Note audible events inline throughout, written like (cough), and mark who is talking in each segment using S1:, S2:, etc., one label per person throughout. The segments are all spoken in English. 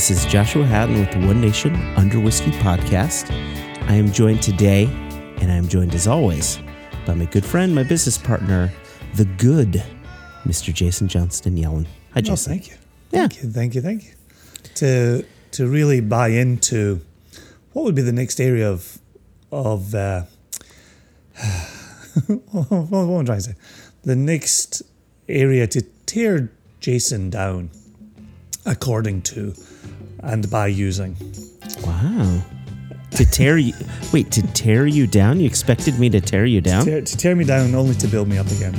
S1: This is Joshua Hatton with the One Nation Under Whiskey podcast. I am joined today, and I am joined as always by my good friend, my business partner, the good Mr. Jason Johnstone-Yellin. Hi, Jason.
S2: Oh, thank you.
S1: Yeah.
S2: Thank you. Thank you. Thank you. To to really buy into what would be the next area of of uh, (sighs) what, what am I trying to say? The next area to tear Jason down, according to and by using.
S1: Wow. To tear you, wait, to tear you down? You expected me to tear you down?
S2: Tear, to tear me down only to build me up again.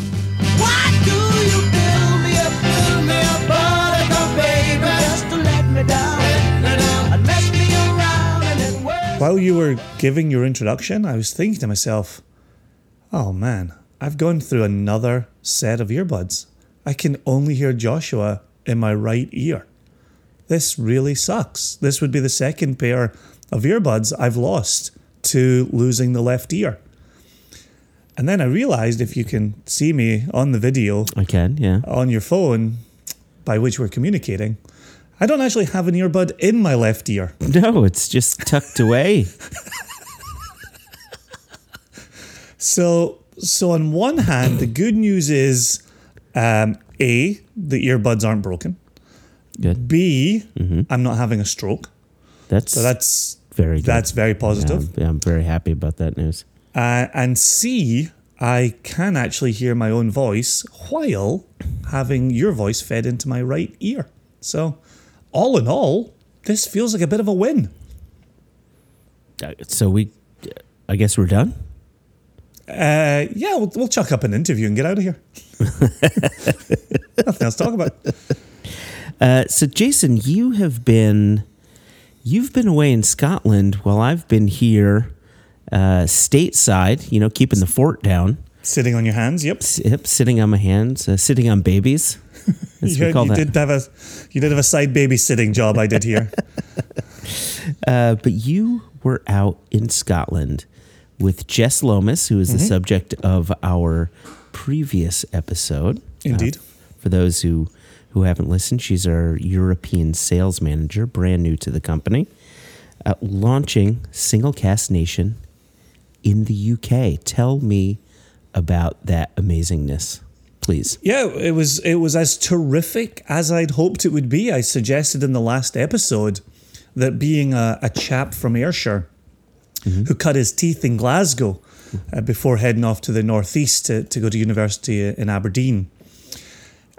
S3: Why do you build me up, build me up, buttercup baby? Just to let me down, let me down, and mess me around and then worse.
S2: While you were giving your introduction, I was thinking to myself, oh man, I've gone through another set of earbuds. I can only hear Joshua in my right ear. This really sucks. This would be the second pair of earbuds I've lost to losing the left ear. And then I realized if you can see me on the video
S1: I can, yeah.
S2: on your phone by which we're communicating, I don't actually have an earbud in my left ear. (laughs)
S1: No, it's just tucked away.
S2: So, so on one hand, the good news is, um, a the earbuds aren't broken.
S1: Good.
S2: B, am not having a stroke.
S1: That's,
S2: So that's
S1: very good.
S2: that's very
S1: yeah,
S2: positive.
S1: I'm, I'm very happy about that news.
S2: Uh, and C, I can actually hear my own voice while having your voice fed into my right ear. So, all in all, this feels like a bit of a win.
S1: Uh, So we, I guess we're done?
S2: Uh, yeah, we'll, we'll chuck up an interview and get out of here. (laughs) Nothing else to talk about.
S1: Uh, so Jason, you have been you've been away in Scotland while I've been here uh, stateside. You know, keeping the fort down,
S2: Sitting on your hands, yep.
S1: S- yep, sitting on my hands, uh, sitting on babies. (laughs)
S2: You, you did have a you did have a side babysitting job. I did here. (laughs)
S1: Uh, but you were out in Scotland with Jess Lomas, who is
S2: Mm-hmm.
S1: the subject of our previous episode.
S2: Indeed.
S1: Uh, for those who who haven't listened, she's our European sales manager, brand new to the company, uh, launching Single Cask Nation in the UK. Tell me about that amazingness, please.
S2: Yeah, it was it was as terrific as I'd hoped it would be. I suggested in the last episode that being a, a chap from Ayrshire who cut his teeth in Glasgow uh, before heading off to the northeast to, to go to university in Aberdeen,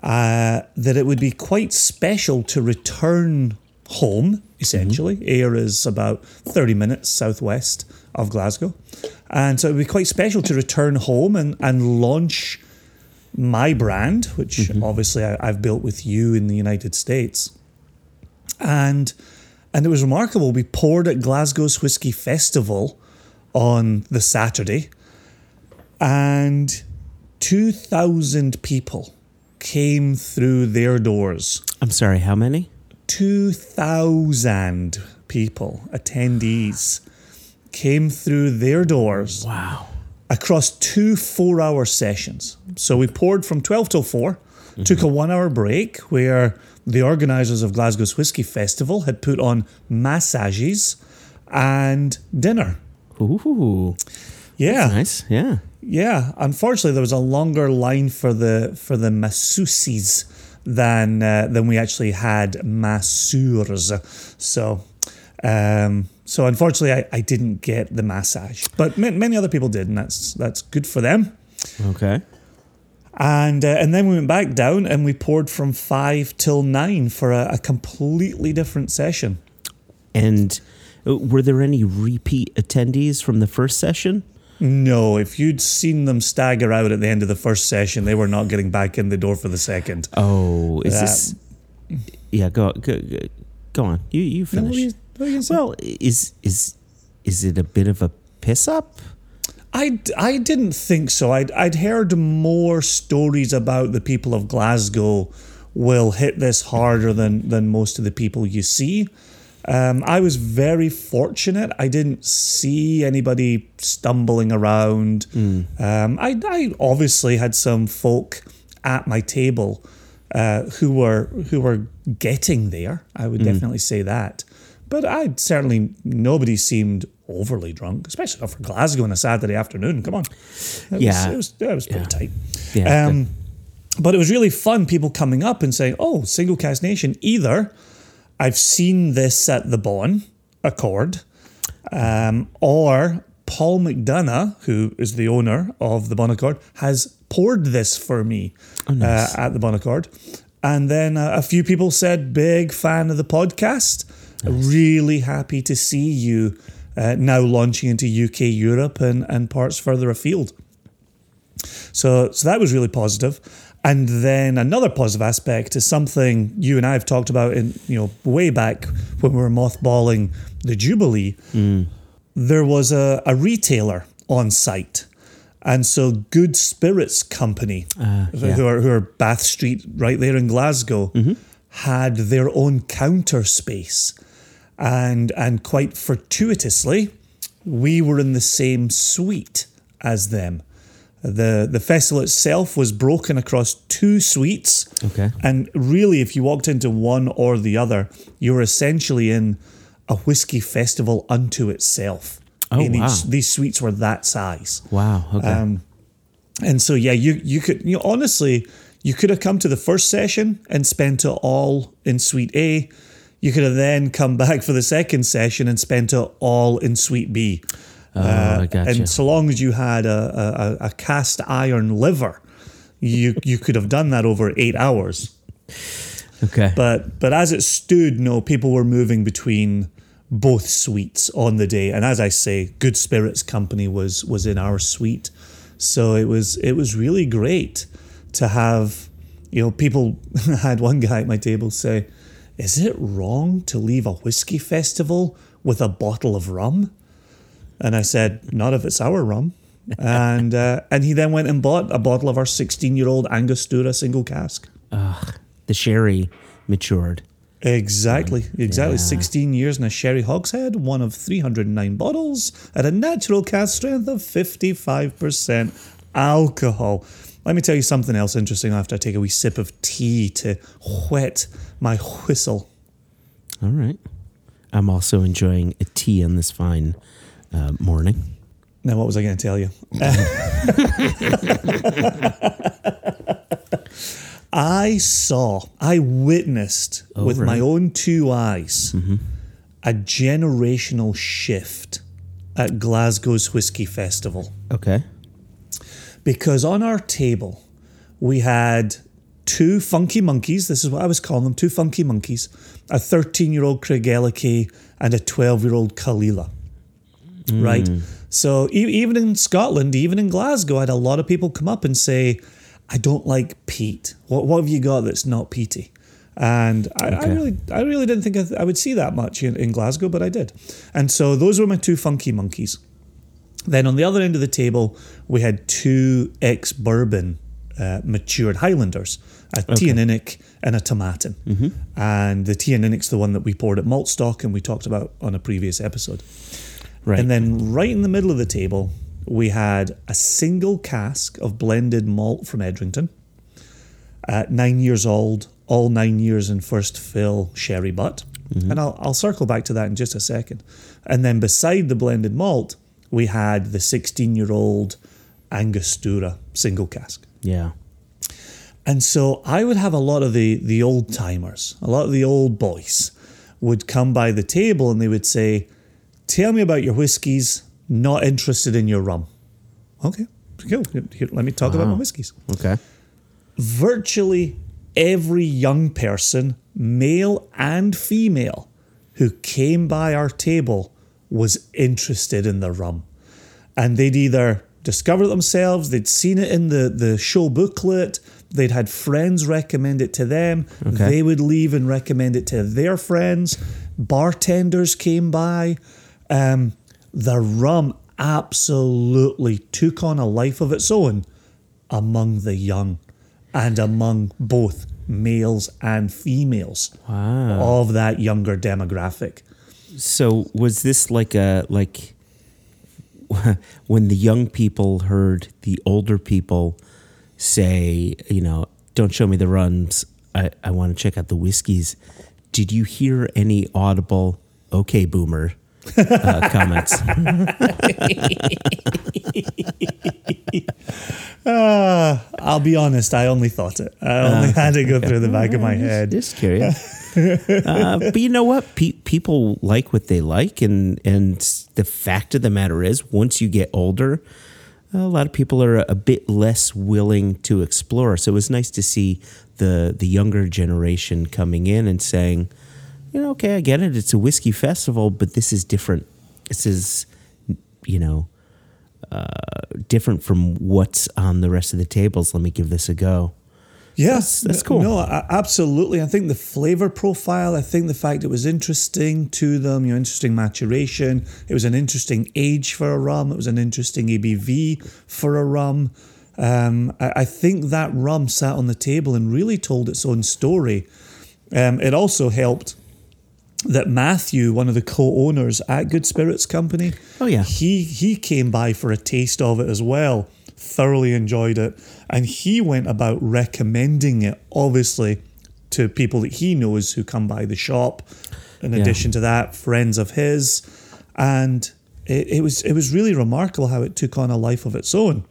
S2: uh, that it would be quite special to return home, essentially. Ayr is about 30 minutes southwest of Glasgow. And so it would be quite special to return home and, and launch my brand, which obviously I, I've built with you in the United States. And and it was remarkable. We poured at Glasgow's Whiskey Festival on the Saturday, and 2,000 people came through their doors.
S1: I'm sorry, how many?
S2: 2,000 people, attendees, came through their doors
S1: Wow.
S2: across two four hour sessions. So we poured from 12 till 4, mm-hmm. took a one hour break where the organisers of Glasgow's Whiskey Festival had put on massages and dinner.
S1: Ooh,
S2: Yeah.
S1: nice. Yeah.
S2: Yeah, unfortunately, there was a longer line for the for the masseuses than uh, than we actually had masseurs. So, um, so unfortunately, I, I didn't get the massage, but ma- many other people did, and that's that's good for them.
S1: Okay.
S2: And uh, and then we went back down and we poured from five till nine for a, a completely different session.
S1: And uh, were there any repeat attendees from the first session?
S2: No, if you'd seen them stagger out at the end of the first session, they were not getting back in the door for the second.
S1: Oh, is
S2: That-
S1: this? Yeah, go go go, go on. You you
S2: No, what
S1: finish.
S2: you- what you
S1: well, is is is it a bit of a piss up?
S2: I, I didn't think so. I'd, I'd heard more stories about the people of Glasgow will hit this harder than, than most of the people you see. Um, I was very fortunate. I didn't see anybody stumbling around. Um, I, I obviously had some folk at my table uh, who were who were getting there. I would definitely say that. But I certainly nobody seemed overly drunk, especially for Glasgow on a Saturday afternoon. Come on, It
S1: Yeah.
S2: was, it was, it was pretty tight.
S1: Yeah,
S2: Um, but it was really fun. People coming up and saying, "Oh, Single Cask Nation." Either I've seen this at the Bon Accord, um, or Paul McDonagh, who is the owner of the Bon Accord, has poured this for me uh, at the Bon Accord. And then uh, a few people said, "Big fan of the podcast. Really happy to see you." Uh, now launching into UK, Europe, and, and parts further afield. So, so that was really positive. And then another positive aspect is something you and I have talked about in you know way back when we were mothballing the Jubilee. Mm. There was a, a retailer on site, and so Good Spirits Company, ah,
S1: yeah.
S2: who are who are Bath Street right there in Glasgow, mm-hmm. had their own counter space, and and quite fortuitously, we were in the same suite as them. The the festival itself was broken across two suites.
S1: Okay.
S2: And really if you walked into one or the other, you were essentially in a whiskey festival unto itself.
S1: Oh,
S2: In
S1: wow.
S2: each- these suites were that size.
S1: Wow. Okay.
S2: Um, And so yeah, you you could you know, honestly you could have come to the first session and spent it all in suite A. You could have then come back for the second session and spent it all in suite B.
S1: oh, uh, gotcha.
S2: And so long as you had a, a, a cast iron liver, you (laughs) you could have done that over eight hours.
S1: okay.
S2: But but as it stood, no, people were moving between both suites on the day. And as I say, Good Spirits Company was was in our suite. So it was it was really great to have, you know, people (laughs) I had one guy at my table say, Is it wrong to leave a whiskey festival with a bottle of rum? And I said, Not if it's our rum. and uh, and he then went and bought a bottle of our 16 year old Angostura single cask.
S1: the sherry matured.
S2: Exactly, exactly.
S1: Yeah.
S2: 16 years in a sherry hogshead, one of 309 bottles, at a natural cask strength of 55% alcohol. Let me tell you something else interesting after I take a wee sip of tea to whet my whistle.
S1: All right. I'm also enjoying a tea on this fine uh, morning.
S2: Now, what was I going to tell you? I saw, I witnessed with
S1: Over
S2: my own two eyes a generational shift at Glasgow's Whiskey Festival.
S1: Okay.
S2: Because on our table, we had two funky monkeys. This is what I was calling them two funky monkeys a 13 year old Craigellachie and a 12 year old Caol Ila. Right? So e- even in Scotland, even in Glasgow, I had a lot of people come up and say, I don't like peat. What, what have you got that's not peaty? And I, I really, I really didn't think I, I would see that much in, in Glasgow, but I did. And so those were my two funky monkeys. Then on the other end of the table, we had two ex bourbon uh, matured Highlanders, a Teaninich and a Tomatin. And the Teaninich's the one that we poured at Maltstock and we talked about on a previous episode.
S1: Right.
S2: And then right in the middle of the table, we had a single cask of blended malt from Edrington, at uh, nine years old, all nine years in first fill sherry butt. Mm-hmm. And I'll, I'll circle back to that in just a second. And then beside the blended malt, we had the 16 year old Angostura single cask.
S1: yeah.
S2: And so I would have a lot of the the old timers, a lot of the old boys would come by the table and they would say, "Tell me about your whiskies. Not interested in your rum." Okay, cool. Here, let me talk about my whiskies.
S1: Okay.
S2: Virtually every young person, male and female, who came by our table was interested in the rum. And they'd either discovered it themselves, they'd seen it in the, the show booklet, they'd had friends recommend it to them,
S1: Okay.
S2: they would leave and recommend it to their friends, bartenders came by. Um, the rum absolutely took on a life of its own among the young and among both males and females
S1: Wow.
S2: of that younger demographic.
S1: So was this like a like (laughs) when the young people heard the older people say, you know, don't show me the runs, I, I want to check out the whiskeys. Did you hear any audible "Okay, Boomer" uh, comments?
S2: Uh, (laughs) I'll be honest, I only thought it. I only had it go through the back of my head.
S1: Just curious. (laughs) uh, but you know what? Pe- people like what they like, and and the fact of the matter is, once you get older, a lot of people are a bit less willing to explore. So it was nice to see the the younger generation coming in and saying, you know, okay, I get it. It's a whiskey festival, but this is different. This is, you know, uh, different from what's on the rest of the tables. Let me give this a go.
S2: Yes,
S1: that's cool.
S2: No, absolutely. I think the flavor profile. I think the fact it was interesting to them. You know, interesting maturation. It was an interesting age for a rum. It was an interesting ABV for a rum. Um, I, I think that rum sat on the table and really told its own story. Um, it also helped that Matthew, one of the co-owners at Good Spirits Company,
S1: Oh, yeah.
S2: he he came by for a taste of it as well. Thoroughly enjoyed it, and he went about recommending it, obviously, to people that he knows who come by the shop. In
S1: Yeah.
S2: addition to that, friends of his, and it, it was it was really remarkable how it took on a life of its own.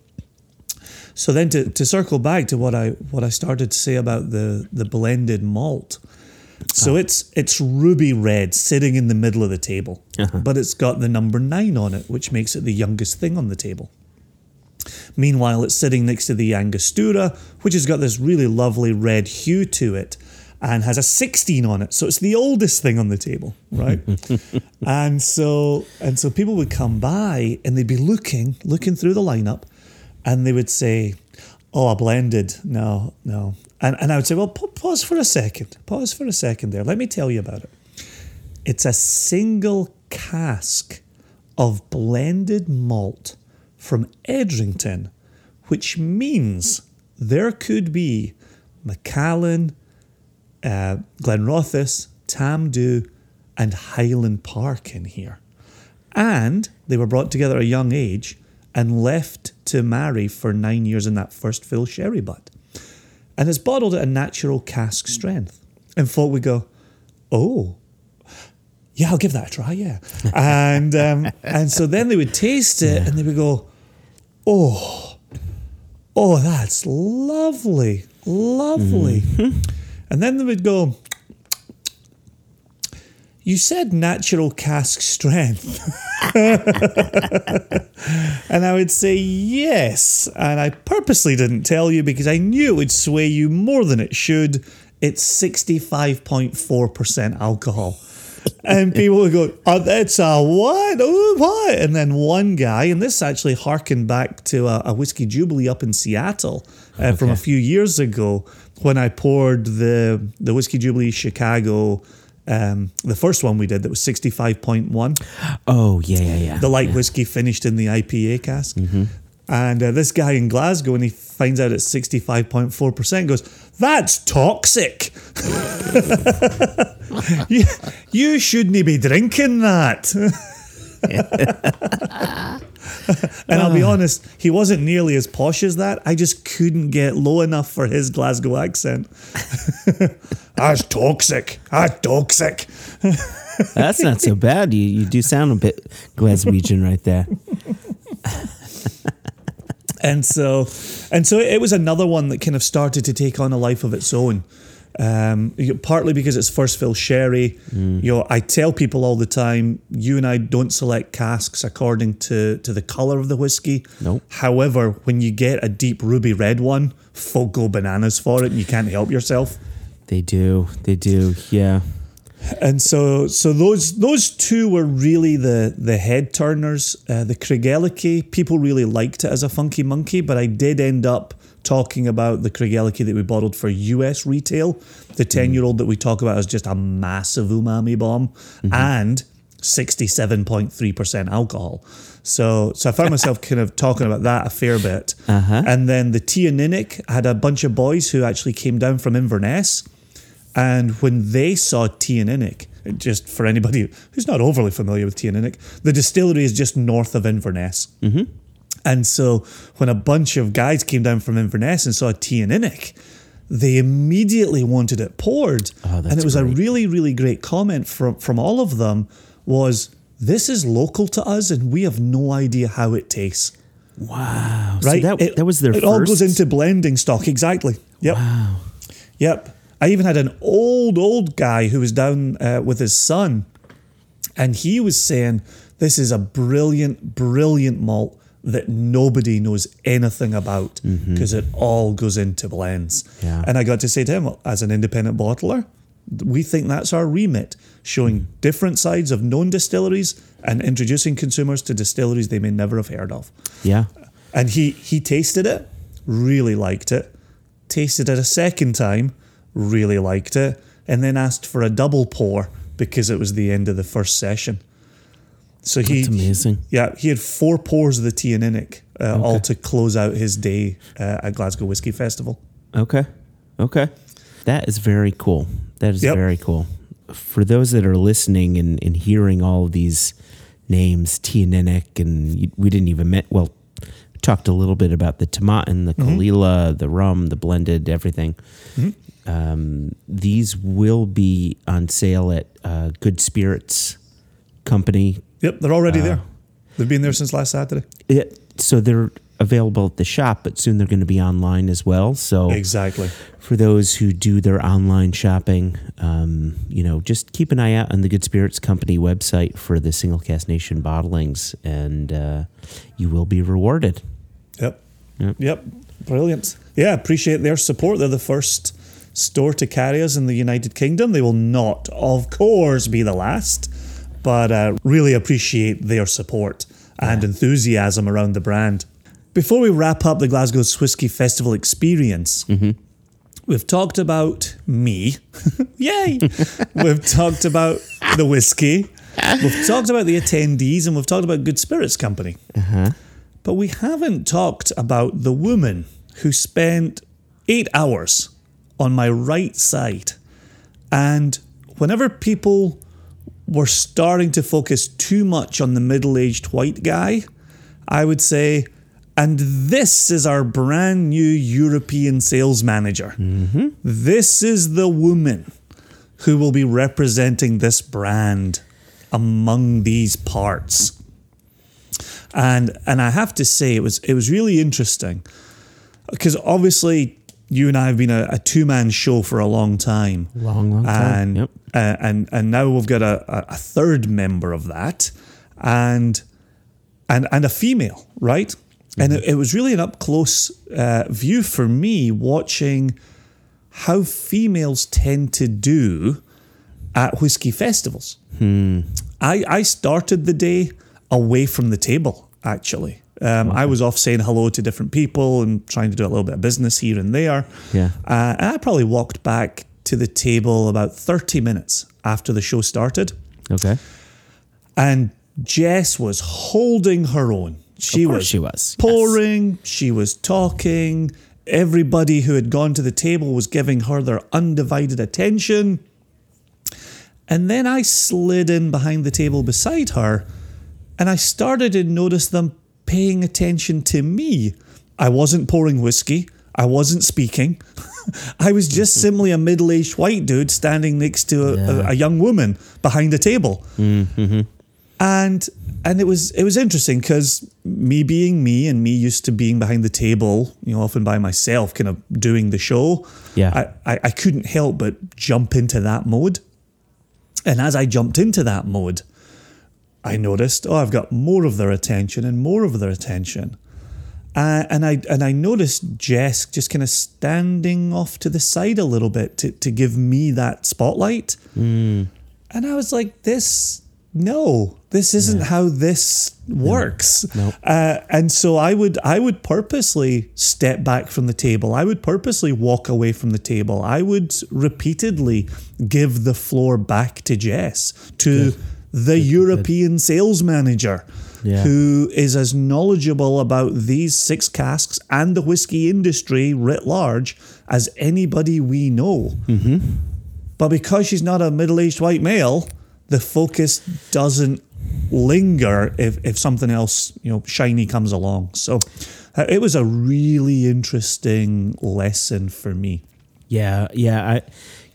S2: So then to, to circle back to what I what I started to say about the the blended malt. So uh-huh. it's it's ruby red sitting in the middle of the table, uh-huh. but it's got the number nine on it, which makes it the youngest thing on the table. Meanwhile, it's sitting next to the Angostura, which has got this really lovely red hue to it and has a 16 on it. So it's the oldest thing on the table, right? (laughs) and so and so people would come by and they'd be looking, looking through the lineup, and they would say, Oh, a blended. No, no. And and I would say, Well, pa- pause for a second. Pause for a second there. Let me tell you about it. It's a single cask of blended malt from Edrington, which means there could be Macallan, uh, Glenrothes, Tamdhu, and Highland Park in here. And they were brought together at a young age and left to marry for nine years in that first fill sherry butt. And it's bottled at a natural cask strength. And folk would go, oh, yeah, I'll give that a try, yeah. (laughs) And um, and so then they would taste it and they would go, oh, oh, that's lovely, lovely. And then they would go, you said natural cask strength. (laughs) and I would say yes. And I purposely didn't tell you because I knew it would sway you more than it should. It's 65.4% alcohol. And (laughs) people would go, oh, that's a what? Oh, what? And then one guy, and this actually harkened back to a, a whiskey jubilee up in Seattle uh, from a few years ago when I poured the the whiskey jubilee Chicago, um, the first one we did that was sixty five point one
S1: Oh yeah, yeah, yeah.
S2: the light whiskey finished in the IPA cask. And uh, this guy in Glasgow, when he finds out it's 65.4%, goes, That's toxic. (laughs) you, you shouldn't be drinking that. (laughs) and I'll be honest, he wasn't nearly as posh as that. I just couldn't get low enough for his Glasgow accent. (laughs) That's toxic. That's toxic.
S1: That's not so bad. You you do sound a bit Glaswegian right there.
S2: and so and so it was another one that kind of started to take on a life of its own um, partly because it's first fill sherry you know i tell people all the time you and i don't select casks according to to the color of the whiskey
S1: Nope.
S2: however when you get a deep ruby red one folk go bananas for it and you can't help yourself
S1: They do. They do. Yeah.
S2: and so so those those two were really the the head turners. Uh, the Craigellachie, people really liked it as a funky monkey, but I did end up talking about the Craigellachie that we bottled for US retail. The hmm. 10 year old that we talk about is just a massive umami bomb mm-hmm. and 67.3% alcohol. So so I found (laughs) myself kind of talking about that a fair bit. Uh-huh. And then the Teaninich had a bunch of boys who actually came down from Inverness. And when they saw Teaninich, just for anybody who's not overly familiar with Teaninich, the distillery is just north of Inverness. Mm-hmm. And so when a bunch of guys came down from Inverness and saw Teaninich, they immediately wanted it poured.
S1: Oh,
S2: and it was a really, really great comment from from all of them was this is local to us and we have no idea how it tastes.
S1: Wow.
S2: Right?
S1: So that,
S2: it,
S1: that was their
S2: It
S1: first.
S2: all goes into blending stock. Exactly. Yep.
S1: Wow.
S2: Yep. I even had an old, old guy who was down uh, with his son, and he was saying, This is a brilliant, brilliant malt that nobody knows anything about mm-hmm. because it all goes into blends.
S1: Yeah.
S2: And I got to say to him, as an independent bottler, we think that's our remit, showing mm. different sides of known distilleries and introducing consumers to distilleries they may never have heard of.
S1: Yeah.
S2: And he he tasted it, really liked it. Tasted it a second time, really liked it, and then asked for a double pour because it was the end of the first session. So he
S1: That's amazing.
S2: yeah, he had four pours of the Teaninich, uh, all to close out his day uh, at Glasgow Whiskey Festival.
S1: Okay. Okay. That is very cool. That is
S2: Yep.
S1: very cool. For those that are listening and, and hearing all of these names, Teaninich, and we didn't even met, well, we talked a little bit about the Tomatin, the Caol Ila, the rum, the blended, everything. Um, these will be on sale at uh, Good Spirits Company.
S2: Yep, they're already there. They've been there since last Saturday.
S1: It, so they're available at the shop, but soon they're going to be online as well. So
S2: Exactly.
S1: for those who do their online shopping, um, you know, just keep an eye out on the Good Spirits Company website for the Single Cask Nation bottlings, and uh, you will be rewarded.
S2: Yep.
S1: Yep.
S2: Yep. Brilliant. Yeah, appreciate their support. They're the first store to carry us in the United Kingdom. They will not, of course, be the last, but uh, really appreciate their support and enthusiasm around the brand. Before we wrap up the Glasgow Whiskey Festival experience, we've talked about me. (laughs) Yay! (laughs) we've talked about the whiskey. We've talked about the attendees and we've talked about Good Spirits Company. But we haven't talked about the woman who spent eight hours on my right side. And whenever people were starting to focus too much on the middle aged white guy, I would say, and this is our brand new European sales manager. Mm-hmm. This is the woman who will be representing this brand among these parts and and I have to say it was it was really interesting because obviously you and I have been a, a two man show for a long time,
S1: Long, long time.
S2: and
S1: Yep.
S2: uh, and and now we've got a, a, third member of that, and and and a female, right? And it, it was really an up close uh, view for me watching how females tend to do at whiskey festivals. I, I started the day away from the table, actually. Um, I was off saying hello to different people and trying to do a little bit of business here and there.
S1: Yeah.
S2: Uh, and I probably walked back to the table about 30 minutes after the show started.
S1: Okay.
S2: And Jess was holding her own. She
S1: course
S2: was
S1: she was, yes.
S2: pouring, she was talking. Everybody who had gone to the table was giving her their undivided attention. And then I slid in behind the table beside her and I started to notice them paying attention to me. I wasn't pouring whiskey, I wasn't speaking. (laughs) I was just mm-hmm. simply a middle aged white dude standing next to a, a, a young woman behind a table mm-hmm. and and it was it was interesting because me being me and me used to being behind the table, you know, often by myself, kind of doing the show.
S1: Yeah.
S2: I, I, I couldn't help but jump into that mode. And as I jumped into that mode, I noticed, oh, I've got more of their attention and more of their attention. Uh, and I and I noticed Jess just kind of standing off to the side a little bit to, to give me that spotlight. And I was like, this, no, this isn't how this works.
S1: No.
S2: Uh, and so I would, I would purposely step back from the table. I would purposely walk away from the table. I would repeatedly give the floor back to Jess, to the European sales manager.
S1: Yeah.
S2: Who is as knowledgeable about these six casks and the whiskey industry writ large as anybody we know? But because she's not a middle aged white male, the focus doesn't linger if, if something else, you know, shiny comes along. So uh, it was a really interesting lesson for me.
S1: Yeah, yeah. I,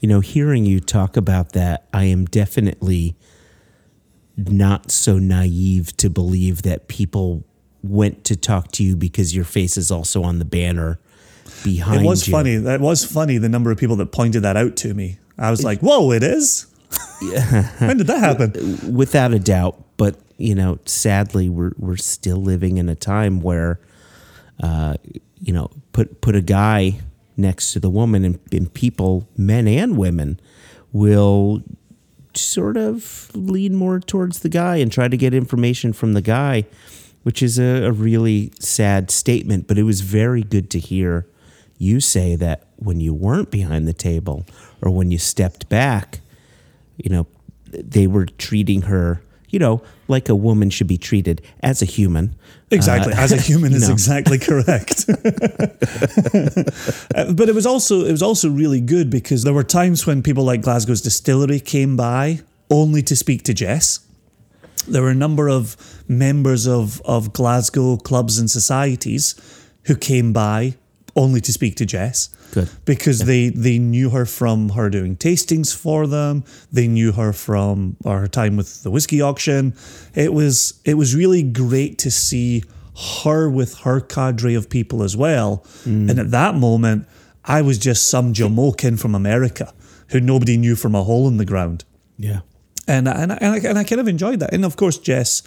S1: you know, hearing you talk about that, I am definitely not so naive to believe that people went to talk to you because your face is also on the banner behind
S2: It was
S1: you.
S2: funny. That was funny. The number of people that pointed that out to me. I was like, "Whoa, it is." when did that happen? (laughs)
S1: without a doubt. But you know, sadly, we're we're still living in a time where, uh, you know, put put a guy next to the woman, and, and people, men and women, will sort of lean more towards the guy and try to get information from the guy, which is a, a really sad statement. But it was very good to hear you say that when you weren't behind the table or when you stepped back, you know, they were treating her, you know, like a woman should be treated as a human.
S2: Exactly.
S1: Uh,
S2: As a human is (laughs)
S1: no.
S2: exactly correct. (laughs) Uh, but it was also it was also really good because there were times when people like Glasgow's distillery came by only to speak to Jess. There were a number of members of, of Glasgow clubs and societies who came by only to speak to Jess.
S1: Good.
S2: Because they, they knew her from her doing tastings for them. They knew her from uh, her time with the whiskey auction. It was it was really great to see her with her cadre of people as well. Mm. And at that moment, I was just some Jamokin from America who nobody knew from a hole in the ground
S1: Yeah.
S2: and and I, and I, and I kind of enjoyed that. And of course, Jess,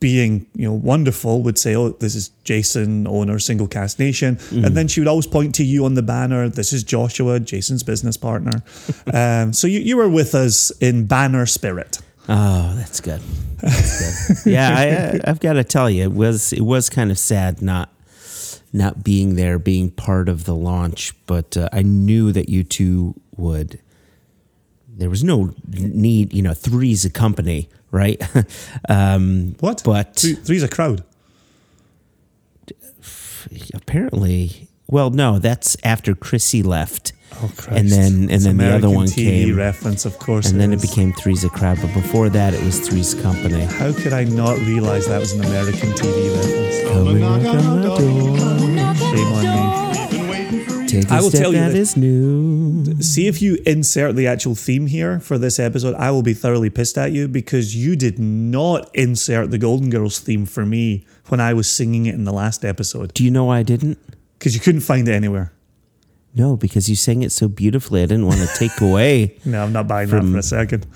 S2: being you know wonderful, would say, "Oh, this is Jason, owner, Single Cask Nation," and then she would always point to you on the banner. This is Joshua, Jason's business partner. (laughs) um, so you you were with us in banner spirit.
S1: Oh, that's good. That's good. yeah, I, I, I've got to tell you, it was it was kind of sad not not being there, being part of the launch, but uh, I knew that you two would. There was no need, you know, three's a company, right? (laughs) um,
S2: What?
S1: But
S2: Three, three's a crowd.
S1: apparently, well, no, that's after Chrissy left.
S2: Oh Christ!
S1: And then and
S2: It's
S1: then the other one
S2: TV
S1: came,
S2: reference, of course.
S1: and then it became Three's a Crowd. But before that, it was Three's Company.
S2: How could I not realize that was an American TV reference?
S1: Coming knock on the door.
S2: Shame on me.
S1: Take
S2: I will tell you
S1: that
S2: that-
S1: is new.
S2: See if you insert the actual theme here for this episode, I will be thoroughly pissed at you because you did not insert the Golden Girls theme for me when I was singing it in the last episode
S1: Do you know why I didn't?
S2: because you couldn't find it anywhere.
S1: No, because you sang it so beautifully. I didn't want to take (laughs) away.
S2: No, I'm not buying
S1: From-
S2: that for a second. (laughs)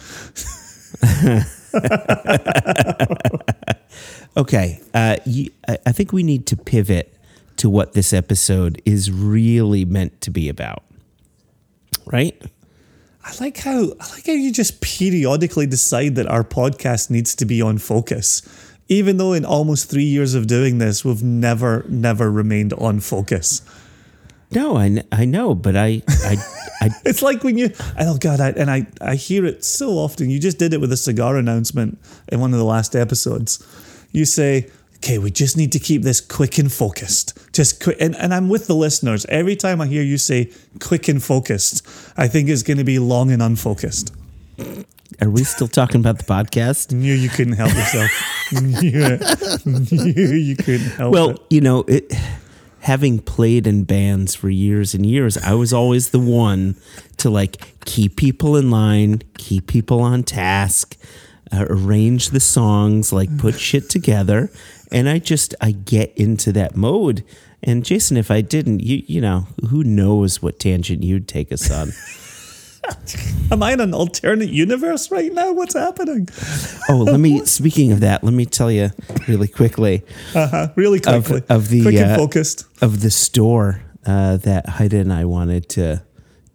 S1: Okay, uh, you, I, I think we need to pivot to what this episode is really meant to be about. Right?
S2: I like how I like how you just periodically decide that our podcast needs to be on focus. Even though in almost three years of doing this, we've never, never remained on focus.
S1: No, I, I know, but I, I, I, (laughs)
S2: It's like when you, oh God, I, and I, I hear it so often. You just did it with a cigar announcement in one of the last episodes. You say, okay, we just need to keep this quick and focused. Just quick. And, and I'm with the listeners. Every time I hear you say quick and focused, I think it's going to be long and unfocused.
S1: are we still talking about the podcast?
S2: Knew you couldn't help yourself. (laughs) knew, it. knew you couldn't help
S1: Well,
S2: it.
S1: you know, it, having played in bands for years and years, I was always the one to like keep people in line, keep people on task, uh, arrange the songs, like put shit together. And I just, I get into that mode. And Jason, if I didn't, you, you know, who knows what tangent you'd take us on. (laughs)
S2: Am I in an alternate universe right now? What's happening?
S1: Oh, let me, (laughs) speaking of that, let me tell you really quickly.
S2: Uh-huh. Really
S1: Of-
S2: quickly.
S1: of the,
S2: quick and
S1: uh,
S2: focused.
S1: of the store uh, that Haida and I wanted to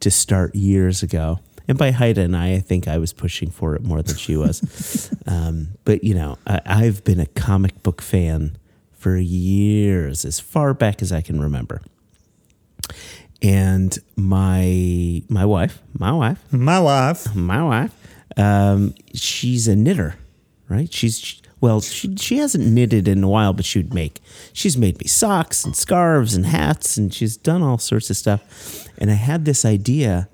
S1: to start years ago. And by Haida and I, I think I was pushing for it more than she was. (laughs) um, but you know, I, I've been a comic book fan for years, as far back as I can remember. And my my wife, my wife,
S2: My wife.
S1: my wife, um, she's a knitter, right? She's well, she she hasn't knitted in a while, but she would make. She's made me socks and scarves and hats, and she's done all sorts of stuff. And I had this idea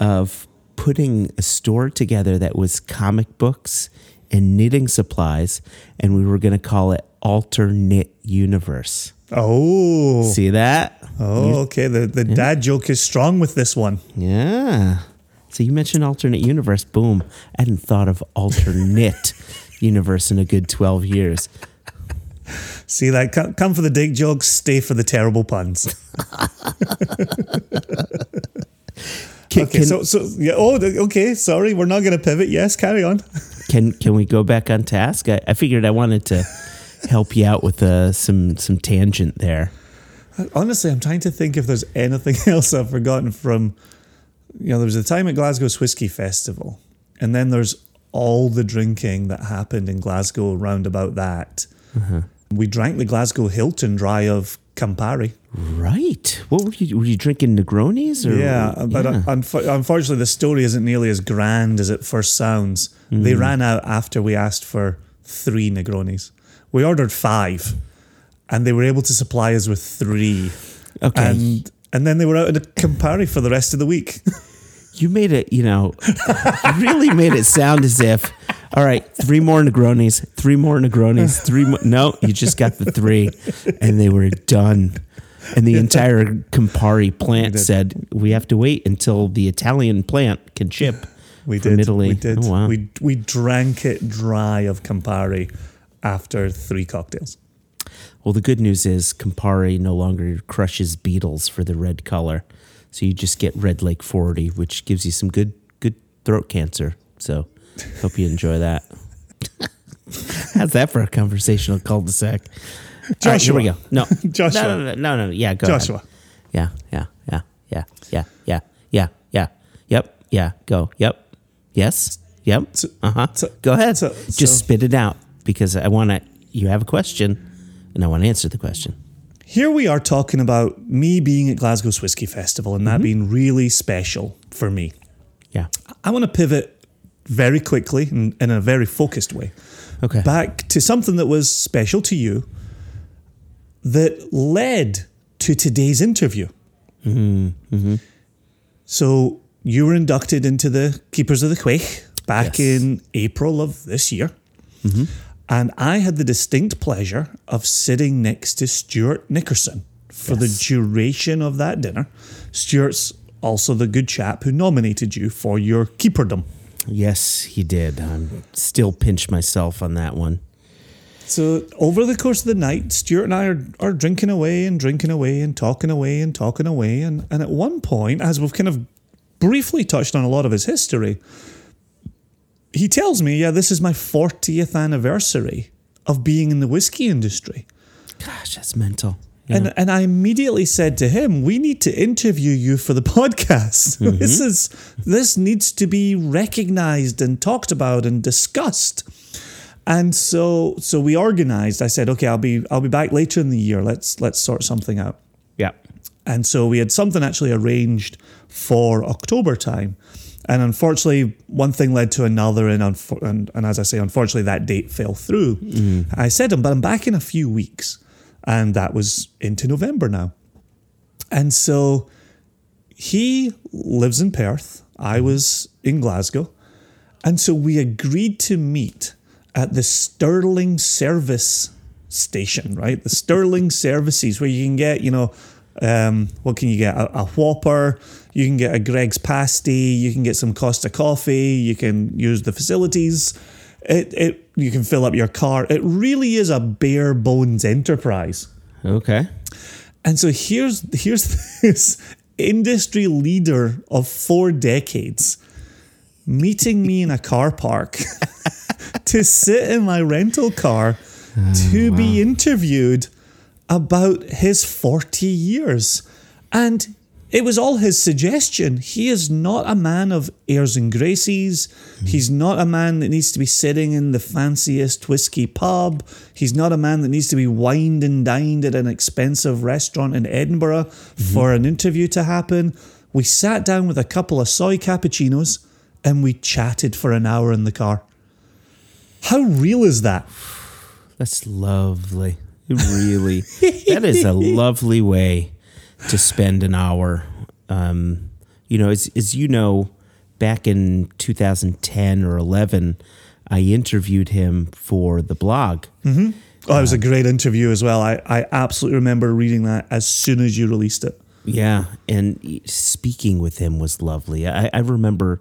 S1: of putting a store together that was comic books and knitting supplies, and we were going to call it Alter Knit Universe.
S2: Oh.
S1: See that?
S2: Oh, okay. The the dad joke is strong with this one.
S1: Yeah. So you mentioned alternate universe. Boom. I hadn't thought of alternate (laughs) universe in a good 12 years.
S2: See that? Come, come for the dick jokes, stay for the terrible puns. (laughs)
S1: Can,
S2: Okay,
S1: can,
S2: so so yeah. Oh, okay. Sorry, we're not going to pivot. Yes, carry on. (laughs)
S1: can, can we go back on task? I, I figured I wanted to (laughs) help you out with uh, some, some tangent there.
S2: Honestly, I'm trying to think if there's anything (laughs) else I've forgotten from. You know, there was a time at Glasgow's Whiskey Festival, and then there's all the drinking that happened in Glasgow round about that. We drank the Glasgow Hilton dry of Campari.
S1: Right. What were you, were you drinking Negronis? Or,
S2: Yeah, but
S1: yeah.
S2: unf- unfortunately, the story isn't nearly as grand as it first sounds. They
S1: Mm.
S2: ran out after we asked for three Negronis. We ordered five, and they were able to supply us with three.
S1: Okay.
S2: And and then they were out in a Campari for the rest of the week. (laughs)
S1: You made it, you know, you really made it sound as if, all right, three more Negronis, three more Negronis, three more. No, you just got the three, and they were done. And the entire Campari plant said, we have to wait until the Italian plant can ship
S2: We
S1: from
S2: did.
S1: Italy.
S2: We did.
S1: Oh, wow.
S2: We we drank it dry of Campari after three cocktails.
S1: well, the good news is Campari no longer crushes beetles for the red color. So you just get Red Lake 40, which gives you some good good throat cancer. So hope you enjoy that. (laughs) How's that for a conversational cul-de-sac? All right, here we go.
S2: Joshua.
S1: No, (laughs)
S2: Joshua.
S1: No, no, no, no, no. Yeah, go. ahead.
S2: Joshua.
S1: Yeah, yeah, yeah, yeah, yeah, yeah, yeah, yeah. Yep. Yeah. Go. Yep. Yes. Yep. Uh huh.
S2: so-
S1: Go ahead.
S2: so-
S1: Just spit it out because I want to. You have a question, and I want to answer the question.
S2: Here we are talking about me being at Glasgow's Whiskey Festival and that being really special for me.
S1: Yeah.
S2: I want to pivot very quickly and in a very focused way
S1: Okay.
S2: back to something that was special to you that led to today's interview. Mm-hmm. Mm-hmm. So you were inducted into the Keepers of the Quaich back
S1: Yes.
S2: in April of this year. Mm-hmm. And I had the distinct pleasure of sitting next to Stuart Nickerson for the duration of that dinner. Stuart's also the good chap who nominated you for your keeperdom.
S1: Yes, he did. I'm still pinch myself on that one.
S2: So over the course of the night, Stuart and I are, are drinking away and drinking away and talking away and talking away. And, and at one point, as we've kind of briefly touched on a lot of his history, he tells me, yeah, this is my 40th anniversary of being in the whiskey industry.
S1: Gosh, that's mental. Yeah.
S2: And and I immediately said to him, "We need to interview you for the (laughs) podcast. Mm-hmm. This is this needs to be recognized and talked about and discussed." And so so we organized. I said, "Okay, I'll be I'll be back later in the year. Let's let's sort something out."
S1: yeah.
S2: And so we had something actually arranged for October time. And unfortunately, one thing led to another. And, and, and as I say, unfortunately, that date fell through. Mm-hmm. I said, but I'm back in a few weeks. And that was into November now. And so he lives in Perth. I was in Glasgow. And so we agreed to meet at the Stirling Service Station, right? The Stirling (laughs) Services, where you can get, you know, um, what can you get? A, a Whopper, you can get a Greggs Pasty, you can get some Costa Coffee, you can use the facilities. It, it, you can fill up your car. It really is a bare bones enterprise.
S1: Okay.
S2: And so here's here's (laughs) this industry leader of four decades meeting me in a car park (laughs) to sit in my rental car to be oh, interviewed about his 40 years. And it was all his suggestion. He is not a man of airs and graces. Hmm. He's not a man that needs to be sitting in the fanciest whiskey pub. He's not a man that needs to be wined and dined at an expensive restaurant in Edinburgh hmm. for an interview to happen. We sat down with a couple of soy cappuccinos and we chatted for an hour in the car. How real is that? (sighs)
S1: That's lovely. Really, that is a (laughs) lovely way to spend an hour. Um, you know, as, as you know, back in 2010 or 11, I interviewed him for the blog.
S2: Oh, it was a great interview as well. I, I absolutely remember reading that as soon as you released it.
S1: Yeah, and speaking with him was lovely. I, I remember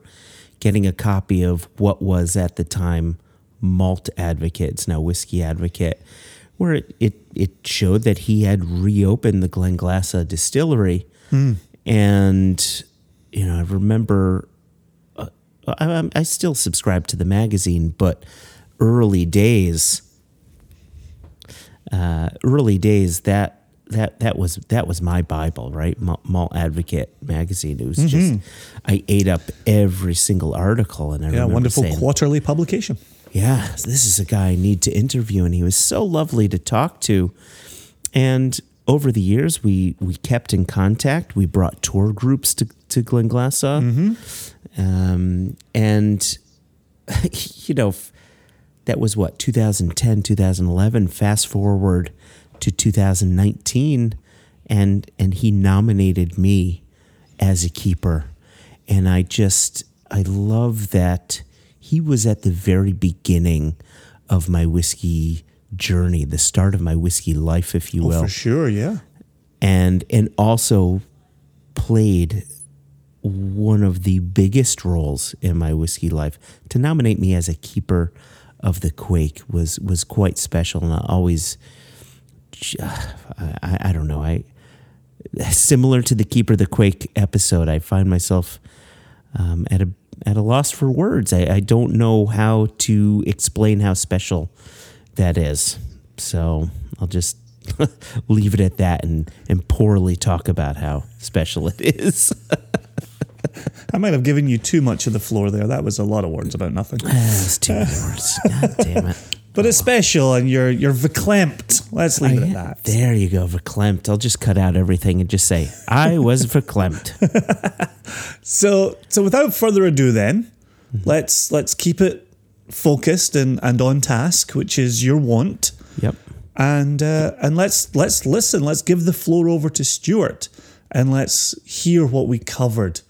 S1: getting a copy of what was at the time Malt Advocate, it's now Whiskey Advocate, where it, it, it showed that he had reopened the Glenglassaugh distillery. And, you know, I remember, uh, I, I still subscribe to the magazine, but early days, uh, early days that that that was that was my bible right Mal- malt advocate magazine it was just i ate up every single article and i
S2: Yeah, wonderful
S1: saying,
S2: quarterly publication.
S1: Yeah this is a guy i need to interview and he was so lovely to talk to. And over the years we we kept in contact. We brought tour groups to to Glenglassaugh um, and (laughs) you know that was what 2010 2011 fast forward to 2019 and and he nominated me as a keeper. And i just i love that he was at the very beginning of my whiskey journey the start of my whiskey life if you
S2: Oh,
S1: will
S2: for sure, yeah.
S1: and and also played one of the biggest roles in my whiskey life. To nominate me as a keeper of the Quaich was was quite special, and I always, (sighs) I, I don't know, I similar to the keeper of the Quaich episode. I find myself um, at a at a loss for words. I, I don't know how to explain how special that is. So I'll just (laughs) leave it at that and, and poorly talk about how special it is. (laughs)
S2: I might have given you too much of the floor there. That was a lot of words about nothing.
S1: That's too many words. God damn it. (laughs)
S2: But it's special and you're you're verklempt. Let's leave it at that.
S1: There you go, verklempt. I'll just cut out everything and just say, I was verklempt. (laughs)
S2: So so without further ado then, let's let's keep it focused and, and on task, which is your want.
S1: Yep.
S2: And uh, and let's let's listen. Let's give the floor over to Stuart and let's hear what we covered.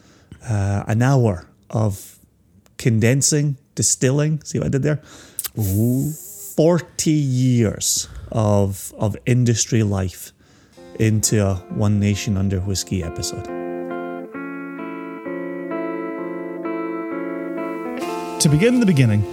S2: Uh, an hour of condensing, distilling. See what I did there? Forty years of of industry life into a One Nation Under Whiskey episode. To begin the beginning,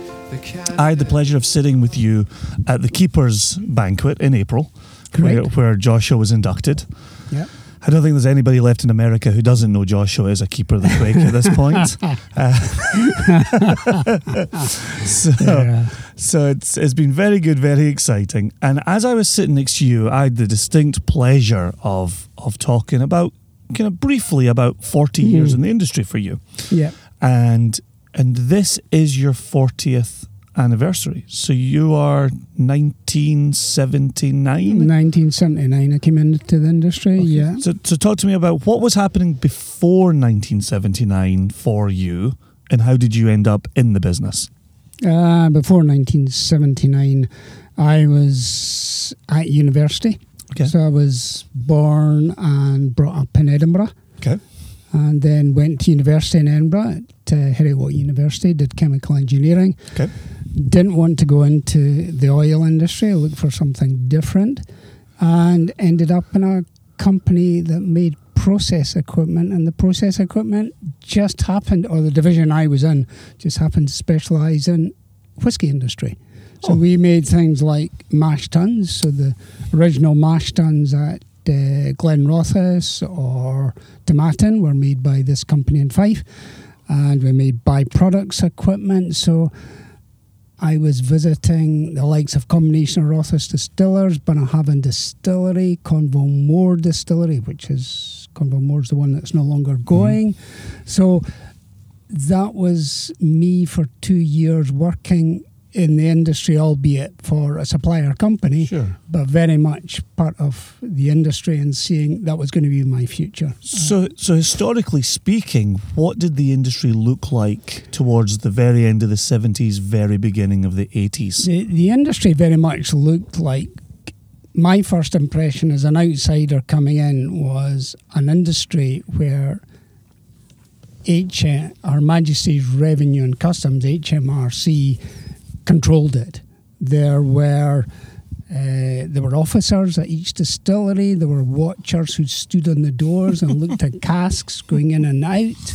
S2: I had the pleasure of sitting with you at the Keepers Banquet in April, where, where Joshua was inducted.
S4: Yeah.
S2: I don't think there's anybody left in America who doesn't know Joshua is a keeper of the Quaich at this point. (laughs) Uh, (laughs) so,
S4: Yeah.
S2: so it's it's been very good, very exciting. And as I was sitting next to you, I had the distinct pleasure of of talking about kind of briefly about 40 years in the industry for you.
S4: Yeah.
S2: And and this is your 40th anniversary. So you are 1979.
S4: 1979, I came into the industry. Yeah.
S2: So, so talk to me about what was happening before 1979 for you, and how did you end up in the business?
S4: Uh, before 1979, I was at university.
S2: Okay.
S4: So I was born and brought up in Edinburgh,
S2: Okay.
S4: And then went to university in Edinburgh to Heriot University. Did chemical engineering.
S2: Okay.
S4: Didn't want to go into the oil industry. I looked for something different, and ended up in a company that made process equipment. And the process equipment just happened, or the division I was in, just happened to specialise in whiskey industry. So
S2: Oh.
S4: we made things like mash tuns. So the original mash tuns at uh, Glenrothes or Tomatin were made by this company in Fife, and we made byproducts equipment. So I was visiting the likes of Combination of Rothes Distillers, Bunnahabhain Distillery, Convalmore Distillery, which is Convalmore's the one that's no longer going. So that was me for two years working in the industry, albeit for a supplier company,
S2: Sure.
S4: but very much part of the industry and seeing that was going to be my future.
S2: So, so historically speaking, what did the industry look like towards the very end of the 70s, very beginning of the 80s?
S4: The, the industry very much looked like my first impression as an outsider coming in was an industry where H, Her Majesty's Revenue and Customs, HMRC, controlled it. There were Uh, there were officers at each distillery. There were watchers who stood on the doors and looked at (laughs) casks going in and out.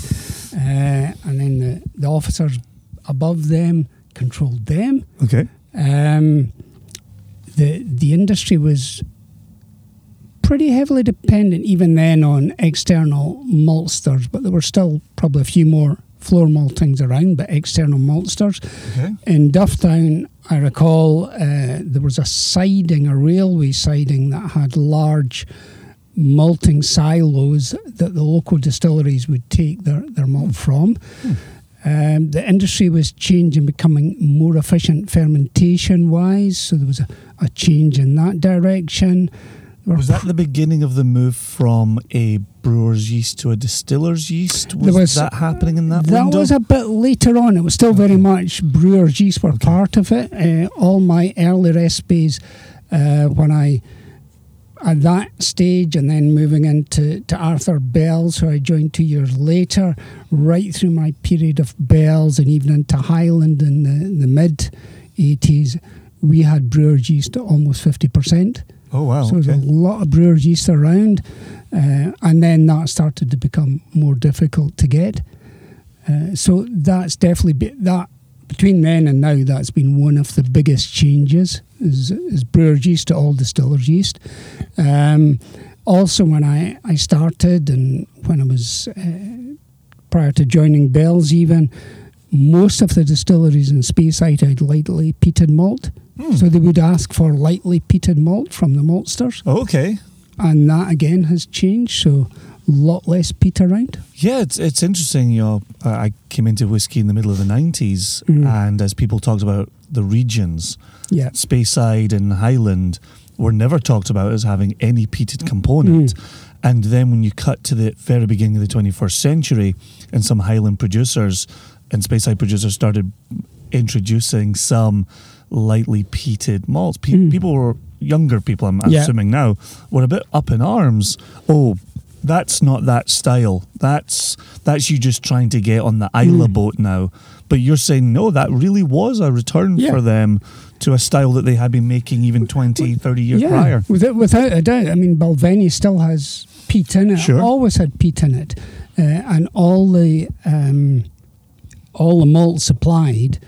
S4: Uh, and then the, the officers above them controlled them.
S2: Okay.
S4: Um, the the industry was pretty heavily dependent even then on external maltsters, but there were still probably a few more floor maltings around, but external maltsters.
S2: Okay.
S4: In Dufftown, I recall uh, there was a siding, a railway siding that had large malting silos that the local distilleries would take their, their malt from. Um, the industry was changing, becoming more efficient fermentation wise, so there was a, a change in that direction.
S2: Was that the beginning of the move from a brewer's yeast to a distiller's yeast? Was,
S4: was-
S2: that happening in that,
S4: That
S2: window?
S4: was a bit later on. It was still very much brewer's yeast were part of it. Uh, all my early recipes, uh, when I at that stage, and then moving into to Arthur Bell's, who I joined two years later, right through my period of Bell's, and even into Highland in the, the mid eighties, we had brewer's yeast at almost fifty percent.
S2: Oh wow.
S4: So there's a lot of brewer's yeast around, uh, and then that started to become more difficult to get. Uh, so that's definitely be, that between then and now. That's been one of the biggest changes is, is brewer's yeast to all distillers yeast. Um, also, when I, I started and when I was uh, prior to joining Bell's, even most of the distilleries in Speyside had lightly peated malt. So they would ask for lightly peated malt from the maltsters
S2: okay.
S4: and that again has changed. So a lot less peat around.
S2: Yeah, it's it's interesting. You know, uh, I came into whiskey in the middle of the '90s,
S4: Mm.
S2: and as people talked about the regions,
S4: Yeah,
S2: Speyside and Highland were never talked about as having any peated component. And then when you cut to the very beginning of the 21st century, and some Highland producers and Speyside producers started introducing some lightly peated malts, Pe-
S4: Mm.
S2: people were younger people. I'm
S4: Yeah.
S2: assuming now were a bit up in arms. Oh. That's not that style. That's that's you just trying to get on the Islay
S4: Mm.
S2: boat now. But you're saying no, that really was a return
S4: Yeah.
S2: for them to a style that they had been making even 20, 30 years
S4: yeah,
S2: prior.
S4: Without, without a doubt. I mean, Balvenie still has peat in it.
S2: Sure.
S4: Always had peat in it, uh, and all the um, all the malt supplied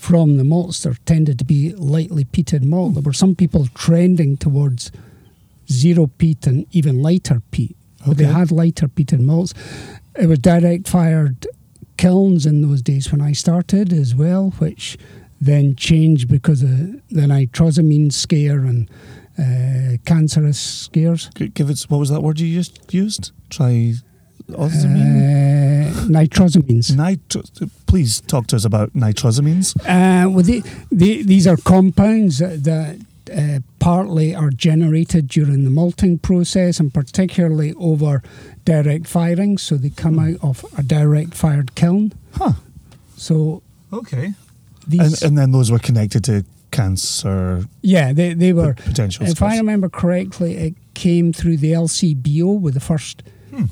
S4: from the maltster tended to be lightly peated malt. There were some people trending towards zero peat and even lighter peat. But they had lighter peated malts. It was direct fired kilns in those days when I started as well, which then changed because of the nitrosamine scare and uh, cancerous scares.
S2: Give it. what was that word you just used? Try.
S4: Uh, nitrosamines.
S2: Nitro- please talk to us about nitrosamines.
S4: Uh, well, the, the, these are compounds that, uh, partly are generated during the malting process and particularly over direct firing. So they come out of a direct fired kiln.
S2: Huh.
S4: So
S2: Okay.
S4: these,
S2: And, and then those were connected to cancer
S4: yeah, they, they were.
S2: potential.
S4: If I remember correctly, it came through the LCBO with the first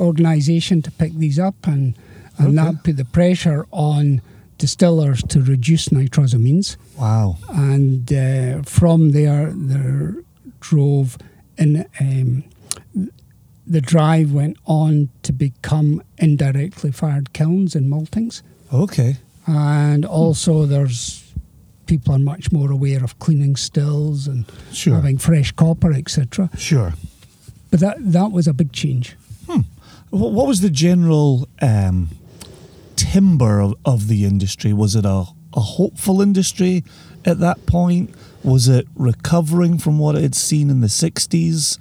S4: organisation to pick these up, and and
S2: Hmm. Okay.
S4: that put the pressure on distillers to reduce nitrosamines.
S2: wow.
S4: and uh, from there, there drove in. Um, the drive went on to become indirectly fired kilns and maltings,
S2: Okay.
S4: and also there's people are much more aware of cleaning stills and
S2: Sure.
S4: having fresh copper, etc.
S2: Sure.
S4: But that that was a big change.
S2: What, what was the general um, timber of, of the industry? Was it a, a hopeful industry at that point? Was it recovering from what it had seen in the 60s?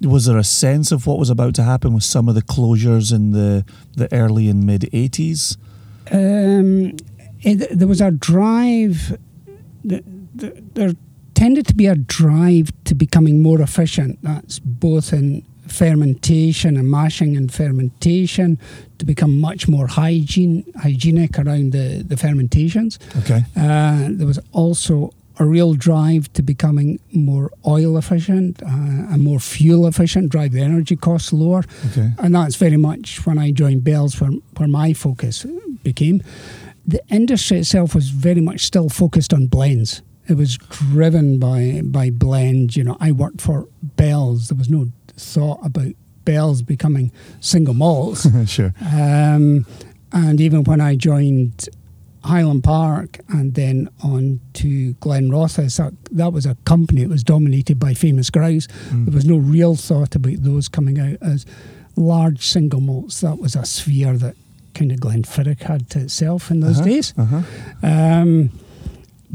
S2: Was there a sense of what was about to happen with some of the closures in the, the early and mid 80s?
S4: Um, it, there was a drive. The, the, there tended to be a drive to becoming more efficient. That's both in fermentation and mashing and fermentation to become much more hygiene hygienic around the, the fermentations.
S2: Okay.
S4: Uh, there was also a real drive to becoming more oil efficient uh, and more fuel efficient, drive the energy costs lower.
S2: Okay.
S4: And that's very much when I joined Bell's where, where my focus became. The industry itself was very much still focused on blends. it was driven by by blend. You know, I worked for Bell's. There was no thought about Bell's becoming single malts. (laughs)
S2: sure.
S4: Um, and even when I joined Highland Park and then on to Glenrothes, that, that was a company that was dominated by famous grouse. There was no real thought about those coming out as large single malts. That was a sphere that kind of Glenfiddich had to itself in those
S2: Uh-huh,
S4: days.
S2: Uh-huh.
S4: Um,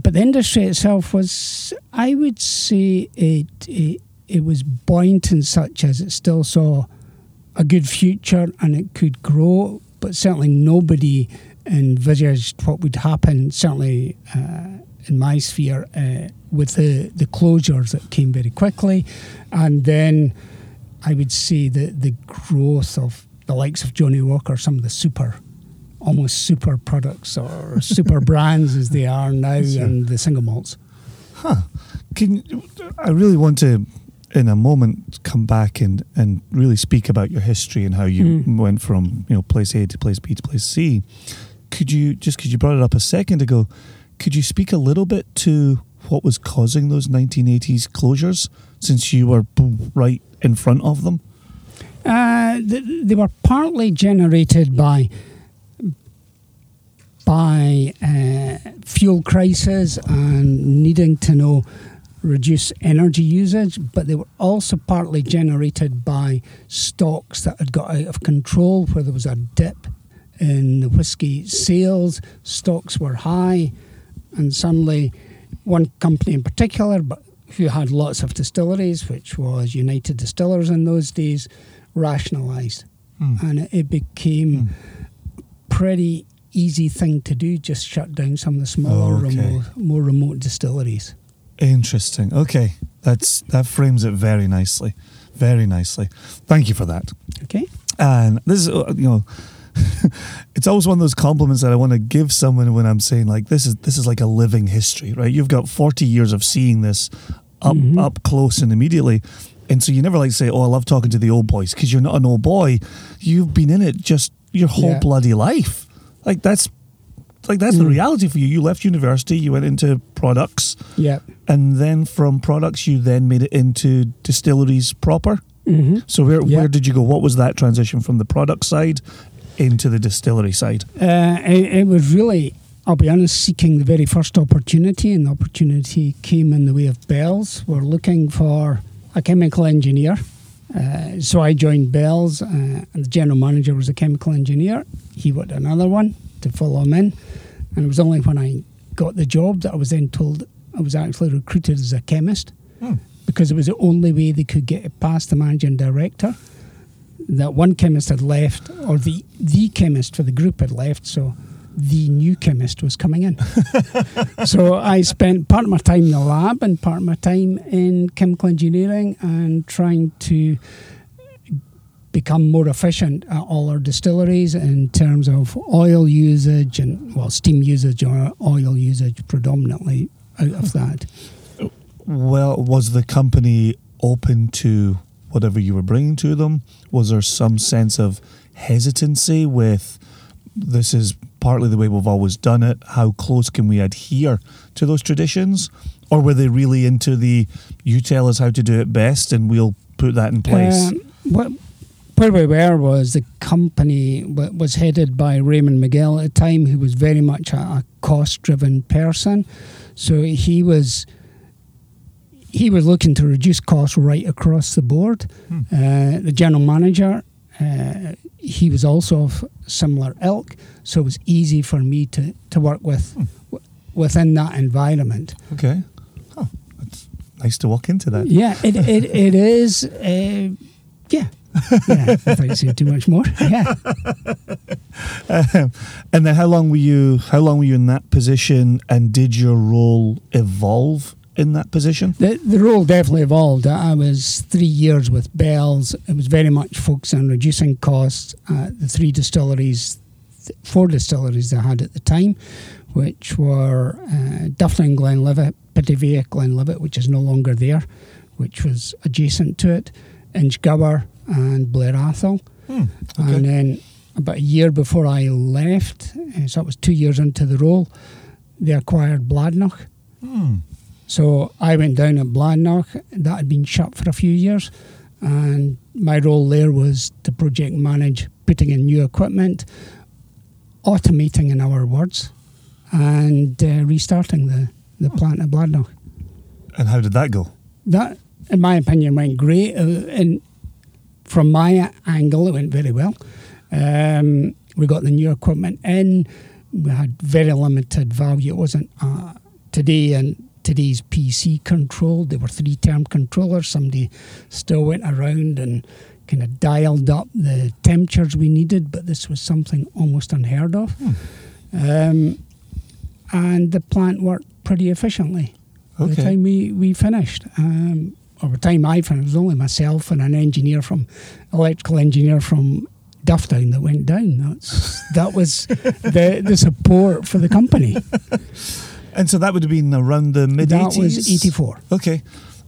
S4: but the industry itself was, I would say, it, it it was buoyant and such as it still saw a good future and it could grow, but certainly nobody envisaged what would happen. Certainly uh, in my sphere, uh, with the the closures that came very quickly, and then I would say the the growth of the likes of Johnnie Walker, some of the super almost super products or super (laughs) brands as they are now
S2: Sure.
S4: and the single malts.
S2: Can I really want to, in a moment, come back and, and really speak about your history and how you
S4: Mm.
S2: went from you know place A to place B to place C. Could you just because you brought it up a second ago? Could you speak a little bit to what was causing those 1980s closures, since you were right in front of them?
S4: Uh, th- they were partly generated by by uh, fuel crisis and needing to know reduce energy usage, but they were also partly generated by stocks that had got out of control, where there was a dip in the whisky sales. Stocks were high, and suddenly one company in particular, but who had lots of distilleries, which was United Distillers in those days, rationalised, hmm. and it, became hmm. pretty easy thing to do. Just shut down some of the smaller,
S2: Okay.
S4: remote, more remote distilleries.
S2: Interesting. Okay, that's that frames it very nicely, very nicely. Thank you for that.
S4: Okay.
S2: And this is, uh, you know, (laughs) it's always one of those compliments that I want to give someone when I'm saying like this is this is like a living history, right? You've got 40 years of seeing this up
S4: Mhm.
S2: up close and immediately. And so you never like say, "Oh, I love talking to the old boys," because you're not an old boy. You've been in it just your whole
S4: Yeah.
S2: bloody life. Like that's like that's the
S4: Mm.
S2: reality for you. You left university, you went into products,
S4: Yeah.
S2: And then from products you then made it into distilleries proper.
S4: hmm
S2: So where
S4: Yeah.
S2: where did you go? What was that transition from the product side into the distillery side?
S4: Uh, it, it was really, I'll be honest, seeking the very first opportunity, and the opportunity came in the way of Bell's. We're looking for a chemical engineer. Uh, so I joined Bell's, uh, and the general manager was a chemical engineer. He wanted another one to follow him in. And it was only when I got the job that I was then told I was actually recruited as a chemist hmm. because it was the only way they could get it past the managing director. That one chemist had left, or the the chemist for the group had left, so the new chemist was coming in. (laughs) so I spent part of my time in the lab and part of my time in chemical engineering and trying to become more efficient at all our distilleries in terms of oil usage and well steam usage or oil usage predominantly out of that.
S2: Well, was the company open to whatever you were bringing to them? Was there some sense of hesitancy with this is partly the way we've always done it? How close can we adhere to those traditions? Or were they really into the you tell us how to do it best and we'll put that in place?
S4: Um, what, where we were was the company wa- was headed by Raymond Miquel at the time, who was very much a, a cost-driven person. So he was he was looking to reduce costs right across the board. Uh, the general manager, uh, he was also of similar ilk, so it was easy for me to, to work with w- within that environment.
S2: okay. Huh. That's nice to walk into that.
S4: Yeah, it it, it is. Uh, yeah. Yeah, without saying too much more. (laughs) Yeah.
S2: Um, (laughs) and then how long were you how long were you in that position and did your role evolve in that position?
S4: The, the role definitely evolved. I was three years with Bell's. It was very much focused on reducing costs at the three distilleries, four distilleries they had at the time, which were uh, Dufftown Glenlivet, Pittyvaich Glenlivet, which is no longer there, which was adjacent to it, Inchgower and Blair Athol.
S2: okay.
S4: And then about a year before I left, uh, so that was two years into the role, they acquired Bladnoch. So I went down at Bladnoch. That had been shut for a few years, and my role there was to project manage putting in new equipment, automating, in our words, and uh, restarting the the plant at Bladnoch.
S2: And how did that go?
S4: That, in my opinion, went great. Uh, and from my angle, it went very well. Um, we got the new equipment in. We had very limited value. It wasn't uh, today and today's PC controlled. They were three term controllers. Somebody still went around and kind of dialed up the temperatures we needed, but this was something almost unheard of. Um, and the plant worked pretty efficiently. By the time we, we finished, um, or the time I found it was only myself and an engineer from, electrical engineer from Dufftown that went down. That's that was the the support for the company. (laughs)
S2: And so that would have been around the mid
S4: That
S2: 80s?
S4: was eighty four.
S2: Okay.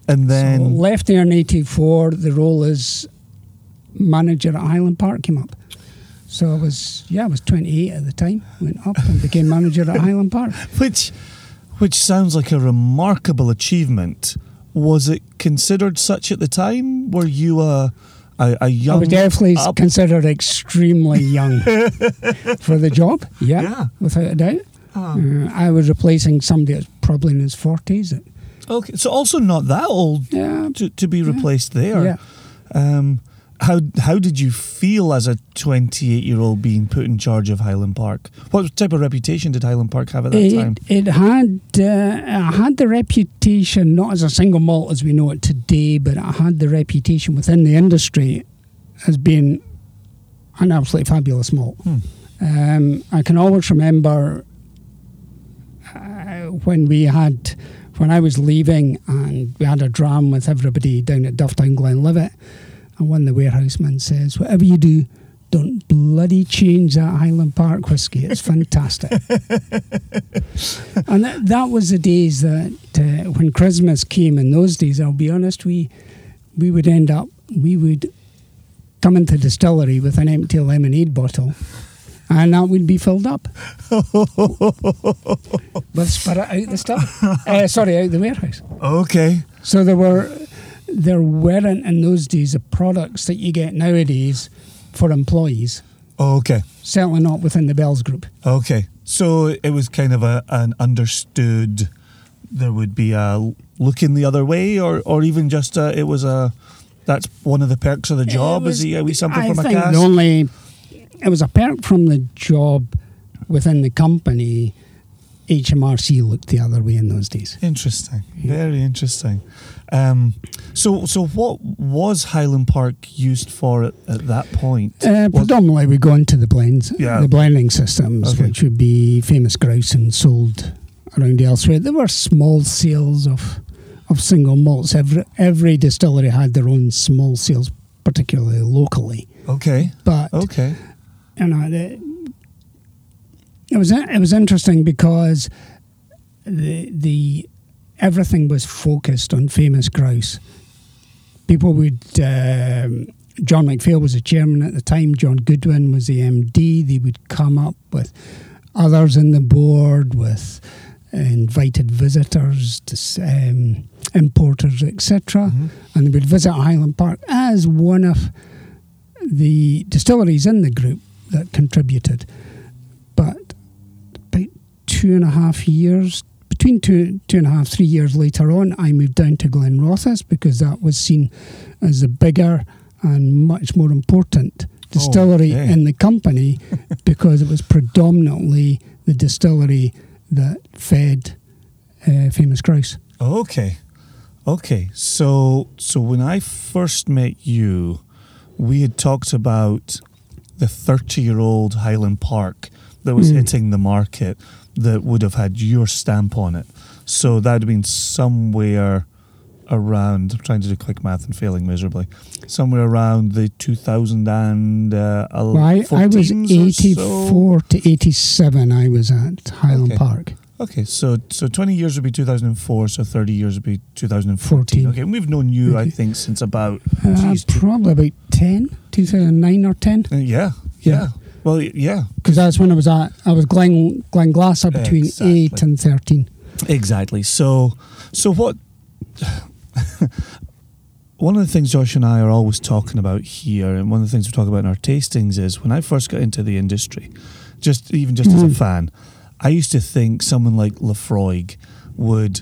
S2: And
S4: So
S2: then,
S4: left there in eighty four. The role as manager at Highland Park came up. So I was yeah, I was twenty eight at the time. Went up and became manager at (laughs) Highland Park.
S2: which, which sounds like a remarkable achievement. Was it considered such at the time? Were you a, a, a young.
S4: I was definitely
S2: up-
S4: considered extremely young (laughs) for the job. Yeah,
S2: Yeah.
S4: without a doubt.
S2: Ah.
S4: Uh, I was replacing somebody that's probably in his forties.
S2: Okay, so also not that old
S4: Yeah,
S2: to, to be replaced there.
S4: yeah.
S2: Um, how how did you feel as a 28 year old being put in charge of Highland Park? What type of reputation did Highland Park have at that time?
S4: It, it had uh, it had the reputation not as a single malt as we know it today, but it had the reputation within the industry as being an absolutely fabulous malt.
S2: Hmm.
S4: Um, I can always remember uh, when we had when I was leaving and we had a dram with everybody down at Dufftown Glenlivet, and one of the warehousemen says, "Whatever you do." Don't bloody change that Highland Park whiskey. It's fantastic. (laughs) and that, that was the days that uh, when Christmas came in those days, I'll be honest, we we would end up, we would come into the distillery with an empty lemonade bottle and that would be filled up (laughs) with spirit out the stuff. Uh, sorry, out the warehouse.
S2: Okay.
S4: So there were, there weren't in those days the products that you get nowadays for employees, oh,
S2: Okay.
S4: certainly not within the Bells Group.
S2: Okay. So it was kind of a an understood. There would be a looking the other way, or or even just a, it was a. That's one of the perks of the job. is he? Are we something
S4: I
S2: from a
S4: think
S2: cast?
S4: the only it was a perk from the job within the company. HMRC looked the other way in those days.
S2: Interesting. Very interesting. Um, so so what was Highland Park used for at, at that point?
S4: Uh, predominantly, we go into the blends,
S2: Yeah.
S4: the blending systems,
S2: Okay.
S4: which would be famous grouse and sold around elsewhere. There were small sales of of single malts. Every every distillery had their own small sales, particularly locally.
S2: okay.
S4: But
S2: Okay.
S4: you know, the, it was it was interesting because the the everything was focused on famous grouse. People would. Um, John McPhail was the chairman at the time. John Goodwin was the MD. They would come up with others in the board, with invited visitors, to, um, importers, etc. And they would visit Highland Park as one of the distilleries in the group that contributed. But about two and a half years, between two two and a half, three years later on, I moved down to Glenrothes because that was seen as the bigger and much more important distillery
S2: okay.
S4: in the company (laughs) because it was predominantly the distillery that fed uh, famous grouse.
S2: Okay. Okay. So so when I first met you, we had talked about the 30 year old Highland Park that was
S4: Mm.
S2: hitting the market that would have had your stamp on it. So that would have been somewhere around, I'm trying to do quick math and failing miserably, somewhere around the 2000 and uh,
S4: Well, I, I was
S2: 14s or so.
S4: 84 to 87, I was at Highland
S2: Okay.
S4: Park.
S2: Okay, so so 20 years would be 2004, so 30 years would be 2014.
S4: 14.
S2: Okay, and we've known you, I think, since about.
S4: Uh,
S2: geez,
S4: probably about 10, 2009 or 10.
S2: uh, yeah,
S4: Yeah.
S2: yeah. Well, yeah.
S4: Because that's when I was at, I was Glen, Glenglassaugh between
S2: Exactly.
S4: 8 and 13.
S2: Exactly. So, so what? (laughs) one of the things Josh and I are always talking about here, and one of the things we talk about in our tastings is when I first got into the industry, just even just as a mm-hmm. fan, I used to think someone like Laphroaig would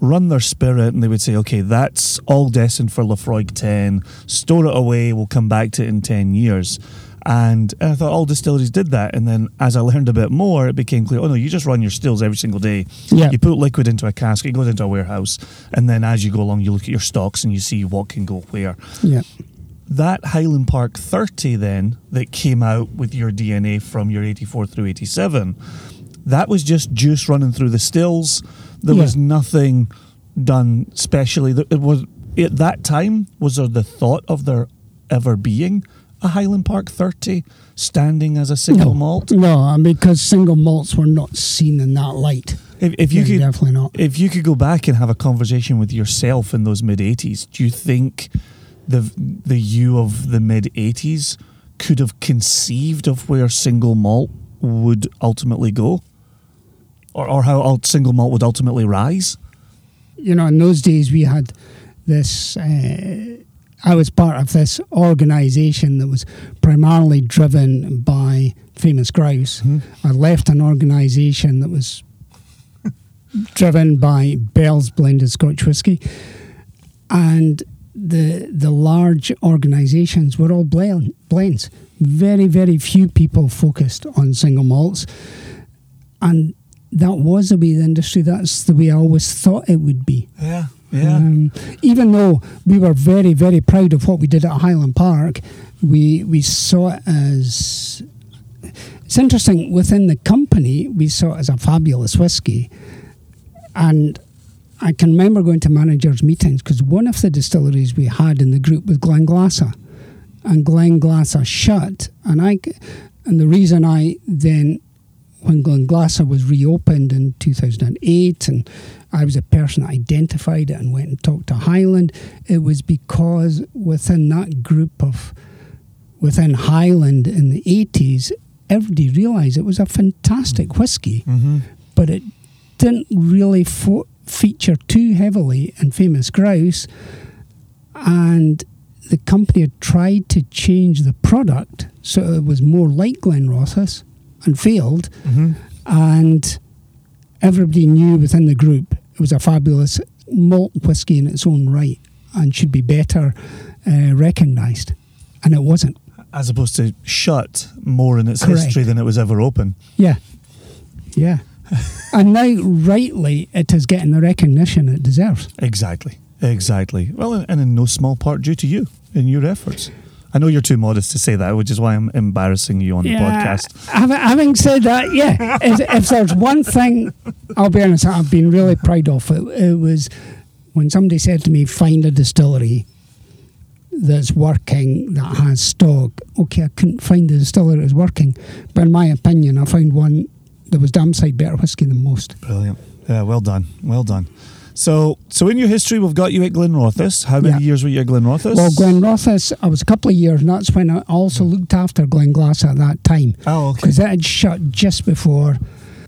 S2: run their spirit and they would say, okay, that's all destined for Laphroaig 10, store it away, we'll come back to it in 10 years. And, and I thought oh, all distilleries did that. And then as I learned a bit more, it became clear oh, no, you just run your stills every single day.
S4: Yeah.
S2: You put liquid into a cask, it goes into a warehouse. And then as you go along, you look at your stocks and you see what can go where.
S4: Yeah.
S2: That Highland Park 30 then, that came out with your DNA from your 84 through 87, that was just juice running through the stills. There
S4: Yeah.
S2: was nothing done specially. It was at that time. Was there the thought of there ever being a Highland Park 30 standing as a single
S4: no,
S2: malt?
S4: No, because single malts were not seen in that light.
S2: If, if you
S4: Yeah,
S2: could
S4: definitely not.
S2: if you could go back and have a conversation with yourself in those mid 80s, do you think the the you of the mid 80s could have conceived of where single malt would ultimately go? Or, or how single malt would ultimately rise?
S4: you know, in those days we had this. Uh, I was part of this organisation that was primarily driven by famous grouse. Mm-hmm. I left an organisation that was (laughs) driven by Bell's blended Scotch whisky, and the the large organisations were all blend, blends. Very very few people focused on single malts, and that was the way the industry. That's the way I always thought it would be.
S2: Yeah, yeah.
S4: Um, even though we were very, very proud of what we did at Highland Park, we we saw it as it's interesting within the company. We saw it as a fabulous whiskey, and I can remember going to managers' meetings because one of the distilleries we had in the group was Glenglassaugh, and Glenglassaugh shut, and I and the reason I then when Glen Glenglassaugh was reopened in 2008 and I was a person that identified it and went and talked to Highland, it was because within that group of, within Highland in the 80s, everybody realised it was a fantastic whiskey,
S2: Mm-hmm.
S4: but it didn't really fo- feature too heavily in Famous Grouse. And the company had tried to change the product so it was more like Glenrothes and failed
S2: Mm-hmm.
S4: and everybody knew within the group it was a fabulous malt whiskey in its own right and should be better uh, recognised. And it wasn't.
S2: As opposed to shut more in its
S4: Correct.
S2: history than it was ever open.
S4: Yeah. Yeah. (laughs) and now, rightly, it is getting the recognition it deserves.
S2: Exactly. Exactly. Well, and in no small part due to you and your efforts. I know you're too modest to say that, which is why I'm embarrassing you on the podcast.
S4: Having, having said that, yeah, (laughs) if, if there's one thing, I'll be honest, I've been really proud of it. It was when somebody said to me, "Find a distillery that's working that has stock." Okay, I couldn't find the distillery that was working, but in my opinion, I found one that was damn sight better whiskey than most.
S2: Brilliant. Yeah, well done. Well done. So, so in your history, we've got you at Glenrothes. How many
S4: Yeah.
S2: years were you at Glenrothes?
S4: Well, Glenrothes, I was a couple of years, and that's when I also mm. looked after Glenglass at that time.
S2: Oh, okay.
S4: because that had shut just before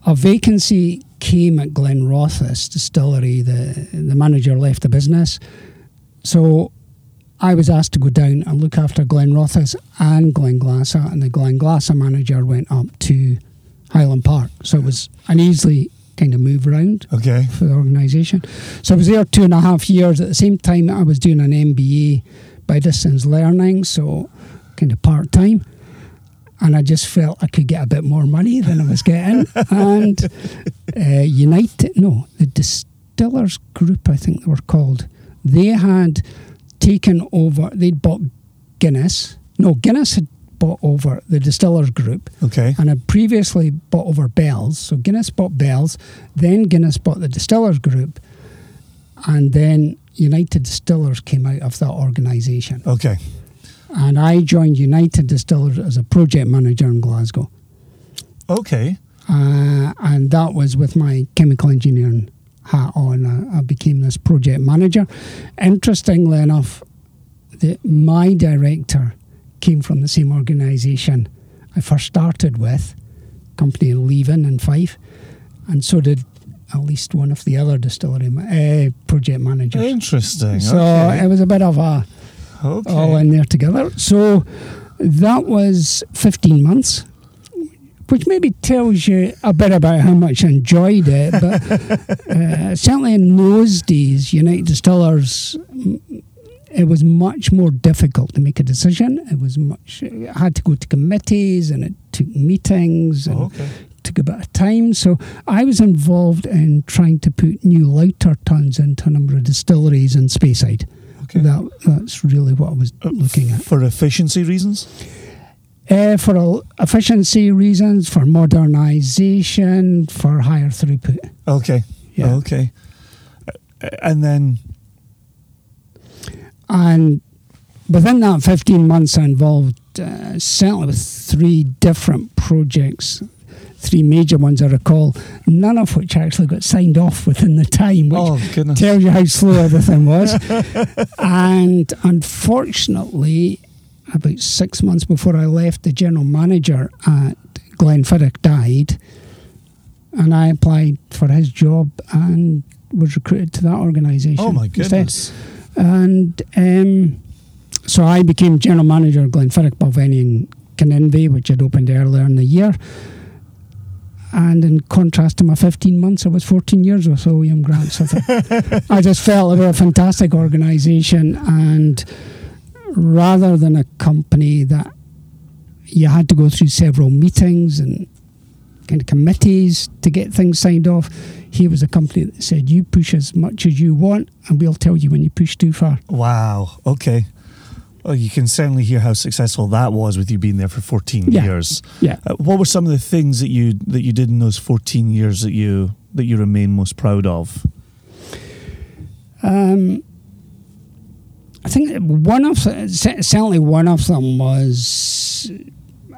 S4: a vacancy came at Glenrothes distillery. The the manager left the business, so I was asked to go down and look after Glenrothes and Glenglassaugh, and the Glenglassaugh manager went up to Highland Park. So it was an easily kind of move around
S2: Okay.
S4: for the organisation. So I was there two and a half years. At the same time, I was doing an MBA by distance learning, so kind of part time. And I just felt I could get a bit more money than I was getting. (laughs) and uh, United, no, the Distillers Group, I think they were called, they had taken over, they'd bought Guinness. No, Guinness had bought over the Distillers Group
S2: Okay.
S4: and had previously bought over Bell's. So Guinness bought Bell's, then Guinness bought the Distillers Group, and then United Distillers came out of that organisation.
S2: Okay.
S4: And I joined United Distillers as a project manager in Glasgow.
S2: Okay.
S4: Uh, and that was with my chemical engineering hat on. I, I became this project manager. Interestingly enough, the, my director came from the same organisation I first started with, company in Leven in Fife, and so did at least one of the other distillery ma- uh, project managers.
S2: Interesting.
S4: So
S2: okay.
S4: it was a bit of a
S2: okay.
S4: all in there together. So that was 15 months, which maybe tells you a bit about how much I enjoyed it. But (laughs) uh, certainly in those days, United Distillers, it was much more difficult to make a decision. It was much, it had to go to committees and it took meetings and
S2: Oh, okay.
S4: took a bit of time. So I was involved in trying to put new lauter tuns into a number of distilleries in Speyside.
S2: Okay.
S4: That, that's really what I was looking at.
S2: For efficiency reasons?
S4: Uh, for efficiency reasons, for modernisation, for higher throughput.
S2: Okay.
S4: Yeah.
S2: Okay. Uh, And then,
S4: And within that 15 months, I involved uh, certainly with three different projects, three major ones I recall, none of which actually got signed off within the time, which
S2: oh goodness.
S4: tells you how slow everything was. (laughs) and unfortunately, about six months before I left, the general manager at Glenfiddich died, and I applied for his job and was recruited to that organisation.
S2: oh my
S4: instead. And um, so I became general manager of Glenfiddich, Balvenie and Kininvie, which had opened earlier in the year. And in contrast to my 15 months, I was 14 years with William Grant. So I (laughs) I just felt they were a fantastic organisation. And rather than a company that you had to go through several meetings and kind of committees to get things signed off, he was a company that said, You push as much as you want, and we'll tell you when you push too far.
S2: Wow. Okay. Well, you can certainly hear how successful that was with you being there for 14
S4: Yeah.
S2: years.
S4: Yeah.
S2: Uh, what were some of the things that you that you did in those 14 years that you that you remain most proud of?
S4: Um, I think one of certainly one of them was,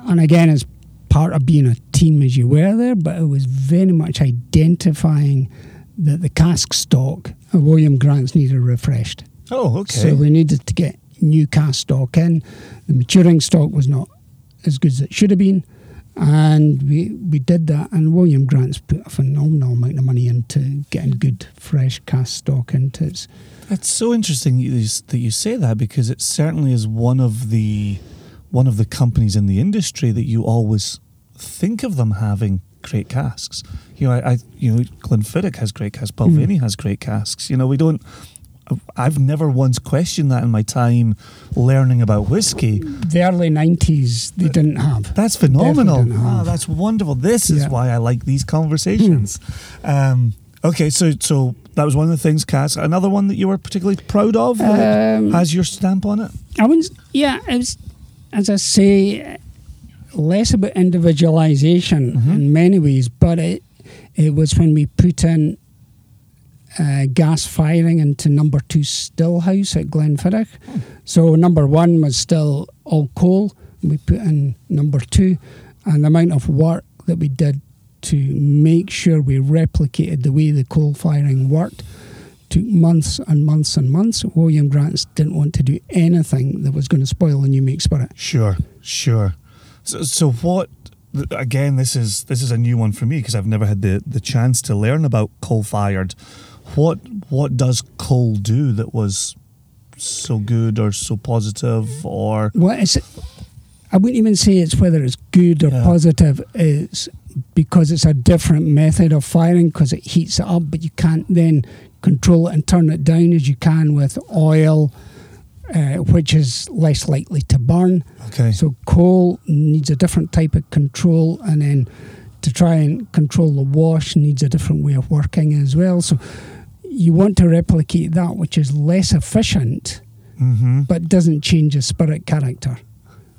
S4: and again, as part of being a team as you were there, but it was very much identifying that the cask stock of William Grant's needed refreshed.
S2: Oh, okay.
S4: So we needed to get new cask stock in. The maturing stock was not as good as it should have been. And we, we did that, and William Grant's put a phenomenal amount of money into getting good, fresh cask stock into its
S2: That's so interesting that you say that because it certainly is one of the one of the companies in the industry that you always think of them having great casks. You know, I, I you know, Glenfiddich has great casks, Balvenie has great casks. You know, we don't. I've never once questioned that in my time learning about whiskey.
S4: the early 90s they didn't have
S2: That's phenomenal. Ah, that's wonderful. This is
S4: Yeah.
S2: why I like these conversations. um, okay, so so that was one of the things, Cass. Another one that you were particularly proud of
S4: Um,
S2: has your stamp on it.
S4: i wouldn't yeah it was as i say less about individualization
S2: Mm-hmm.
S4: in many ways but it it was when we put in uh, gas firing into number two still house at Glenfiddich.
S2: Hmm.
S4: So number one was still all coal. We put in number two, and the amount of work that we did to make sure we replicated the way the coal firing worked took months and months and months. William Grants didn't want to do anything that was going to spoil the new make spirit.
S2: Sure, sure. So, so what? Again, this is this is a new one for me because I've never had the, the chance to learn about coal fired. What what does coal do that was so good or so positive or
S4: What is it? I wouldn't even say it's whether it's good or
S2: Yeah.
S4: positive. It's because it's a different method of firing because it heats it up, but you can't then control it and turn it down as you can with oil, uh, which is less likely to burn.
S2: okay?
S4: So coal needs a different type of control, and then to try and control the wash needs a different way of working as well. So you want to replicate that, which is less efficient
S2: mm-hmm.
S4: but doesn't change the spirit character.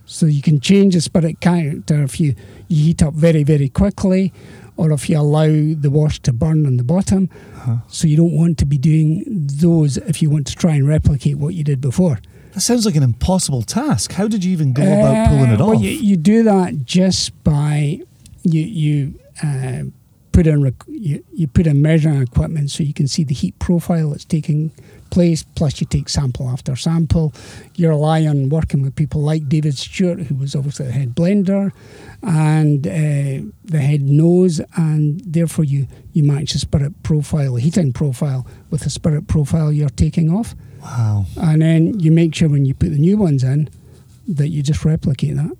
S4: So you can change the spirit character if you, you heat up very, very quickly or if you allow the wash to burn on the bottom.
S2: Uh-huh.
S4: So you don't want to be doing those if you want to try and replicate what you did before.
S2: That sounds like an impossible task. How did you even go about pulling it
S4: Uh,
S2: off?
S4: Well, you, you do that just by you you uh, put in you, you put in measuring equipment so you can see the heat profile that's taking place. Plus, you take sample after sample. You rely on working with people like David Stewart, who was obviously the head blender and uh, the head nose, and therefore you you match the spirit profile, the heating profile, with the spirit profile you're taking off,
S2: Wow.
S4: and then you make sure when you put the new ones in that you just replicate that.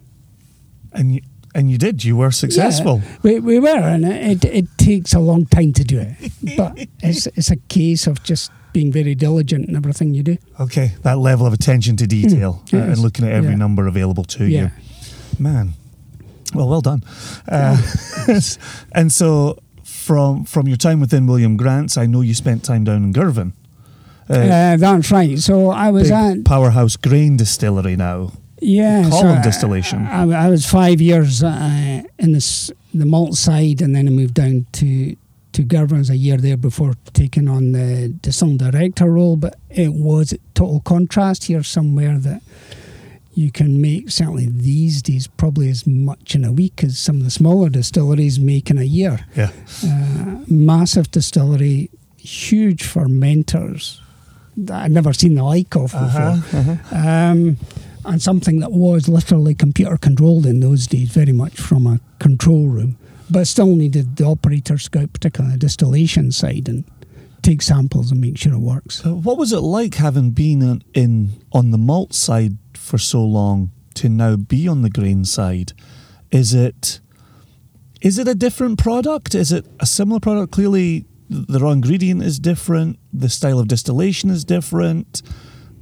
S2: And you, and you did. You were successful.
S4: Yeah, we, we were, and it, it takes a long time to do it. But it's, it's a case of just being very diligent in everything you do.
S2: Okay, that level of attention to detail
S4: Mm,
S2: uh, and looking at every
S4: Yeah.
S2: number available to
S4: Yeah.
S2: you. Man, well, well done. Uh, (laughs) and so, from from your time within William Grant's, I know you spent time down in Girvan. Uh,
S4: Uh, that's right. So I was at
S2: powerhouse grain distillery now.
S4: yeah
S2: column
S4: so
S2: distillation.
S4: I, I was five years uh, in this the malt side, and then I moved down to to a year there before taking on the distilling director role. But it was total contrast here somewhere that you can make certainly these days probably as much in a week as some of the smaller distilleries make in a year.
S2: Yeah.
S4: Uh, massive distillery, huge fermenters that I'd never seen the like of before.
S2: Uh-huh,
S4: Um, and something that was literally computer controlled in those days, very much from a control room, but still needed the operators out, particularly the distillation side, and take samples and make sure it works.
S2: So what was it like having been in on the malt side for so long to now be on the grain side? Is it is it a different product? Is it a similar product? Clearly, the raw ingredient is different. The style of distillation is different,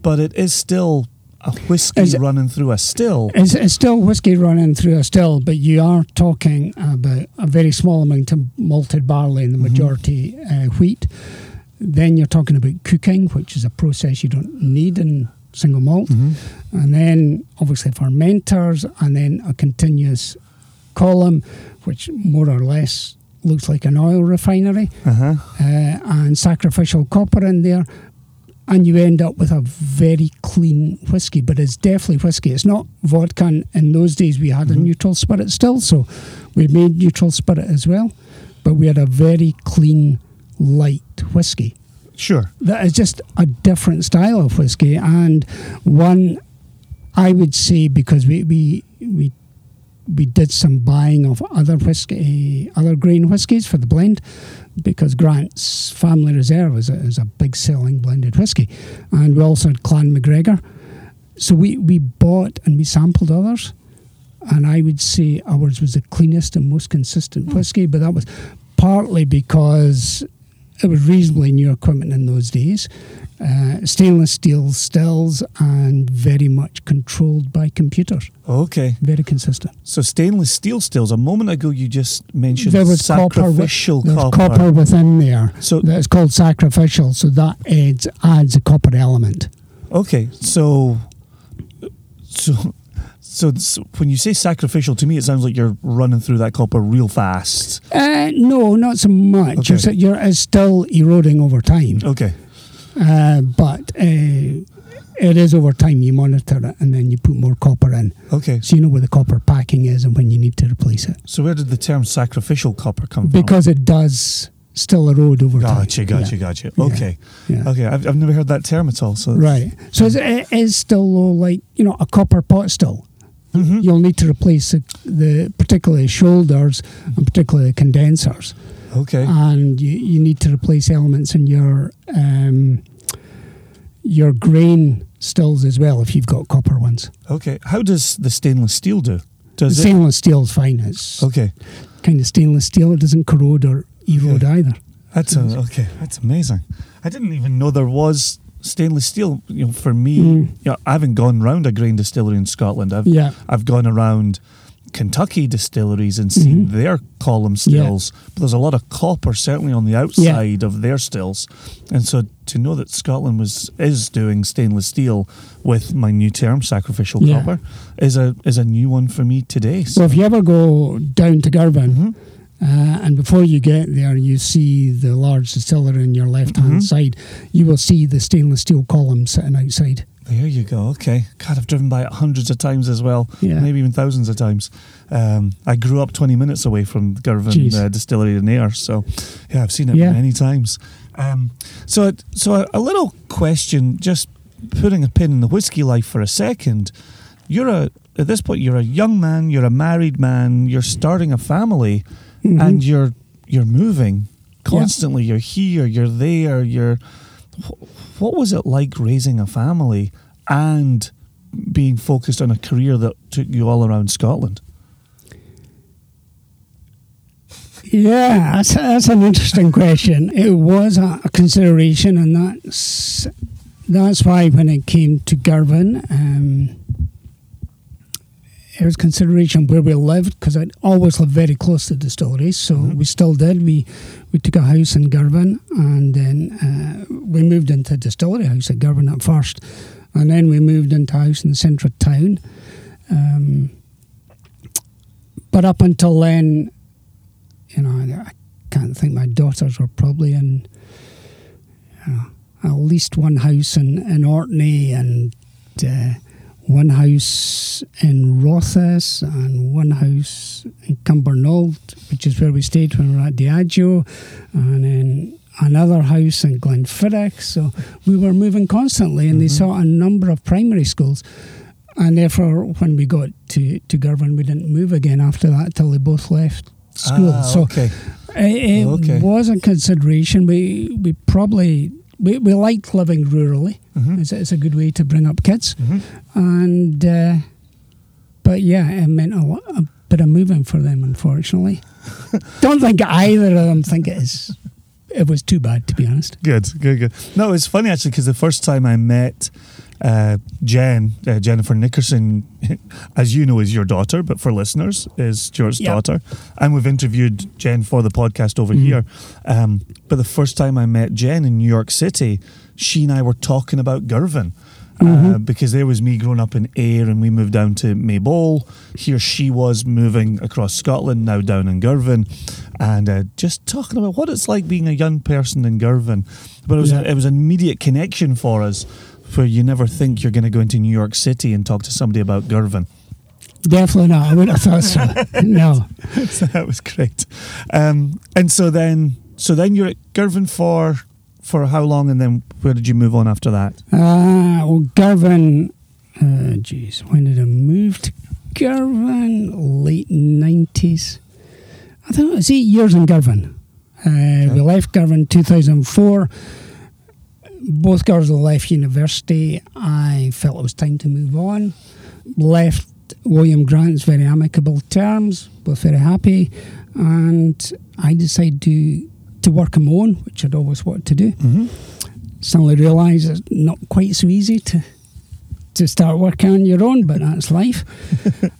S2: but it is still a whiskey
S4: Is
S2: running through a still.
S4: It's, it's still whiskey running through a still, but you are talking about a very small amount of malted barley and the majority uh, wheat. Then you're talking about cooking, which is a process you don't need in single malt. And then obviously fermenters, and then a continuous column, which more or less looks like an oil refinery,
S2: Uh-huh.
S4: uh, and sacrificial copper in there. And you end up with a very clean whiskey, but it's definitely whiskey. It's not vodka. And In those days, we had a mm-hmm. neutral spirit still, so we made neutral spirit as well. But we had a very clean, light whiskey
S2: Sure.
S4: that is just a different style of whiskey and one I would say because we we we we did some buying of other whiskey other grain whiskies for the blend because Grant's Family Reserve is a, is a big selling blended whiskey. And we also had Clan McGregor. So we we bought and we sampled others. And I would say ours was the cleanest and most consistent hmm. whiskey but that was partly because it was reasonably new equipment in those days. Uh, stainless steel stills and very much controlled by computers.
S2: Okay.
S4: Very consistent.
S2: So stainless steel stills. A moment ago, you just mentioned
S4: there was copper,
S2: sacrificial
S4: there was
S2: copper.
S4: copper within there.
S2: So-
S4: that's called sacrificial. So that adds adds a copper element.
S2: Okay, so so so it's- when you say sacrificial, to me it sounds like you're running through that copper real fast.
S4: Uh, no, not so much.
S2: Okay.
S4: You're, you're, it's still eroding over time,
S2: Okay,
S4: uh, but uh, it is over time. You monitor it and then you put more copper in,
S2: okay.
S4: so you know where the copper packing is and when you need to replace it.
S2: So where did the term sacrificial copper come from?
S4: because it does still erode over time.
S2: Gotcha, gotcha,
S4: Yeah.
S2: gotcha. Okay,
S4: Yeah.
S2: okay. I've, I've never heard that term at all. So
S4: Right. So it is still low, like you know a copper pot still.
S2: Mhm.
S4: You'll need to replace the, the particularly shoulders and particularly the condensers,
S2: Okay,
S4: and you, you need to replace elements in your um, your grain stills as well if you've got copper ones.
S2: okay. How does the stainless steel do?
S4: The
S2: Does it?
S4: stainless steel is fine. It's
S2: Okay,
S4: kind of stainless steel. It doesn't corrode or erode
S2: Okay.
S4: either.
S2: that's a, okay. That's amazing. I didn't even know there was stainless steel. You know, for me,
S4: Mm.
S2: you know, I haven't gone round a grain distillery in Scotland. I've
S4: Yeah.
S2: I've gone around Kentucky distilleries and seen
S4: Mhm.
S2: their column
S4: Yeah.
S2: stills, but there's a lot of copper certainly on the outside of their stills, and so to know that Scotland was is doing stainless steel with my new term sacrificial
S4: Yeah.
S2: copper is a is a new one for me today. So,
S4: So if you ever go down to Girvan,
S2: Mhm.
S4: uh, and before you get there, you see the large distillery on your left hand
S2: Mhm.
S4: side, you will see the stainless steel column sitting outside.
S2: There you go. Okay. God, I've driven by it hundreds of times as well.
S4: Yeah.
S2: Maybe even thousands of times. Um, I grew up 20 minutes away from Girvan uh, Distillery in Ayr, so yeah, I've seen it
S4: Yeah.
S2: many times. Um, so, so a, a little question, just putting a pin in the whiskey life for a second. You're a at this point, you're a young man. You're a married man. You're starting a family,
S4: Mhm.
S2: and you're you're moving constantly. You're here. You're there. You're. Wh- What was it like raising a family and being focused on a career that took you all around Scotland?
S4: Yeah, that's, that's an interesting question. It was a, a consideration, and that's that's why when it came to Girvan, um, was consideration where we lived because I'd always lived very close to the distilleries, so we still did. We we took a house in Girvan, and then uh, we moved into a distillery house at Girvan at first, and then we moved into a house in the centre of town. Um, but up until then, you know, I can't think my daughters were probably in you know, at least one house in, in Orkney and uh, one house in Rothes and one house in Cumbernauld, which is where we stayed when we were at Diageo, and then another house in Glenfiddich. So we were moving constantly, and they saw a number of primary schools. And therefore, when we got to, to Girvan, we didn't move again after that till they both left school.
S2: Ah,
S4: so
S2: okay.
S4: it, it
S2: Okay.
S4: was a consideration. We we probably we, we liked living rurally.
S2: Mhm.
S4: It's, it's a good way to bring up kids,
S2: Mhm.
S4: and uh, but yeah, it meant a, lot, a bit of moving for them. Unfortunately, (laughs) don't think either of them think it is. It was too bad, to be honest.
S2: Good, good, good. No, it's funny actually because the first time I met uh, Jen, uh, Jennifer Nickerson, as you know, is your daughter, but for listeners, is Stuart's
S4: Yep.
S2: daughter. And we've interviewed Jen for the podcast over
S4: Mhm.
S2: here. Um, but the first time I met Jen in New York City, she and I were talking about Girvan. Uh,
S4: Mhm.
S2: because there was me growing up in Ayr and we moved down to Maybole. Here she was moving across Scotland, now down in Girvan, and uh, just talking about what it's like being a young person in Girvan. But it was,
S4: Yeah.
S2: it was an immediate connection for us where you never think you're going to go into New York City and talk to somebody about Girvan.
S4: Definitely not. I would have thought so. (laughs) no.
S2: so that was great. Um, and so then, so then you're at Girvan for for how long, and then where did you move on after that?
S4: Uh, well, Girvan, uh, when did I move to Girvan? Late 90s. I think it was eight years in Girvan. Uh, We left Girvan 2004. Both girls left university. I felt it was time to move on. Left William Grant's very amicable terms, both very happy. And I decided to, to work on my own, which I'd always wanted to do
S2: Mm-hmm.
S4: suddenly realised it's not quite so easy to to start working on your own, but that's life.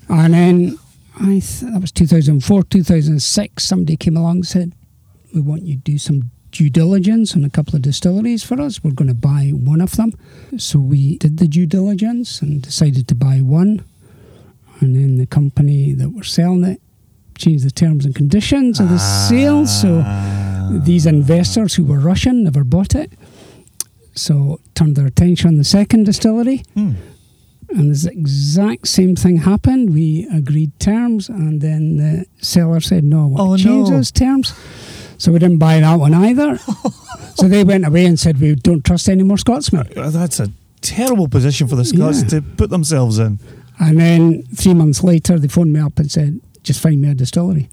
S4: (laughs) and then I th- that was 2004, 2006. Somebody came along and said, "We want you to do some due diligence on a couple of distilleries for us. We're going to buy one of them." So we did the due diligence and decided to buy one. And then the company that were selling it changed the terms and conditions of the sale. So these investors who were Russian never bought it. So turned their attention on the second distillery.
S2: Hmm.
S4: And the exact same thing happened. We agreed terms, and then the seller said, "No, I want
S2: Oh,
S4: to change
S2: no.
S4: those terms." So we didn't buy that one either. so they went away and said, "We don't trust any more Scotsmen."
S2: Uh, That's a terrible position for the Scots
S4: Yeah.
S2: to put themselves in.
S4: And then three months later, they phoned me up and said, "Just find me a distillery,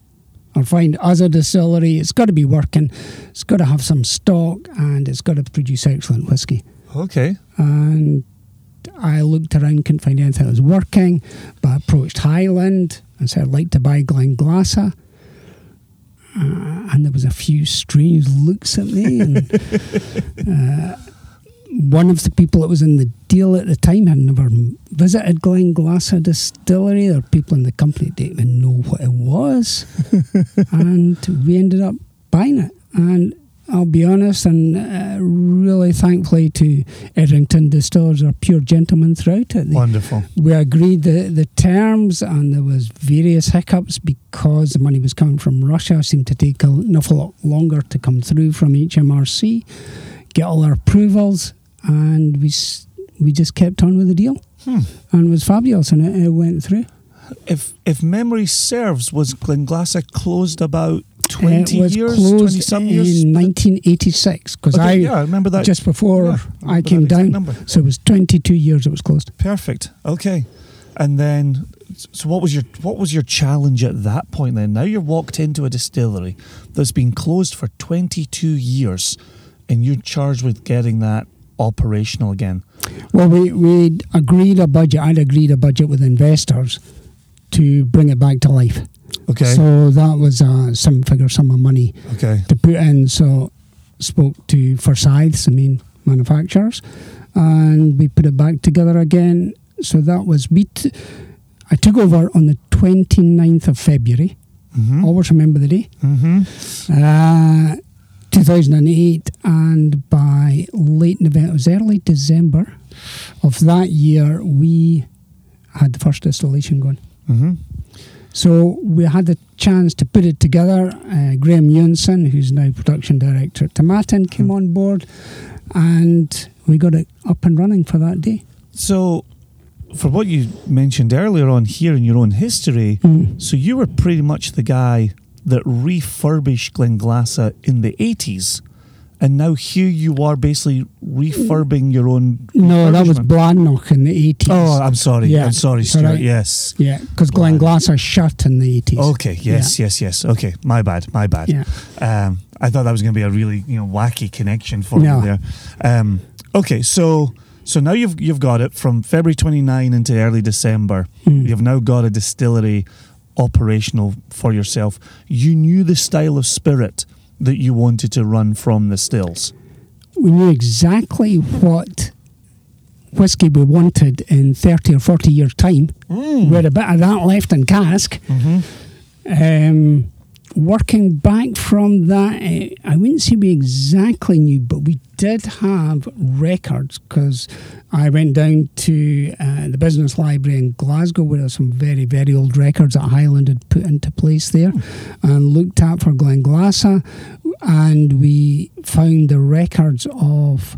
S4: or find us a distillery. It's got to be working. It's got to have some stock, and it's got to produce excellent whiskey."
S2: Okay.
S4: and I looked around, couldn't find anything that was working, but I approached Highland and said I'd like to buy Glenglassaugh. Uh, and there was a few strange looks at me. And (laughs) uh, one of the people that was in the deal at the time had never visited Glen Glenglassaugh Distillery. There were people in the company that didn't even know what it was. (laughs) and we ended up buying it. And I'll be honest, and uh, really thankfully to Edrington Distillers, are pure gentlemen throughout it. They,
S2: Wonderful.
S4: we agreed the, the terms, and there was various hiccups because the money was coming from Russia. It seemed to take a, an awful lot longer to come through from HMRC, get all our approvals, and we we just kept on with the deal,
S2: Hmm.
S4: and it was fabulous, and it, it went through.
S2: If if memory serves, was Glenglassaugh closed about
S4: it
S2: twenty
S4: was
S2: years,
S4: closed
S2: twenty some years?
S4: in 1986 because
S2: Okay,
S4: I
S2: yeah, I remember that.
S4: just before
S2: Yeah, I
S4: I came down.
S2: number.
S4: So it was 22 years it was closed.
S2: Perfect. Okay. And then, so what was your what was your challenge at that point? Then now you're walked into a distillery that's been closed for 22 years, and you're charged with getting that operational again.
S4: Well, we we agreed a budget. I'd agreed a budget with investors to bring it back to life.
S2: Okay.
S4: So that was uh, some figure sum of money
S2: okay.
S4: to put in. So spoke to Forsyths, the main manufacturers, and we put it back together again. So that was we. T- I took over on the 29th of February.
S2: Mm-hmm.
S4: Always remember the day.
S2: Mm-hmm.
S4: Uh, 2008, and by late November, it was early December of that year, we had the first installation going.
S2: Mm-hmm.
S4: So we had the chance to put it together. Uh, Graham Eunson, who's now production director at Tomatin, came on board, and we got it up and running for that day.
S2: So, for what you mentioned earlier on here in your own history,
S4: Mm.
S2: so you were pretty much the guy that refurbished Glenglassaugh in the 80s. And now here you are basically refurbing your own.
S4: No, that was. Bladnoch in the 80s.
S2: Oh, I'm sorry.
S4: Yeah,
S2: I'm sorry, Stuart.
S4: alright.
S2: Yes.
S4: yeah, because
S2: Bladnoch.
S4: Glenglassaugh shut in the 80s.
S2: Okay. Yes. Yes. Yes. Okay. My bad. My bad.
S4: Yeah.
S2: Um, I thought that was going to be a really you know wacky connection for
S4: No.
S2: you there. Um, okay. So so now you've you've got it from February 29 into early December.
S4: Mm.
S2: You've now got a distillery operational for yourself. You knew the style of spirit that you wanted to run from the stills.
S4: we knew exactly what whiskey we wanted in 30 or 40 years' time.
S2: Mm.
S4: We had a bit of that left in cask.
S2: Mm-hmm.
S4: Um, working back from that, eh, I wouldn't say we exactly knew, but we did have records because I went down to uh, the business library in Glasgow where there's some very, very old records that Highland had put into place there and looked at for Glen Glenglassaugh. And we found the records of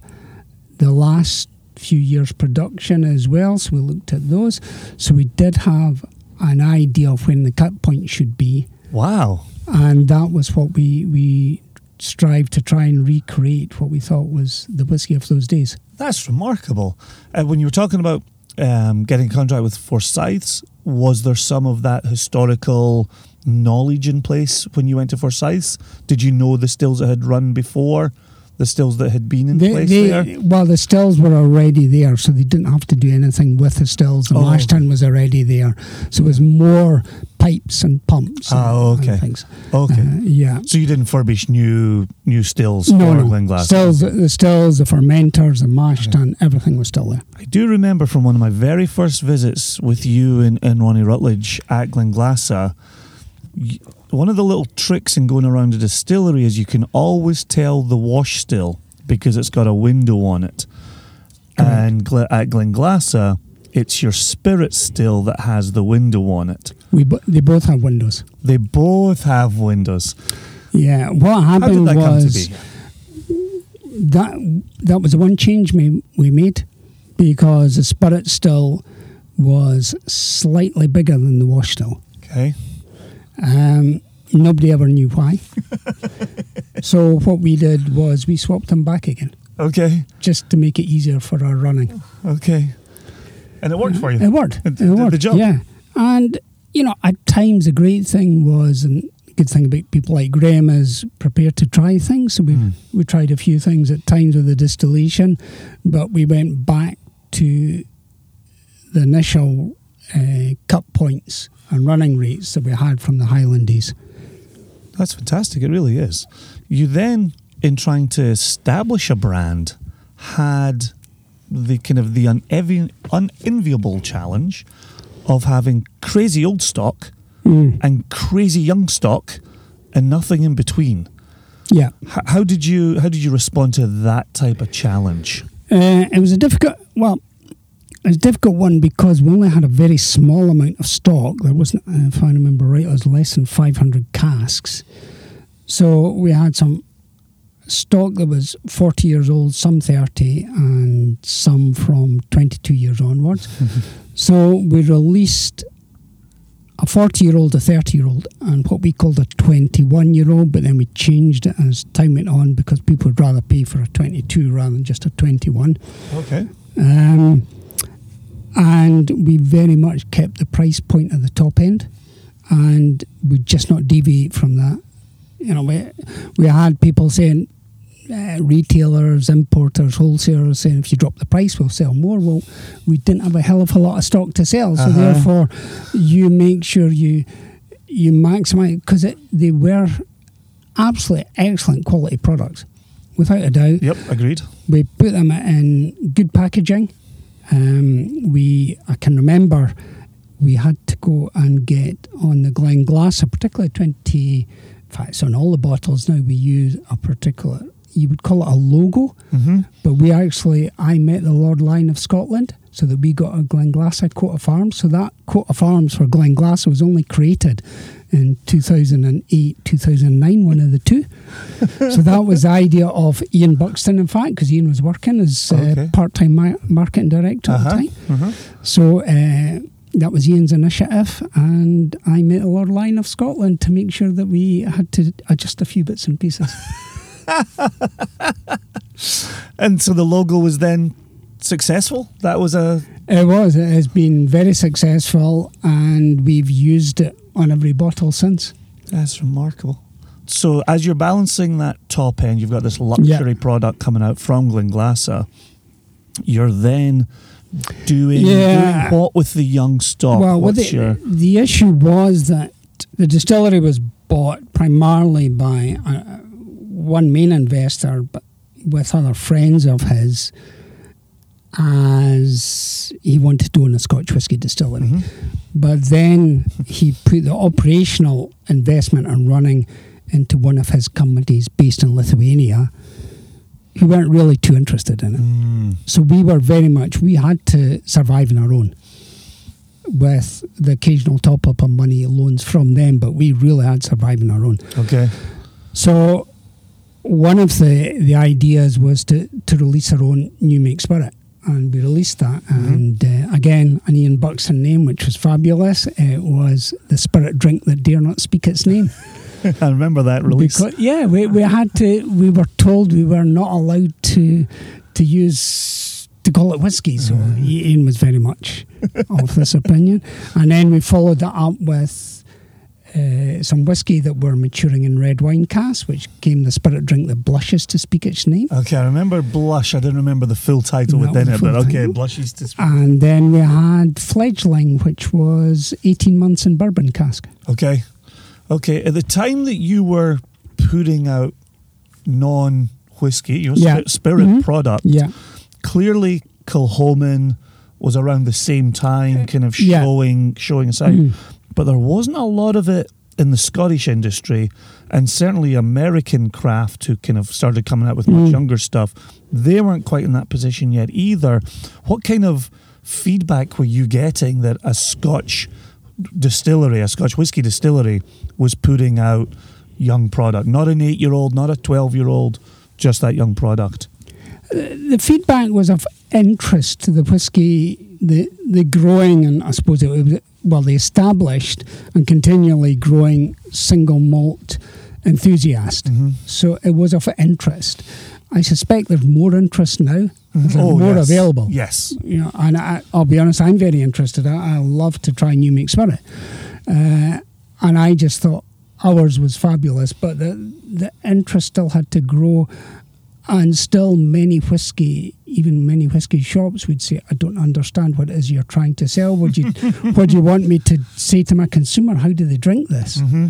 S4: the last few years' production as well. So we looked at those. So we did have an idea of when the cut point should be
S2: Wow.
S4: And that was what we we strived to try and recreate what we thought was the whiskey of those days.
S2: That's remarkable. Uh, when you were talking about um, getting a contract with Forsyths, was there some of that historical knowledge in place when you went to Forsyths? Did you know the stills that had run before, the stills that had been in
S4: They,
S2: place
S4: they-
S2: there?
S4: well, the stills were already there, so they didn't have to do anything with the stills. The
S2: Oh.
S4: mash tun was already there, so it was more pipes and pumps. and,
S2: Oh, okay.
S4: and things.
S2: Okay.
S4: Uh, yeah.
S2: so you didn't furbish new new stills
S4: No,
S2: for
S4: no.
S2: Glenglassaugh?
S4: Stills, the stills, the fermenters, the mash tun, everything was still there.
S2: I do remember from one of my very first visits with you and, and Ronnie Rutledge at Glenglassaugh, y- one of the little tricks in going around a distillery is you can always tell the wash still because it's got a window on it.
S4: Correct.
S2: And Gl- at Glenglassaugh, it's your spirit still that has the window on it.
S4: We bo- they both have windows.
S2: They both have windows.
S4: Yeah. What
S2: How did
S4: happened
S2: that come to
S4: was
S2: be?
S4: that that was the one change we, we made because the spirit still was slightly bigger than the wash still.
S2: Okay.
S4: Um, nobody ever knew why. (laughs) so what we did was we swapped them back again
S2: Okay.
S4: just to make it easier for our running.
S2: Okay. And it worked for you.
S4: It worked.
S2: It
S4: It,
S2: did the
S4: worked.
S2: job.
S4: Yeah. And, you know, at times the great thing was, and good thing about people like Graham is prepared to try things. So we
S2: Mm.
S4: we tried a few things at times with the distillation, but we went back to the initial uh, cut points and running rates that we had from the Highland days.
S2: That's fantastic. It really is. You then, in trying to establish a brand, had the kind of the unevi- unenviable challenge of having crazy old stock
S4: Mm.
S2: and crazy young stock and nothing in between.
S4: Yeah.
S2: H- how did you how did you respond to that type of challenge?
S4: Uh, it was a difficult, well, it was a difficult one because we only had a very small amount of stock. There wasn't, if I remember right, it was less than 500 casks. So we had some stock that was 40 years old, some 30, and some from 22 years onwards. (laughs) so we released a 40 year old, a 30 year old, and what we called a 21 year old, but then we changed it as time went on because people would rather pay for a 22 rather than just a 21.
S2: Okay.
S4: Um, and we very much kept the price point at the top end, and we just not deviate from that. You know, we we had people saying, uh, retailers, importers, wholesalers saying, if you drop the price, we'll sell more. Well, we didn't have a hell of a lot of stock to sell, so
S2: Uh-huh.
S4: therefore, you make sure you you maximise because they were absolutely excellent quality products, without a doubt
S2: Yep. Agreed.
S4: we put them in good packaging. Um, we, I can remember, we had to go and get on the Glen Glass, a particular twenty. In fact, it's on all the bottles now. We use a particular. You would call it a logo,
S2: Mm-hmm.
S4: but we actually, I met the Lord Lyon of Scotland, so that we got a Glen Glenglasside coat of arms. So that coat of arms for Glenglassaugh was only created in 2008, 2009, one of the two. (laughs) so that was the idea of Ian Buxton, in fact, because Ian was working as uh, part-time ma- marketing director at the
S2: Uh-huh.
S4: time.
S2: Uh-huh.
S4: So uh, that was Ian's initiative, and I met the Lord Lyon of Scotland to make sure that we had to adjust a few bits and pieces. (laughs)
S2: And so the logo was then successful. That was a
S4: It was. It has been very successful, and we've used it on every bottle since.
S2: that's remarkable. So as you're balancing that top end, you've got this luxury product coming out from Glenglassaugh. You're then doing,
S4: Yeah.
S2: doing what with the young stock?
S4: well,
S2: What's
S4: the,
S2: your
S4: the issue was that the distillery was bought primarily by uh, one main investor, but with other friends of his, as he wanted to own a Scotch whisky distillery.
S2: Mhm.
S4: But then he put the operational investment and running into one of his companies based in Lithuania, who weren't really too interested in it.
S2: Mm,
S4: So we were very much, we had to survive on our own with the occasional top up of money loans from them, but we really had to survive on our own.
S2: okay.
S4: So one of the, the ideas was to, to release our own new make spirit. And we released that. And uh, again, an Ian Buxton name, which was fabulous. It was the spirit drink that dare not speak its name. (laughs)
S2: I remember that release.
S4: Because, yeah, we, we had to. We were told we were not allowed to to use to call it whiskey. So Ian was very much of this opinion, and then we followed that up with. Uh, some whiskey that were maturing in red wine casks, which came the spirit drink that blushes to speak its name.
S2: Okay, I remember Blush. I didn't remember the full title
S4: Not
S2: within it, but okay,
S4: title.
S2: Blush used to speak.
S4: And then we had fledgling, which was 18 months in bourbon cask.
S2: Okay. Okay. At the time that you were putting out non whiskey, your
S4: Yeah.
S2: spi- spirit
S4: Mhm.
S2: product,
S4: Yeah.
S2: clearly Kilchoman was around the same time, kind of
S4: yeah.
S2: showing showing us out.
S4: Mhm.
S2: But there wasn't a lot of it in the Scottish industry, and certainly American craft, who kind of started coming out with much
S4: Mm.
S2: younger stuff, they weren't quite in that position yet either. What kind of feedback were you getting that a Scotch distillery, a Scotch whiskey distillery, was putting out young product? Not an eight-year-old, not a twelve-year-old, just that young product.
S4: the feedback was of interest to the whiskey, the the growing, and I suppose it was well, the established and continually growing single malt enthusiast.
S2: Mhm.
S4: So it was of interest. I suspect there's more interest now. There's
S2: Oh,
S4: more
S2: yes.
S4: available.
S2: Yes.
S4: You know, and I, I'll be honest, I'm very interested. I, I love to try new make spirit, uh, and I just thought ours was fabulous. But the the interest still had to grow, and still many whiskey, even many whiskey shops would say, "I don't understand what it is you're trying to sell. Would you, (laughs) what do you want me to say to my consumer? How do they drink this?"
S2: hmm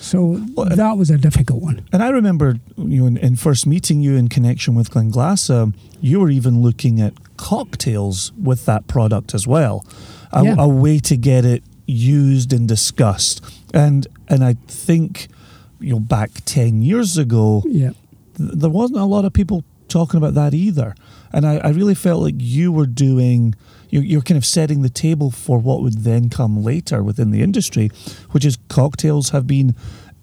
S4: So
S2: Well,
S4: that was a difficult one.
S2: And I remember you know, in, in first meeting you in connection with Glenglassaugh, you were even looking at cocktails with that product as well, a,
S4: Yeah.
S2: a way to get it used and discussed. And and I think you know back ten years ago,
S4: Yeah.
S2: Th- there wasn't a lot of people talking about that either. And I, I really felt like you were doing, you, you're kind of setting the table for what would then come later within the industry, which is cocktails have been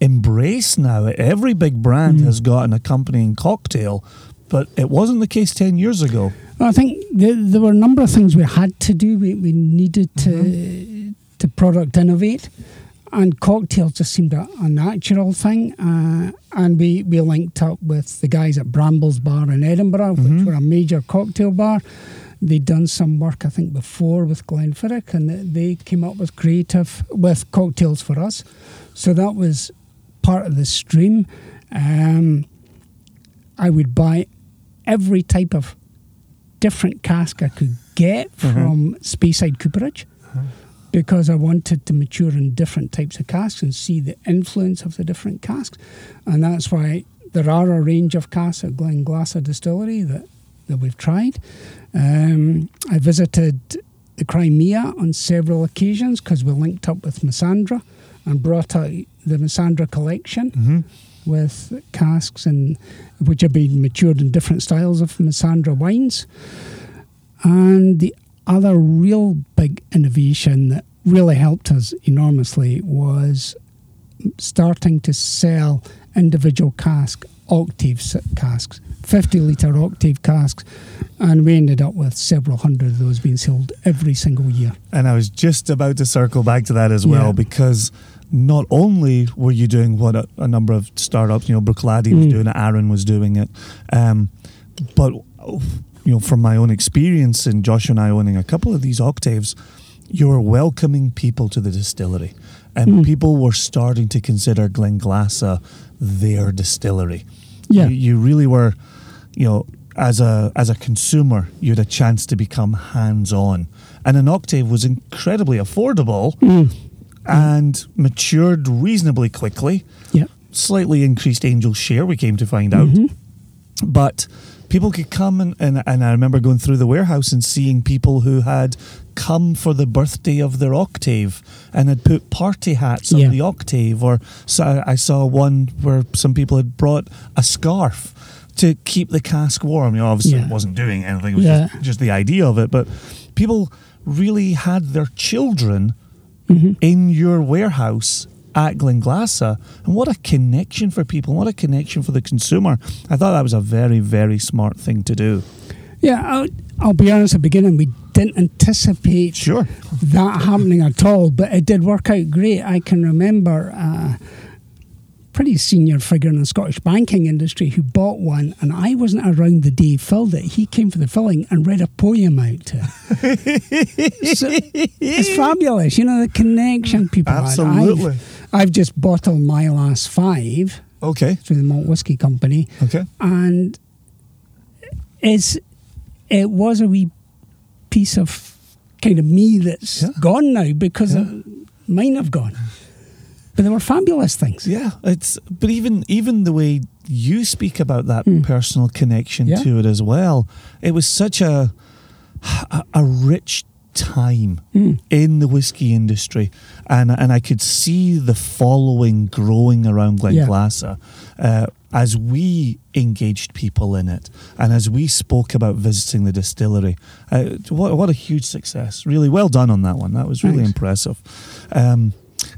S2: embraced now. Every big brand
S4: Mm.
S2: has got an accompanying cocktail, but it wasn't the case 10 years ago.
S4: I think there, there were a number of things we had to do. We, we needed to to product innovate, and cocktails just seemed a, a natural thing. Uh, and we, we linked up with the guys at Brambles Bar in Edinburgh, which were a major cocktail bar. They'd done some work, I think, before with Glenfiddich, and they- they came up with creative with cocktails for us. So that was part of the stream. Um, I would buy every type of different cask I could get from Speyside Cooperage because I wanted to mature in different types of casks and see the influence of the different casks. And that's why there are a range of casks at Glenglassaugh Distillery that, that we've tried. Um, I visited the Crimea on several occasions because we linked up with Massandra and brought out the Massandra collection with casks and which have been matured in different styles of Massandra wines. And the other real big innovation that really helped us enormously was starting to sell individual cask octave casks, 50 litre octave casks, and we ended up with several hundred of those being sold every single year.
S2: And I was just about to circle back to that as well
S4: Yeah.
S2: because not only were you doing what a, a number of startups, you know, Bruichladdich was
S4: Mm.
S2: doing it, Arran was doing it, um, but you know, from my own experience and Josh and I owning a couple of these octaves, you were welcoming people to the distillery, and
S4: Mm.
S2: people were starting to consider Glenglassaugh their distillery.
S4: Yeah.
S2: you, you really were, you know, as a as a consumer, you had a chance to become hands on, and an octave was incredibly affordable
S4: Mm.
S2: and matured reasonably quickly.
S4: Yeah.
S2: Slightly increased angel share, we came to find out, but people could come and, and and I remember going through the warehouse and seeing people who had come for the birthday of their octave and had put party hats on
S4: Yeah.
S2: the octave or so I- saw one where some people had brought a scarf to keep the cask warm. You know, obviously
S4: Yeah.
S2: it wasn't doing anything, it was
S4: Yeah.
S2: just, just the idea of it. But people really had their children
S4: Mm-hmm.
S2: in your warehouse at Glenglassaugh. And what a connection for people, what a connection for the consumer. I thought that was a very, very smart thing to do.
S4: Yeah, I'll, I'll be honest, at the beginning, we didn't anticipate
S2: Sure.
S4: that happening at all, but it did work out great. I can remember a pretty senior figure in the Scottish banking industry who bought one, and I wasn't around the day he filled it. He came for the filling and read a poem out to it. (laughs) so it's fabulous, you know, the connection people.
S2: Absolutely.
S4: I've, just bottled my last five
S2: Okay.
S4: through the Malt Whisky Company
S2: Okay.
S4: and it's it was a wee piece of kind of me that's
S2: Yeah.
S4: gone now because
S2: Yeah.
S4: mine have gone. But they were fabulous things.
S2: Yeah, it's but even even the way you speak about that
S4: Hmm.
S2: personal connection
S4: Yeah.
S2: to it as well, it was such a a, a rich time
S4: Hmm.
S2: in the whiskey industry, and and I could see the following growing around
S4: Yeah.
S2: Glenglassaugh uh, as we engaged people in it, and as we spoke about visiting the distillery. Uh, what what a huge success! Really well done on that one. That was really
S4: Thanks.
S2: impressive. Um,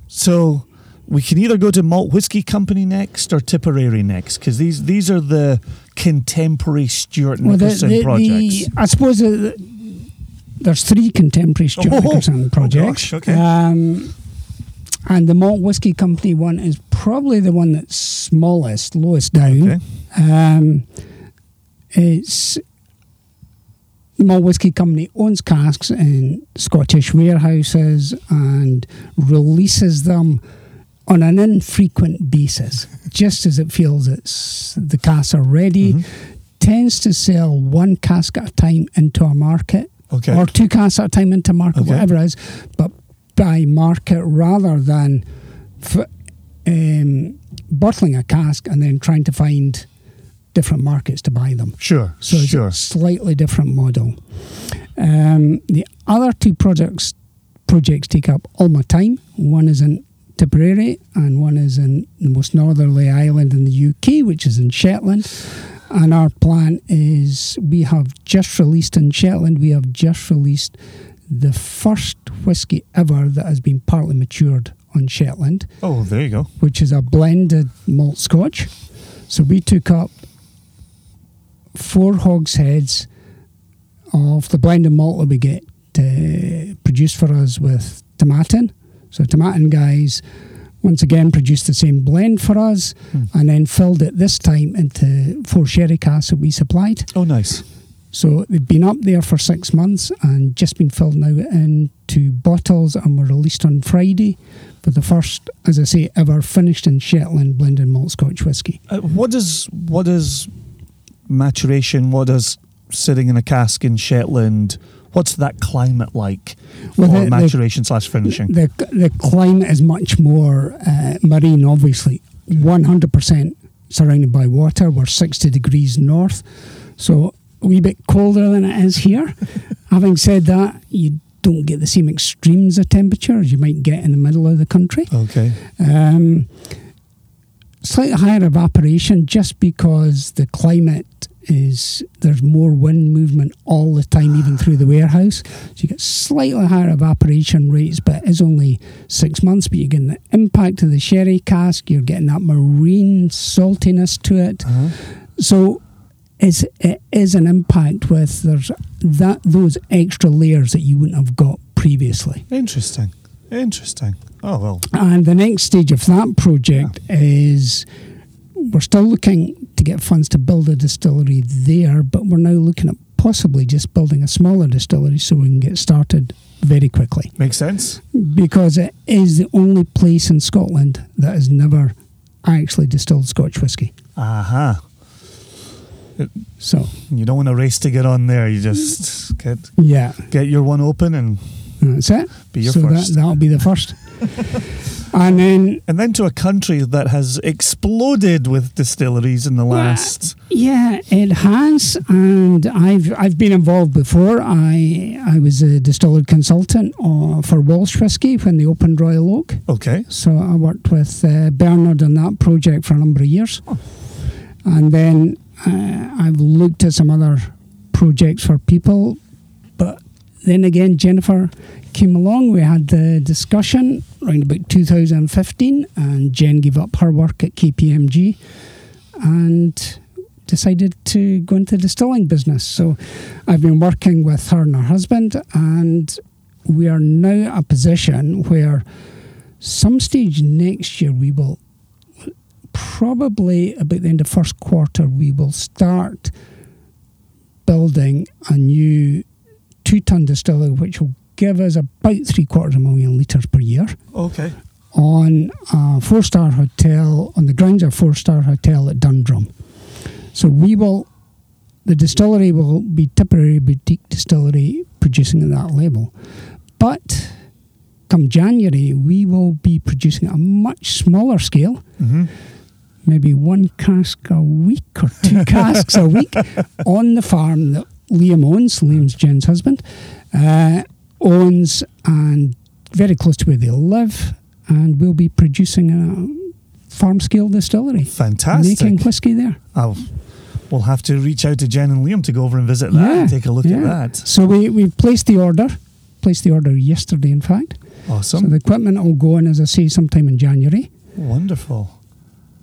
S2: so we can either go to Malt Whiskey Company next or Tipperary next because these these are the contemporary Stuart
S4: Well, the-
S2: Nickerson
S4: the-
S2: projects.
S4: the- I suppose uh, there's three contemporary Stuart
S2: Oh,
S4: Nickerson
S2: oh
S4: projects.
S2: gosh, okay.
S4: Um, and the Malt Whisky Company one is probably the one that's smallest, lowest down.
S2: Okay.
S4: Um, it's the Malt Whisky Company owns casks in Scottish warehouses and releases them on an infrequent basis, (laughs) just as it feels it's the casks are ready.
S2: Mm-hmm.
S4: Tends to sell one cask at a time into a market,
S2: Okay.
S4: or two casks at a time into market,
S2: Okay.
S4: whatever it is, but by market rather than f- um, bottling a cask and then trying to find different markets to buy them.
S2: Sure,
S4: So it's
S2: sure.
S4: a slightly different model. Um, the other two projects projects take up all my time. One is in Tipperary and one is in the most northerly island in the UK, which is in Shetland. And our plan is we have just released in Shetland, we have just released the first whisky ever that has been partly matured on Shetland,
S2: Oh, there you go.
S4: which is a blended malt scotch. So we took up four hogsheads of the blended malt that we get uh, produced for us with Tomatin. So Tomatin guys once again produced the same blend for us and then filled it this time into four sherry casks that we supplied.
S2: Oh, nice.
S4: So they've been up there for six months and just been filled now into bottles and were released on Friday for the first, as I say, ever finished in Shetland blended malt Scotch whisky.
S2: Uh, what does what does maturation? What does sitting in a cask in Shetland? What's that climate like
S4: Well, the- the-
S2: maturation slash finishing?
S4: The the climate is much more uh, marine, obviously. One hundred percent surrounded by water. We're sixty degrees north, so a wee bit colder than it is here. (laughs) Having said that, you don't get the same extremes of temperature as you might get in the middle of the country.
S2: okay.
S4: Um, slightly higher evaporation just because the climate is there's more wind movement all the time, even through the warehouse. So you get slightly higher evaporation rates, but it is only six months. But you're getting the impact of the sherry cask, you're getting that marine saltiness to it.
S2: Uh-huh.
S4: So it's, it is an impact with there's that those extra layers that you wouldn't have got previously.
S2: Interesting. Interesting. Oh well.
S4: And the next stage of that project is we're still looking to get funds to build a distillery there, but we're now looking at possibly just building a smaller distillery so we can get started very quickly.
S2: Makes sense.
S4: Because it is the only place in Scotland that has never actually distilled Scotch whisky.
S2: Aha.
S4: So,
S2: You don't want to race to get on there. You just mm. get
S4: yeah,
S2: get your one open and
S4: that's it.
S2: Be your
S4: so
S2: first.
S4: That, that'll be the first. And then
S2: and then to a country that has exploded with distilleries in the last.
S4: Yeah, it has, and I've I've been involved before. I I was a distiller consultant uh, for Walsh Whisky when they opened Royal Oak.
S2: Okay.
S4: So I worked with uh, Bernard on that project for a number of years, and then uh, I've looked at some other projects for people, then again Jennifer came along. We had the discussion around about 2015, and Jen gave up her work at KPMG, and decided to go into the distilling business. So I've been working with her and her husband, and we are now at a position where some stage next year we will probably about the end of first quarter we will start building a new two ton distillery which will give us about three quarters of a million litres per year
S2: Okay.
S4: on a four star hotel on the grounds of a four star hotel at Dundrum. So we will the distillery will be Tipperary boutique distillery producing at that level. But come January we will be producing at a much smaller scale
S2: hmm
S4: maybe one cask a week or two (laughs) casks a week on the farm that Liam owns. Liam's Jen's husband uh, owns and very close to where they live, and we'll be producing a farm scale distillery,
S2: Fantastic.
S4: making whiskey there.
S2: Oh, we'll have to reach out to Jen and Liam to go over and visit that and take a look at that.
S4: So we we placed the order, placed the order yesterday, in fact.
S2: Awesome.
S4: So the equipment will go in, as I say, sometime in January.
S2: Wonderful.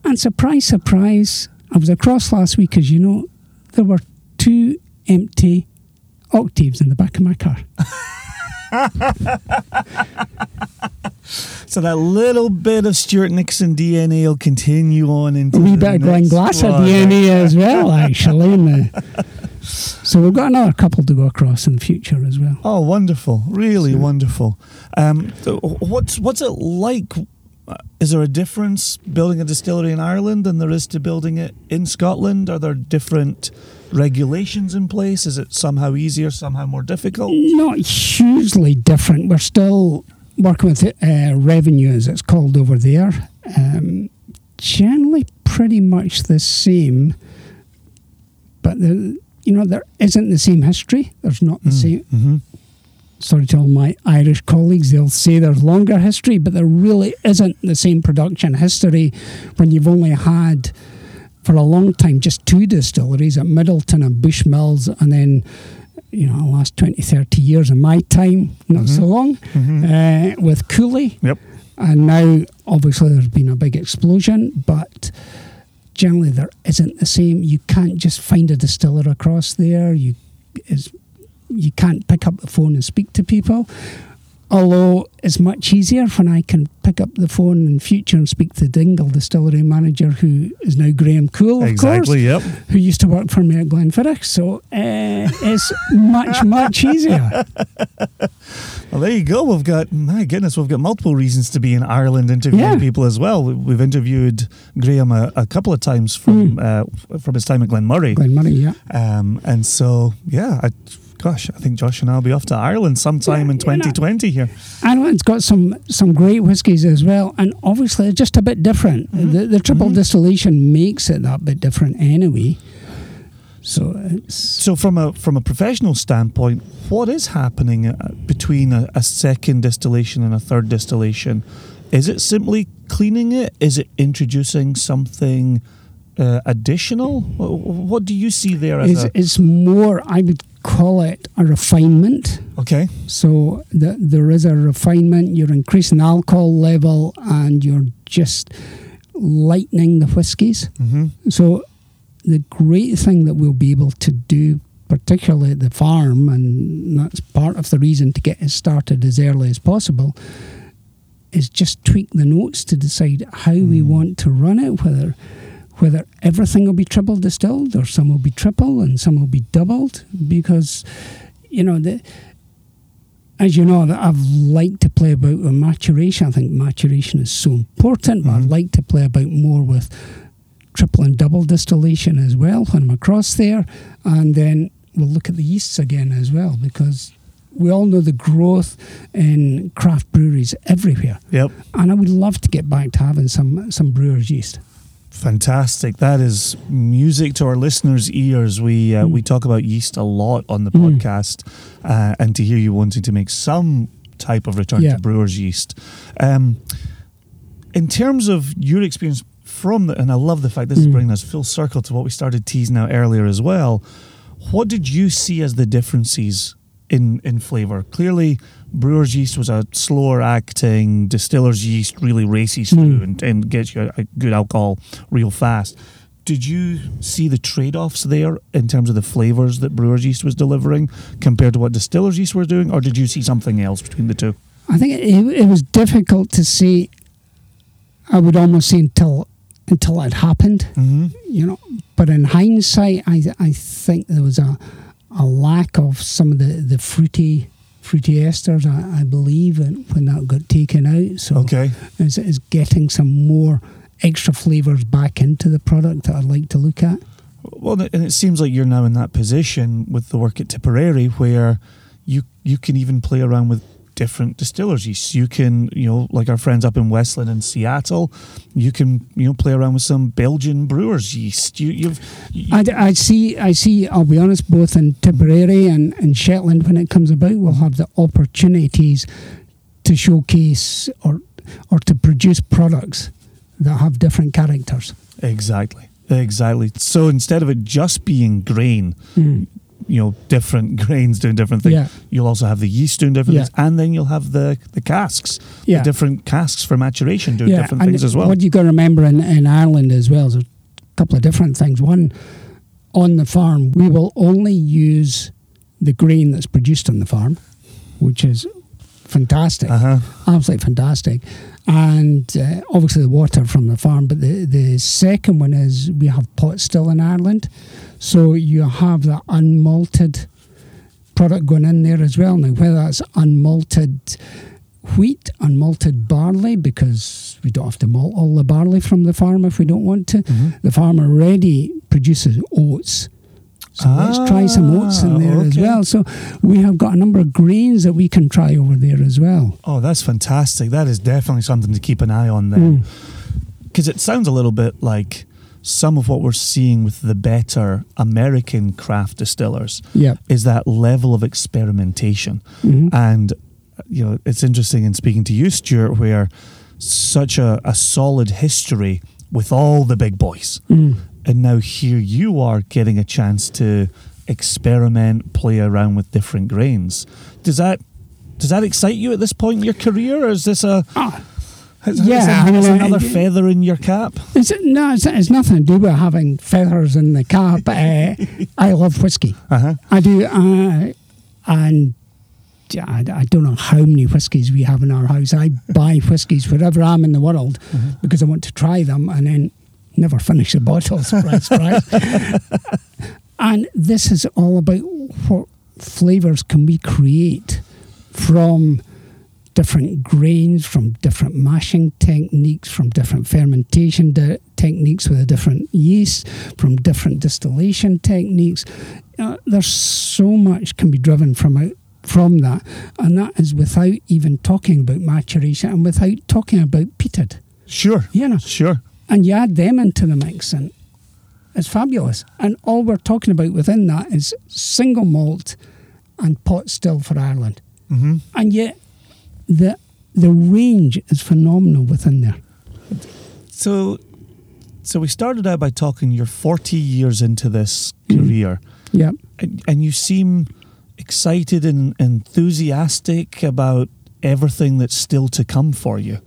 S4: And surprise, surprise, I was across last week, as you know, there were two empty octaves in the back of my car. (laughs)
S2: So that little bit of Stuart Nickerson DNA will continue on into
S4: A wee
S2: the
S4: bit of Glen
S2: next
S4: Glasser. (laughs) DNA as well, actually. so we've got another couple to go across in the future as well.
S2: Oh, wonderful! Really
S4: So-
S2: wonderful. Um, so what's what's it like? Uh, Is there a difference building a distillery in Ireland than there is to building it in Scotland? Are there different regulations in place? Is it somehow easier, somehow more difficult?
S4: Not hugely different. We're still working with uh, revenue, as it's called over there. Um, generally, pretty much the same, but the, you know there isn't the same history. There's not the same.
S2: Mm-hmm.
S4: Sorry to all my Irish colleagues, they'll say there's longer history, but there really isn't the same production history when you've only had for a long time just two distilleries at Midleton and Bushmills, and then you know, the last 20, 30 years of my time, not so long, uh, with Cooley.
S2: Yep.
S4: And now, obviously, there's been a big explosion, but generally there isn't the same. You can't just find a distiller across there. You is you can't pick up the phone and speak to people. Although it's much easier when I can pick up the phone in future and speak to Dingle distillery manager, who is now Graham Coull, of
S2: exactly. Yep.
S4: course, who used to work for me at Glenfiddich. So uh, it's much, much easier. (laughs)
S2: Well, there you go. We've got my goodness. We've got multiple reasons to be in Ireland interviewing
S4: Yeah.
S2: people as well. We- We've interviewed Graham a, a couple of times from uh, from his time at Glen Moray.
S4: Glenmurray, yeah.
S2: Um, and so, yeah, I, gosh, I think Josh and I'll be off to Ireland sometime
S4: Yeah,
S2: in
S4: you know.
S2: 2020 here.
S4: Ireland's got some some great whiskies as well, and obviously it's just a bit different. The, the triple distillation makes it that bit different anyway. So it's
S2: So, from a from a professional standpoint, what is happening uh, between a, a second distillation and a third distillation? Is it simply cleaning it? Is it introducing something uh, additional? What do you see there as
S4: it's,
S2: a
S4: it's more. I would call it a refinement.
S2: okay?
S4: So the, there is a refinement. You're increasing alcohol level, and you're just lightening the whiskies.
S2: hmm
S4: So the great thing that we'll be able to do, particularly at the farm, and that's part of the reason to get it started as early as possible, is just tweak the notes to decide how we want to run it, whether whether everything will be triple distilled or some will be triple and some will be doubled, because you know the as you know, I've liked to play about with maturation. I think maturation is so important, but I'd
S2: Mhm.
S4: like to play about more with triple and double distillation as well when I'm across there. And then we'll look at the yeasts again as well, because we all know the growth in craft breweries everywhere.
S2: Yep.
S4: And I would love to get back to having some, some brewer's yeast.
S2: Fantastic. That is music to our listeners' ears. We uh, we talk about yeast a lot on the
S4: Mm.
S2: podcast, uh, and to hear you wanting to make some type of return
S4: Yeah.
S2: to brewer's yeast. Um, in terms of your experience from the, and I love the fact this is
S4: Mm.
S2: bringing us full circle to what we started teasing out earlier as well. What did you see as the differences in in flavour? Clearly, brewer's yeast was a slower acting. Distiller's yeast really races through
S4: Mm.
S2: and, and gets you a, a good alcohol real fast. Did you see the trade offs there in terms of the flavours that brewer's yeast was delivering compared to what distiller's yeast were doing, or did you see something else between the two?
S4: I think it, it was difficult to see. I would almost say until until it happened.
S2: Mm-hmm.
S4: you know. But in hindsight, I I think there was a a lack of some of the, the fruity fruity esters. I, I believe and when that got taken out, so
S2: Okay.
S4: is is getting some more extra flavors back into the product that I'd like to look at.
S2: Well, and it seems like you're now in that position with the work at Tipperary where you you can even play around with different distillers yeasts. You can, you know, like our friends up in Westland and Seattle, you can, you know, play around with some Belgian brewers yeast. You, you've, you,
S4: I, I see, I see. I'll be honest, both in Tipperary and, and Shetland, when it comes about, we'll have the opportunities to showcase or or to produce products that have different characters.
S2: exactly, exactly. So instead of it just being grain,
S4: Mm.
S2: You know, different (laughs) grains doing different things,
S4: Yeah.
S2: you'll also have the yeast doing different
S4: Yeah.
S2: things, and then you'll have the the casks,
S4: Yeah.
S2: the different casks for maturation doing different
S4: and
S2: things as well.
S4: What you got to remember in, in Ireland as well is a couple of different things. One, on the farm, we will only use the grain that's produced on the farm, which is fantastic,
S2: Uh huh.
S4: absolutely fantastic. And uh, obviously the water from the farm. But the, the second one is we have pot still in Ireland. So you have the unmalted product going in there as well. Now, whether that's unmalted wheat, unmalted barley, because we don't have to malt all the barley from the farm if we don't want to.
S2: Mhm.
S4: The farm already produces oats. So let's try some oats in
S2: Ah,
S4: there as well. So we have got a number of grains that we can try over there as well.
S2: Oh, that's fantastic. That is definitely something to keep an eye on then.
S4: Mm.
S2: Because it sounds a little bit like some of what we're seeing with the better American craft distillers
S4: Yeah.
S2: is that level of experimentation.
S4: Mhm.
S2: And, you know, it's interesting in speaking to you, Stuart, where such a, a solid history with all the big boys.
S4: Mm.
S2: And now here you are getting a chance to experiment, play around with different grains. Does that does that excite you at this point in your career, or is this a
S4: Ah,
S2: Is,
S4: Yeah,
S2: is, that-
S4: I mean,
S2: is another
S4: it-
S2: feather in your cap?
S4: It's, no, it's, it's nothing to do with having feathers in the cap. (laughs) uh, I love whiskey.
S2: Uh-huh.
S4: I do. Uh, and I, I don't know how many whiskies we have in our house. I buy whiskies wherever I'm in the world because I want to try them and then never finish the bottle. Surprise, surprise. (laughs) and this is all about what flavors can we create from different grains, from different mashing techniques, from different fermentation de- techniques with a different yeast, from different distillation techniques. Uh, there's so much can be driven from out from that, and that is without even talking about maturation and without talking about peated.
S2: Sure.
S4: You know,
S2: Sure.
S4: And you add them into the mix, and it's fabulous. And all we're talking about within that is single malt and pot still for Ireland,
S2: hmm
S4: and yet the the range is phenomenal within there.
S2: So, so we started out by talking. You're 40 years into this career,
S4: Yeah,
S2: and, and you seem excited and enthusiastic about everything that's still to come for you.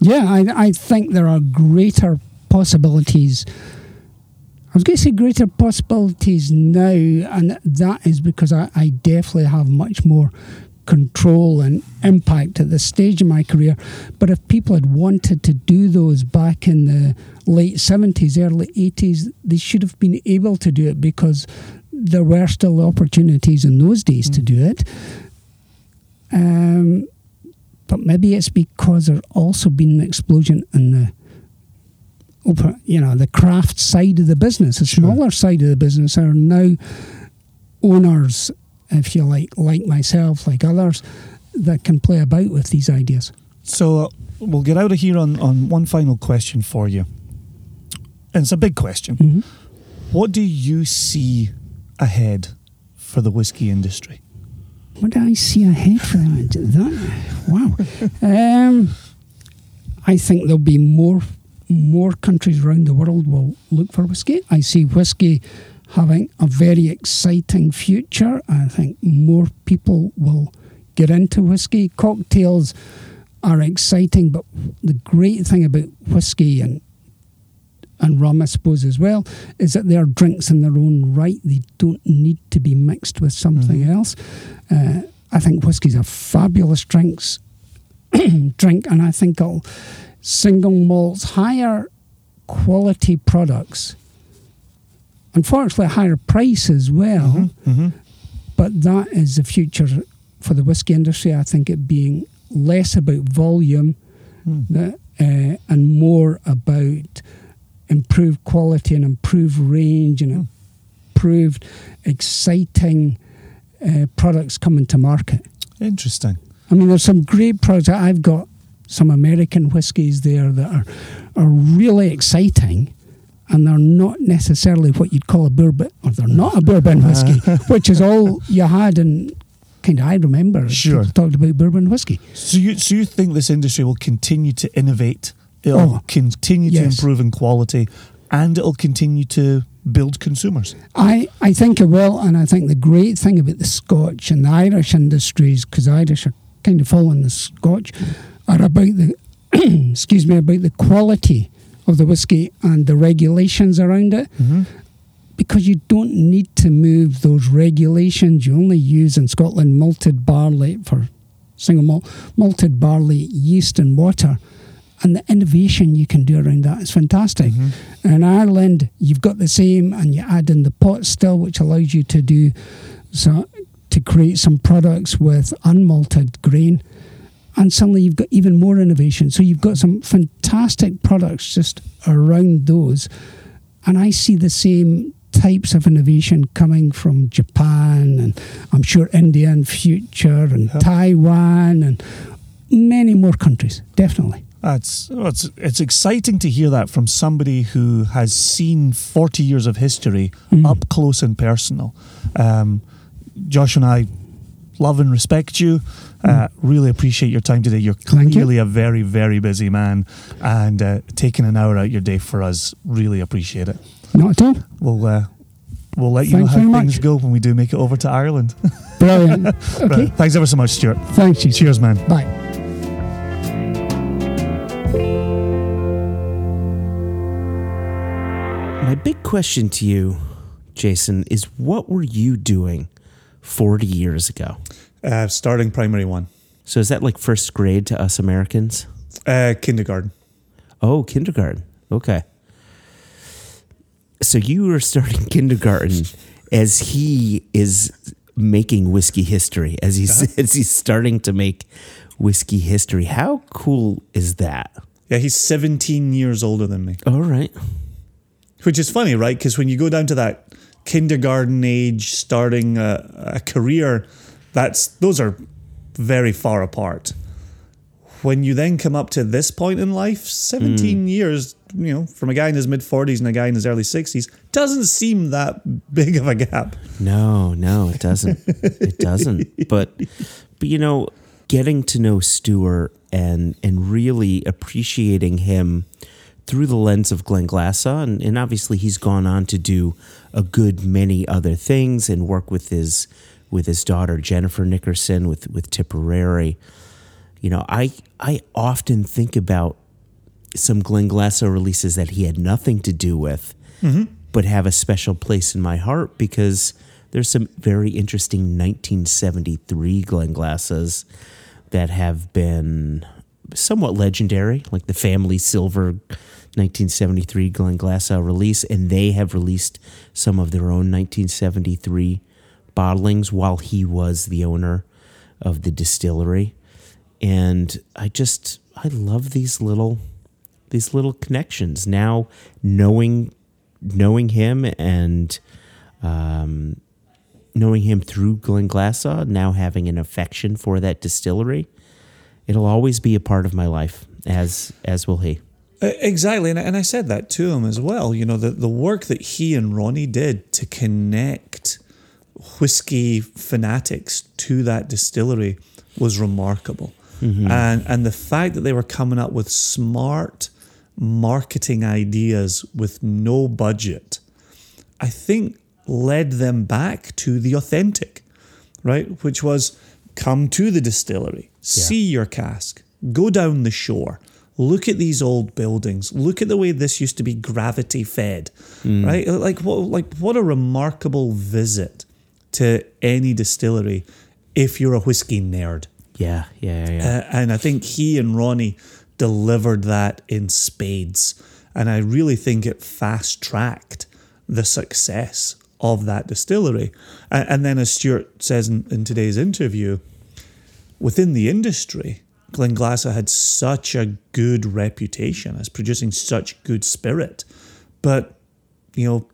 S4: Yeah. I I think there are greater possibilities. I was going to say greater possibilities now, and that is because I, I definitely have much more control and impact at this stage of my career. But if people had wanted to do those back in the late 70s, early 80s, they should have been able to do it because there were still opportunities in those days to do it. Um, but maybe it's because there's also been an explosion in the open, you know, the craft side of the business, the
S2: Sure.
S4: smaller side of the business are now owners, if you like, like myself, like others, that can play about with these ideas.
S2: So uh, we'll get out of here on, on one final question for you. And it's a big question.
S4: Mhm.
S2: What do you see ahead for the whiskey industry?
S4: What do I see ahead for that? that wow. Um, I think there'll be more more countries around the world will look for whiskey. I see whiskey having a very exciting future. I think more people will get into whiskey. Cocktails are exciting, but the great thing about whiskey and and rum, I suppose, as well, is that they're drinks in their own right. They don't need to be mixed with something else. Uh, I think whiskey's a fabulous drinks (clears throat) drink, and I think single malts, higher quality products. Unfortunately, higher price as well,
S2: Mm-hmm.
S4: but that is the future for the whiskey industry. I think it being less about volume that, uh, and more about improved quality and improved range and improved exciting uh, products coming to market.
S2: Interesting.
S4: I mean, there's some great products. I've got some American whiskies there that are are really exciting, and they're not necessarily what you'd call a bourbon, or they're not a bourbon (laughs) whiskey, which is all you had in kind of I remember.
S2: Sure.
S4: talked about bourbon whiskey.
S2: So you so you think this industry will continue to innovate? It'll
S4: Oh,
S2: continue to improve in quality, and it'll continue to build consumers.
S4: I, I think it will, and I think the great thing about the Scotch and the Irish industries, because Irish are kind of following the Scotch, are about the (coughs) excuse me about the quality of the whiskey and the regulations around it. Mm-hmm. Because you don't need to move those regulations. You only use in Scotland malted barley for single malt, malted barley, yeast, and water. And the innovation you can do around that is fantastic. Mm-hmm. In Ireland, you've got the same, and you add in the pot still, which allows you to do so to create some products with unmalted grain. And suddenly you've got even more innovation. So you've got some fantastic products just around those. And I see the same types of innovation coming from Japan and I'm sure India in future and Taiwan and many more countries, definitely.
S2: That's well, it's it's exciting to hear that from somebody who has seen forty years of history
S4: Mm.
S2: up close and personal. Um, Josh and I love and respect you. Uh, really appreciate your time today. You're
S4: Mm. Thank you.
S2: clearly a very very busy man, and uh, taking an hour out your day for us really appreciate it.
S4: Not at all.
S2: We'll uh, we'll let you
S4: Thanks
S2: know how things
S4: much.
S2: go when we do make it over to Ireland. (laughs)
S4: Brilliant. Okay.
S2: Right. Thanks ever so much, Stuart.
S4: Thanks, you.
S2: Cheers, man.
S4: Bye.
S1: Question to you, Jason, is what were you doing 40 years ago?
S2: Uh, starting primary one,
S1: So is that like first grade to us Americans?
S2: uh, kindergarten.
S1: Oh, kindergarten. Okay. So you were starting (laughs) kindergarten as he is making whiskey history, as he's as he's starting to make whiskey history. How cool is that?
S2: Yeah, he's 17 years older than me,
S1: All right.
S2: Which is funny, right? Because when you go down to that kindergarten age, starting a, a career, that's those are very far apart. When you then come up to this point in life, 17 hmm. years, you know, from a guy in his mid 40s and a guy in his early 60s, doesn't seem that big of a gap.
S1: No, no, it doesn't. it doesn't. But but you know, getting to know Stuart and and really appreciating him through the lens of Glenglassaugh, and, and obviously he's gone on to do a good many other things and work with his with his daughter Jennifer Nickerson with with Tipperary. You know, I I often think about some Glenglassaugh releases that he had nothing to do with, mm-hmm. but have a special place in my heart because there's some very interesting 1973 Glenglassaughs that have been somewhat legendary, like the Family Silver 1973 Glenglassaugh release, and they have released some of their own 1973 bottlings while he was the owner of the distillery. And I just I love these little these little connections now knowing knowing him and um, knowing him through Glenglassaugh, now having an affection for that distillery, it'll always be a part of my life, as as will he.
S2: Exactly, and I, and I said that to him as well. You know, the, the work that he and Ronnie did to connect whiskey fanatics to that distillery was remarkable. Mm-hmm. And and the fact that they were coming up with smart marketing ideas with no budget, I think led them back to the authentic, right? Which was come to the distillery, see your cask, go down the shore, look at these old buildings, look at the way this used to be gravity fed, right? Like what like what a remarkable visit to any distillery if you're a whiskey nerd.
S1: Yeah, yeah, yeah. yeah.
S2: Uh, and I think he and Ronnie delivered that in spades. And I really think it fast tracked the success of that distillery. And, and then, as Stuart says in, in today's interview, within the industry, Glenglassaugh had such a good reputation as producing such good spirit. But, you know,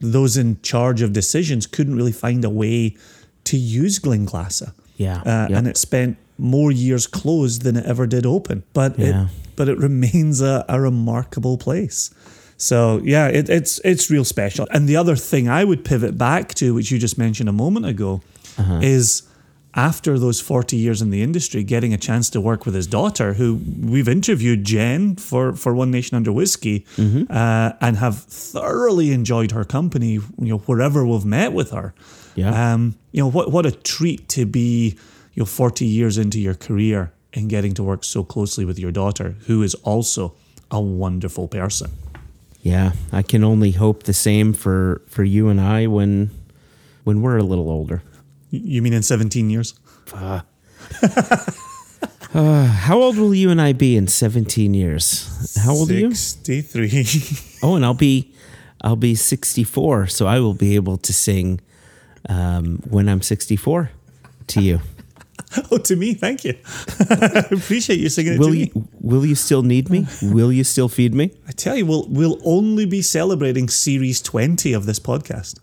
S2: those in charge of decisions couldn't really find a way to use Glenglassaugh.
S1: Yeah,
S2: Uh,
S1: yep.
S2: And it spent more years closed than it ever did open. But
S1: Yeah.
S2: it but it remains a, a remarkable place. So yeah, it, it's it's real special. And the other thing I would pivot back to, which you just mentioned a moment ago,
S1: Uh-huh.
S2: is after those 40 years in the industry, getting a chance to work with his daughter, who we've interviewed Jen for, for One Nation Under Whiskey,
S1: Mm-hmm.
S2: uh, and have thoroughly enjoyed her company, you know, wherever we've met with her.
S1: Yeah.
S2: Um, you know, what what a treat to be, you know, 40 years into your career and getting to work so closely with your daughter, who is also a wonderful person.
S1: yeah, I can only hope the same for for you and I when when we're a little older.
S2: You mean in 17 years? (laughs)
S1: How old will you and I be in 17 years? How old are you?
S2: 63. (laughs)
S1: Oh, and I'll be I'll be 64, so I will be able to sing um, when I'm 64 to you. (laughs)
S2: oh, to me, thank you. I appreciate you singing it
S1: Will
S2: to
S1: you
S2: me.
S1: will you still need me? Will you still feed me?
S2: I tell you, we'll we'll only be celebrating series 20 of this podcast.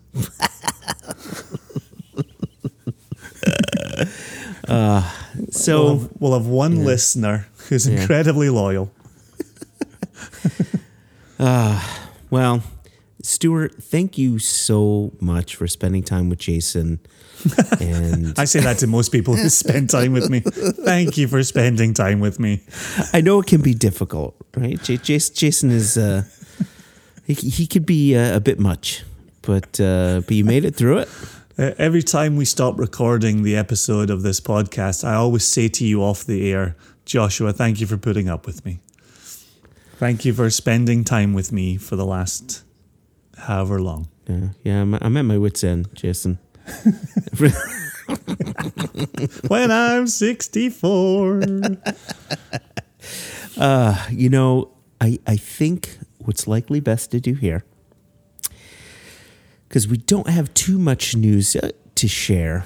S1: So
S2: We'll have, we'll have one listener who's
S1: Yeah.
S2: incredibly loyal. (laughs)
S1: Well, Stuart, thank you so much for spending time with Jason. (laughs) And
S2: I say that to most people who spend time with me. Thank you for spending time with me.
S1: I know it can be difficult, right? J- Jason, Jason is uh, he, he could be uh, a bit much, but uh, but you made it through it.
S2: Uh, every time we stop recording the episode of this podcast, I always say to you off the air, Joshua, thank you for putting up with me. Thank you for spending time with me for the last however long.
S1: Yeah, yeah. I'm, I'm at my wits' end, Jason. (laughs)
S2: when I'm 64. (laughs)
S1: You know, I I think what's likely best to do here, because we don't have too much news uh, to share.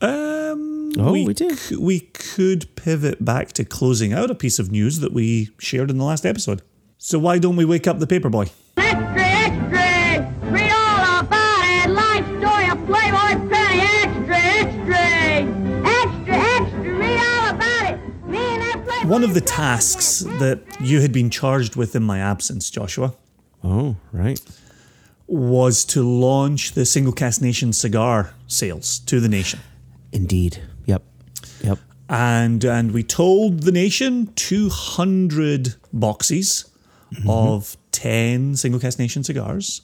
S2: Um,
S1: Oh, we do.
S2: c- we could pivot back to closing out a piece of news that we shared in the last episode. So why don't we wake up the paperboy?
S5: Extra, extra! Read all about it! Life story of Playboy Penny! Extra, extra! Extra, extra! Read all about it! Me and that Playboy
S2: One of the tasks that you had been charged with in my absence, Joshua,
S1: Oh, right.
S2: Was to launch the Single Cask Nation cigar sales to the nation.
S1: Indeed. Yep. Yep.
S2: and and we told the nation 200 boxes mm-hmm. of 10 single cask nation cigars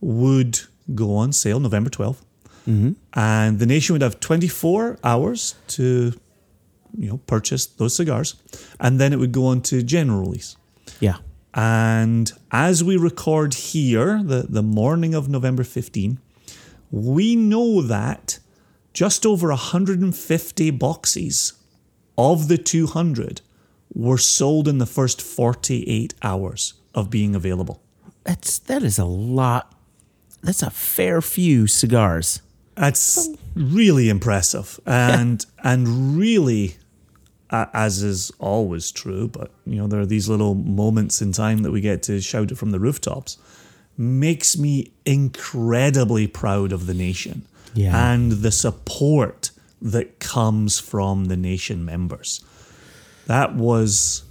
S2: would go on sale November 12th mm-hmm. and the nation would have 24 hours to you know purchase those cigars and then it would go on to general release
S1: Yeah.
S2: And as we record here, the, the morning of November 15, we know that just over 150 boxes of the 200 were sold in the first 48 hours of being available.
S1: That's that is a lot. That's a fair few cigars.
S2: That's really impressive, and and really, as is always true, but you know there are these little moments in time that we get to shout it from the rooftops. Makes me incredibly proud of the nation
S1: Yeah.
S2: and the support that comes from the nation members. That was,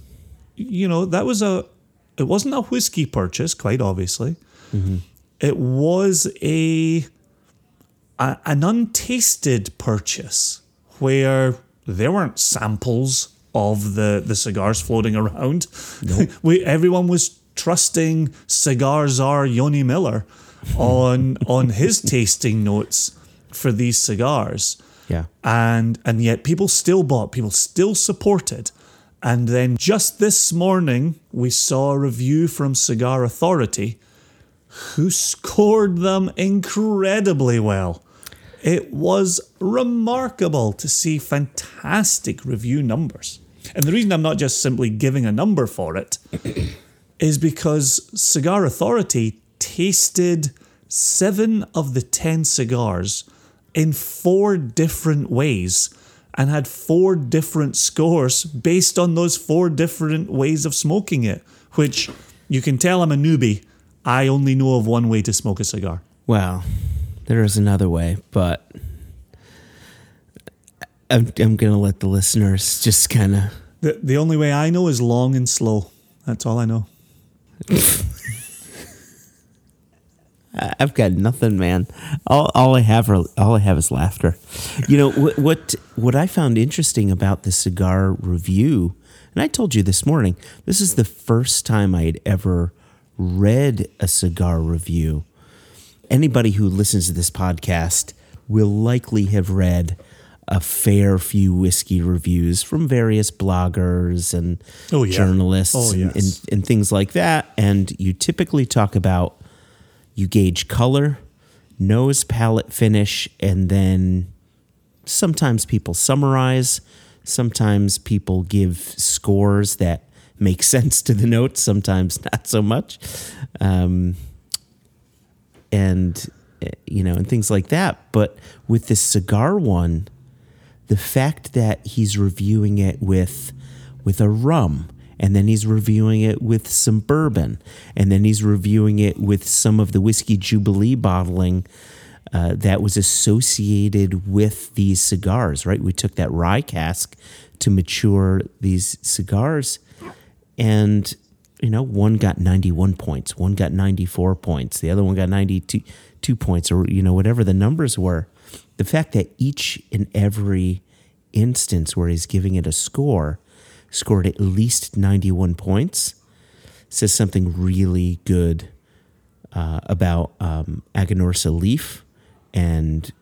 S2: you know, that was a. It wasn't a whiskey purchase, quite obviously. Mm-hmm. It was a a, an untasted purchase where there weren't samples of the, the cigars floating around. (laughs) we everyone was trusting cigar czar Yoni Miller (laughs) on on his tasting notes for these cigars.
S1: Yeah.
S2: And and yet people still bought, people still supported. And then just this morning we saw a review from Cigar Authority who scored them incredibly well. It was remarkable to see fantastic review numbers. And the reason I'm not just simply giving a number for it (clears throat) is because Cigar Authority tasted seven of the 10 cigars in four different ways and had four different scores based on those four different ways of smoking it, which you can tell I'm a newbie. I only know of one way to smoke a cigar.
S1: Well, there is another way, but I'm, I'm going to let the listeners just kind of.
S2: The, the only way I know is long and slow. That's all I know. (laughs)
S1: I've got nothing, man. All, all I have are, all I have is laughter. You know what, what? What I found interesting about the cigar review, and I told you this morning, this is the first time I had ever read a cigar review. Anybody who listens to this podcast will likely have read a fair few whiskey reviews from various bloggers and
S2: Oh, yeah.
S1: journalists
S2: Oh,
S1: and,
S2: yes.
S1: and, and things like that. And you typically talk about you gauge color, nose, palette, finish, and then sometimes people summarize. Sometimes people give scores that make (laughs) sense to the notes. Sometimes not so much, um, and you know, and things like that. But with this cigar one, the fact that he's reviewing it with with a rum and then he's reviewing it with some bourbon and then he's reviewing it with some of the whiskey jubilee bottling uh, that was associated with these cigars right we took that rye cask to mature these cigars and you know one got 91 points one got 94 points the other one got 92 two points or you know whatever the numbers were the fact that each and every instance where he's giving it a score scored at least 91 points says something really good uh, about um, Aganorsa Leaf and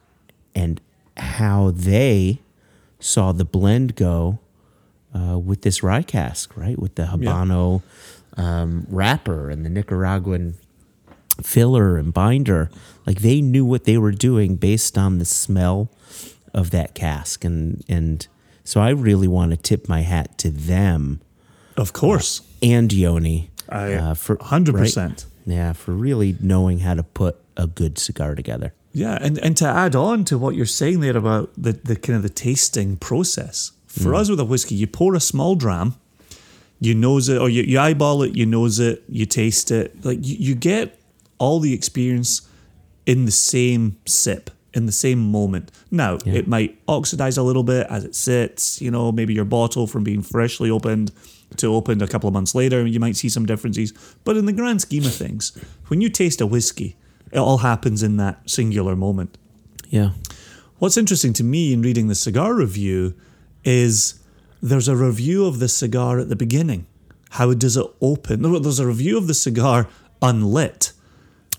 S1: and how they saw the blend go uh, with this rye cask, right? With the Habano um, wrapper and the Nicaraguan filler and binder. Like they knew what they were doing based on the smell of that cask, and and so I really want to tip my hat to them
S2: Of course.
S1: and Yoni.
S2: I
S1: uh, for
S2: 100%.
S1: right? Yeah, for really knowing how to put a good cigar together.
S2: Yeah, and, and to add on to what you're saying there about the, the kind of the tasting process. For us with a whiskey, you pour a small dram, you nose it, or you, you eyeball it, you nose it, you taste it. Like you, you get all the experience in the same sip, in the same moment. Now, it might oxidize a little bit as it sits, you know, maybe your bottle from being freshly opened to opened a couple of months later, you might see some differences. But in the grand scheme of things, when you taste a whiskey, it all happens in that singular moment.
S1: Yeah.
S2: What's interesting to me in reading the cigar review is there's a review of the cigar at the beginning. How does it open? There's a review of the cigar unlit,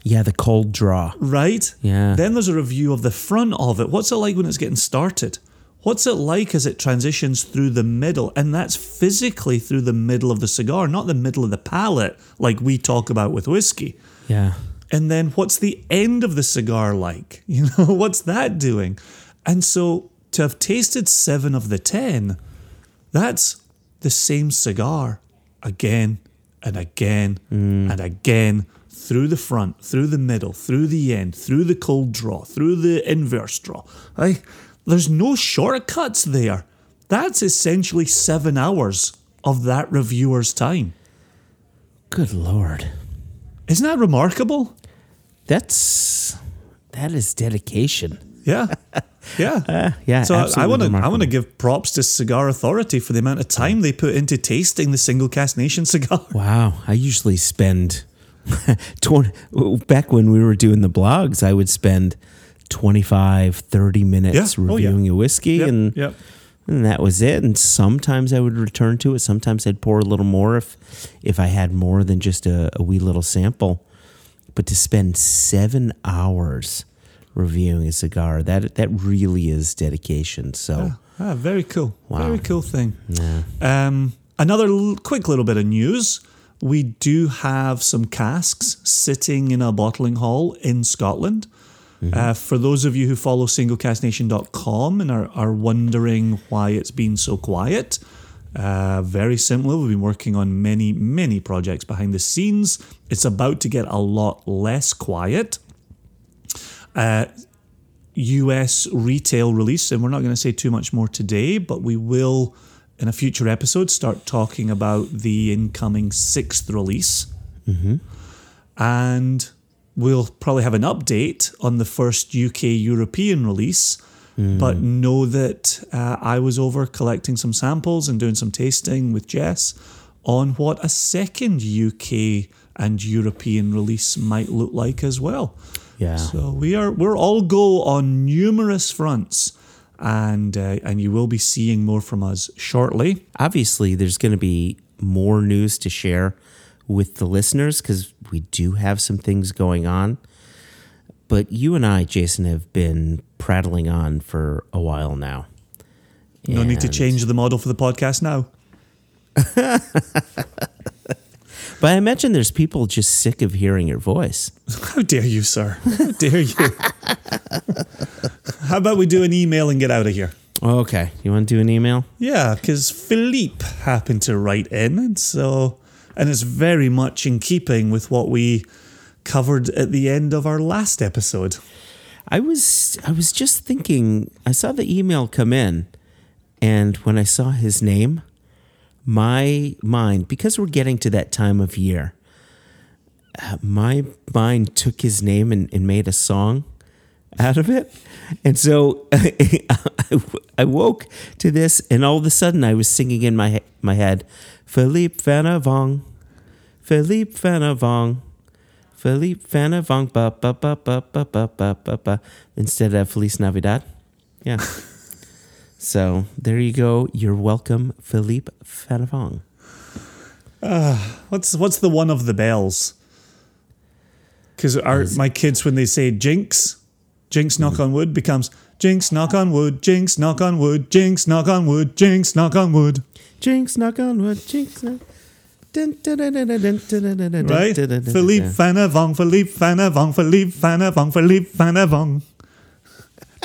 S1: Yeah, the cold draw.
S2: right?
S1: Yeah.
S2: Then there's a review of the front of it. What's it like when it's getting started? What's it like as it transitions through the middle? And that's physically through the middle of the cigar, not the middle of the palate like we talk about with whiskey.
S1: Yeah.
S2: And then what's the end of the cigar like? (laughs) You know, what's that doing? And so to have tasted seven of the 10, that's the same cigar again and again mm. and again through the front, through the middle, through the end, through the cold draw, through the inverse draw. Like, there's no shortcuts there. That's essentially seven hours of that reviewer's time.
S1: Good lord.
S2: Isn't that remarkable?
S1: That's that is dedication.
S2: Yeah. Yeah. (laughs)
S1: Uh, yeah.
S2: So I- want to I want to give props to Cigar Authority for the amount of time they put into tasting the single cask nation cigar. (laughs)
S1: Wow, I usually spend (laughs) 20 back when we were doing the blogs, I would spend 25 30 minutes
S2: Yeah. Oh, yeah.
S1: reviewing a whiskey
S2: Yep,
S1: and
S2: yep.
S1: and that was it and sometimes I would return to it, sometimes I'd pour a little more if if I had more than just a, a wee little sample. But to spend 7 hours reviewing a cigar, that that really is dedication. So,
S2: Ah, very cool.
S1: Wow.
S2: Very cool thing. Yeah. Um, another l- quick little bit of news. We do have some casks sitting in a bottling hall in Scotland. Uh, for those of you who follow singlecasknation.com and are, are wondering why it's been so quiet, uh, very simply, we've been working on many, many projects behind the scenes. It's about to get a lot less quiet. Uh, US retail release, and we're not going to say too much more today, but we will in a future episode start talking about the incoming sixth release. And we'll probably have an update on the first UK European release. But know that uh, I was over collecting some samples and doing some tasting with Jess on what a second UK and European release might look like as well.
S1: Yeah.
S2: So we are we're all go on numerous fronts, and uh, and you will be seeing more from us shortly.
S1: obviously there's going to be more news to share with the listeners because we do have some things going on. But you and I, Jason, have been prattling on for a while now.
S2: No need to change the model for the podcast now. (laughs)
S1: But I imagine there's people just sick of hearing your voice. (laughs)
S2: How dare you, sir? How dare you? How about we do an email and get out of here?
S1: Okay. You want to do an email?
S2: Yeah, because Philippe happened to write in, and so and it's very much in keeping with what we covered at the end of our last episode.
S1: I was I was just thinking I saw the email come in and when I saw his name my mind because we're getting to that time of year uh, my mind took his name and, and made a song out of it and so I, woke to this and all of a sudden I was singing in my my head Philippe Vanavong Philippe Vanavong Philippe Vanavong ba ba ba ba ba ba ba ba instead of Feliz Navidad. Yeah. So there you go. You're welcome, Philippe Vanavong.
S2: What's what's the one of the bells? Because our my kids when they say jinx, jinx knock on wood becomes jinx knock on wood, jinx knock on wood, jinx knock on wood, jinx knock on wood.
S1: Jinx, knock on wood, jinx. Knock.
S2: Right? Philippe Van Avon, Philippe Van Avon, Philippe Van Avon, Philippe.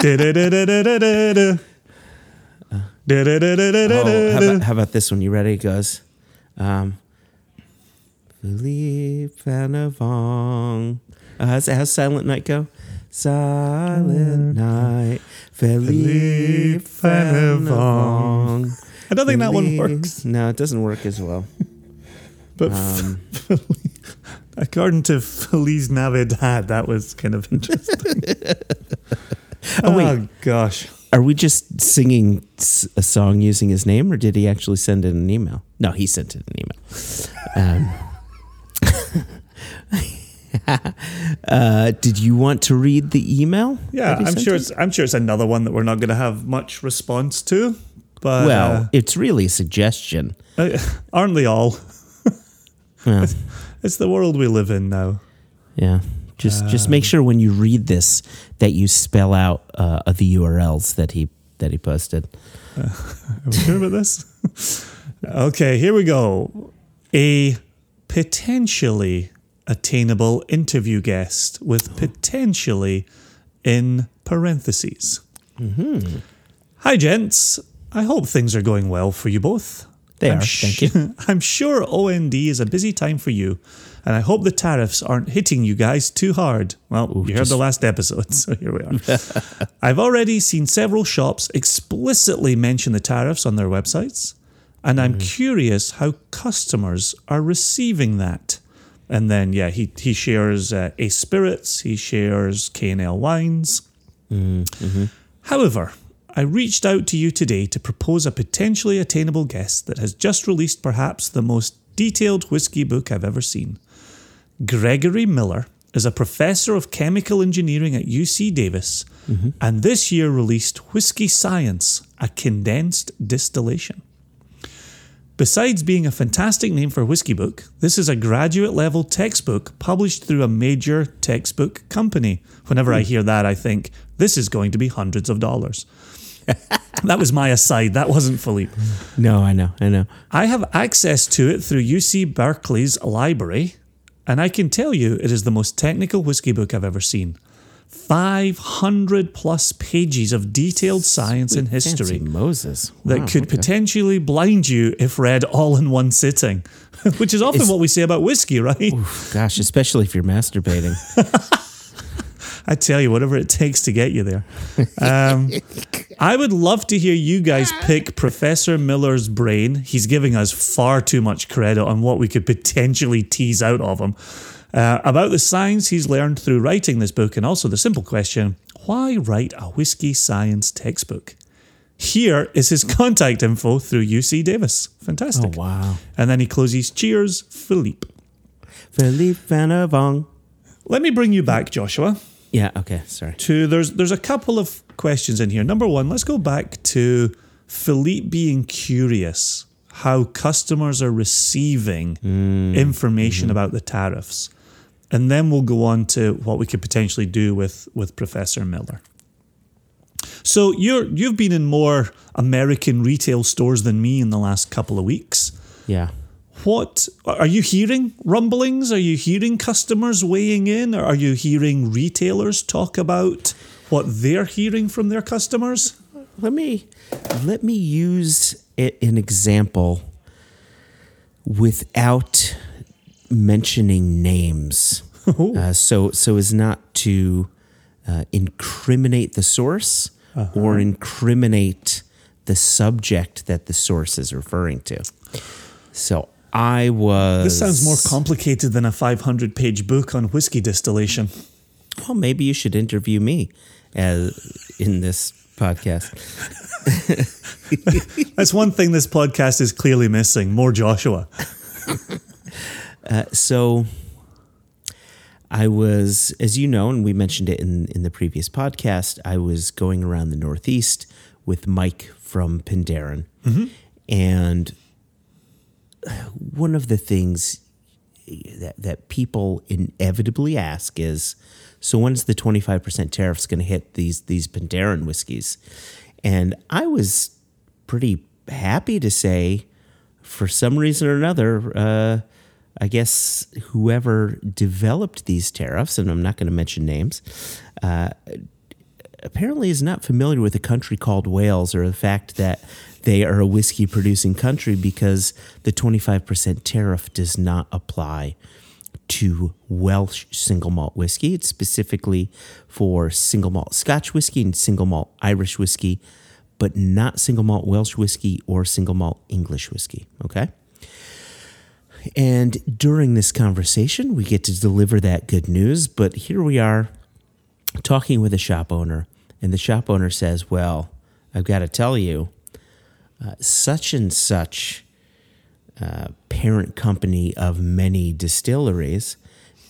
S2: Da-da-da-da-da-da-da.
S1: Oh, how, about, how about this one? You ready? It goes. Um, Philippe Van Avon. Uh, how's, how's Silent Night go? Silent Night. Philippe Van Avon.
S2: I don't think that one works.
S1: No, it doesn't work as well. (laughs)
S2: But
S1: Um, (laughs)
S2: according to Feliz Navidad, that was kind of interesting. (laughs)
S1: Oh, wait.
S2: gosh.
S1: Are we just singing a song using his name, or did he actually send in an email? No, he sent in an email. Um, (laughs) uh, did you want to read the email?
S2: Yeah, I'm sure it's I'm sure it's another one that we're not going to have much response to. But
S1: Well, it's really a suggestion.
S2: uh, aren't they all?
S1: Well, (laughs)
S2: It's the world we live in now.
S1: yeah. Just just make sure when you read this that you spell out uh, the URLs that he that he posted. (laughs)
S2: Are we sure about this? (laughs) okay, here we go. A potentially attainable interview guest with potentially in parentheses. Hi, gents. I hope things are going well for you both.
S1: They
S2: I'm
S1: are, thank you. (laughs)
S2: I'm sure OND is a busy time for you, and I hope the tariffs aren't hitting you guys too hard. Well, you heard the last episode, (laughs) so here we are. (laughs) I've already seen several shops explicitly mention the tariffs on their websites, and I'm curious how customers are receiving that. And then, yeah, he, he shares uh, Ace Spirits, he shares K&L Wines. However, I reached out to you today to propose a potentially attainable guest that has just released perhaps the most detailed whiskey book I've ever seen. Gregory Miller is a professor of chemical engineering at UC Davis mm-hmm. and this year released Whiskey Science, a condensed distillation. Besides being a fantastic name for a whiskey book, this is a graduate level textbook published through a major textbook company. Whenever I hmm. hear that, I think this is going to be hundreds of dollars. (laughs) that was my aside. That wasn't Philippe.
S1: No, I know, I know.
S2: I have access to it through UC Berkeley's library, and I can tell you it is the most technical whiskey book I've ever seen. 500 plus pages of detailed science and history
S1: Moses
S2: that
S1: Wow,
S2: could
S1: okay.
S2: potentially blind you if read all in one sitting, (laughs) which is often
S1: Is-
S2: what we say about whiskey, right?
S1: Gosh, especially if you're masturbating. (laughs)
S2: I tell you, whatever it takes to get you there. Um, (laughs) I would love to hear you guys pick Professor Miller's brain. He's giving us far too much credit on what we could potentially tease out of him. Uh, about the science he's learned through writing this book, and also the simple question why write a whiskey science textbook? Here is his contact info through UC Davis. Fantastic.
S1: Oh, wow.
S2: And then he closes, Cheers, Philippe.
S1: Philippe Van.
S2: Let me bring you back, Joshua.
S1: Yeah, okay, sorry.
S2: to there's there's a couple of questions in here. Number one, let's go back to Philippe being curious how customers are receiving mm, information mm-hmm. about the tariffs. And then we'll go on to what we could potentially do with, with Professor Miller. So you're you've been in more American retail stores than me in the last couple of weeks.
S1: Yeah.
S2: What are you hearing? Rumblings? Are you hearing customers weighing in? Or are you hearing retailers talk about what they're hearing from their customers?
S1: Let me let me use an example without mentioning names, uh, so so as not to uh, incriminate the source or incriminate the subject that the source is referring to. So I was.
S2: This sounds more complicated than a 500 page book on whiskey distillation.
S1: Well, maybe you should interview me as in this podcast. (laughs)
S2: That's one thing this podcast is clearly missing more Joshua. (laughs)
S1: Uh, so I was, as you know, and we mentioned it in, in the previous podcast, I was going around the Northeast with Mike from Penderyn. Mm-hmm. And one of the things that, that people inevitably ask is so when's the 25% tariffs going to hit these these Penderyn whiskeys? And I was pretty happy to say for some reason or another, uh, I guess whoever developed these tariffs, and I'm not going to mention names, uh, apparently is not familiar with a country called Wales or the fact that they are a whiskey producing country because the 25% tariff does not apply to Welsh single malt whiskey. It's specifically for single malt Scotch whiskey and single malt Irish whiskey, but not single malt Welsh whiskey or single malt English whiskey. Okay. And during this conversation, we get to deliver that good news. But here we are talking with a shop owner, and the shop owner says, Well, I've got to tell you, uh, such and such uh, parent company of many distilleries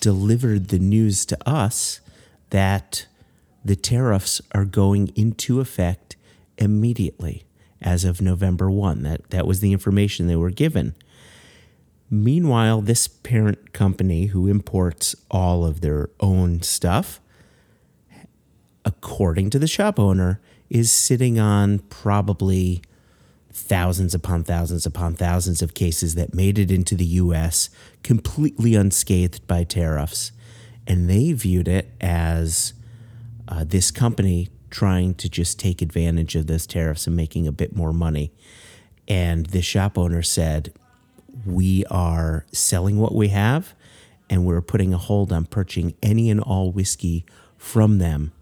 S1: delivered the news to us that the tariffs are going into effect immediately as of November 1. That, that was the information they were given. Meanwhile, this parent company who imports all of their own stuff, according to the shop owner, is sitting on probably thousands upon thousands upon thousands of cases that made it into the US completely unscathed by tariffs. And they viewed it as uh, this company trying to just take advantage of those tariffs and making a bit more money. And the shop owner said, We are selling what we have and we're putting a hold on purchasing any and all whiskey from them.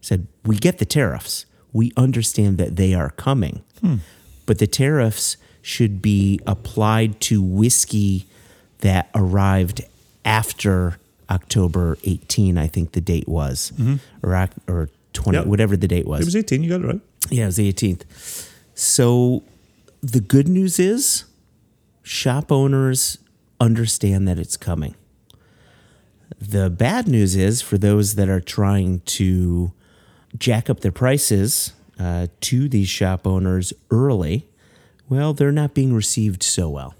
S1: Said, We get the tariffs. We understand that they are coming, but the tariffs should be applied to whiskey that arrived after October 18, I think the date was, mm-hmm. or, or 20,
S2: Yep.
S1: whatever the date was.
S2: It was 18, you got it right.
S1: Yeah, it was the 18th. So the good news is shop owners understand that it's coming. The bad news is for those that are trying to jack up their prices uh, to these shop owners early, well, they're not being received so well.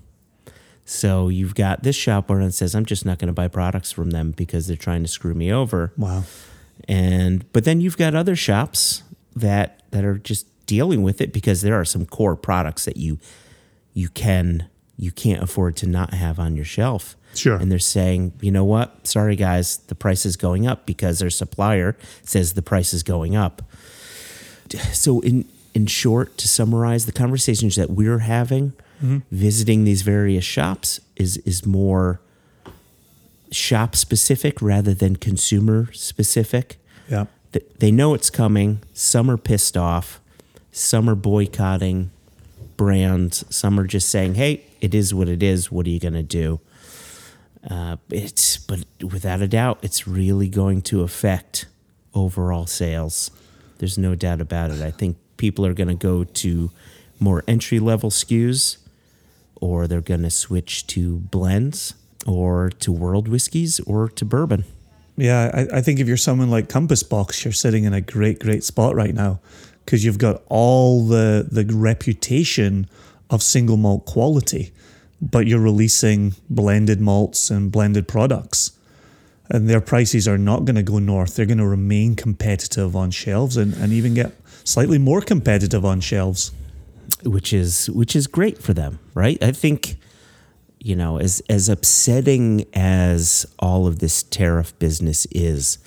S1: So you've got this shop owner that says, I'm just not going to buy products from them because they're trying to screw me over
S2: Wow.
S1: and but then you've got other shops that that are just dealing with it because there are some core products that you you can you can't afford to not have on your shelf
S2: Sure.
S1: and they're saying you know what sorry guys the price is going up because their supplier says the price is going up so in in short to summarize the conversations that we're having visiting these various shops is is more shop specific rather than consumer specific
S2: Yeah.
S1: they know it's coming. Some are pissed off. Some are boycotting brands. Some are just saying, "Hey, it is what it is. What are you going to do?" Uh, it's but without a doubt, it's really going to affect overall sales. There's no doubt about it. I think people are going to go to more entry level SKUs, or they're going to switch to blends, or to world whiskeys, or to bourbon.
S2: Yeah, I, I think if you're someone like Compass Box, you're sitting in a great, great spot right now because you've got all the the reputation of single malt quality, but you're releasing blended malts and blended products. And their prices are not going to go north. They're going to remain competitive on shelves and, and even get slightly more competitive on shelves.
S1: which is which is great for them, right? I think you know, as as upsetting as all of this tariff business is,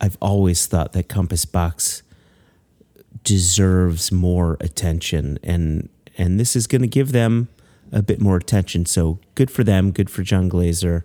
S1: I've always thought that Compass Box deserves more attention and and this is going to give them a bit more attention. So good for them, good for John Glaser.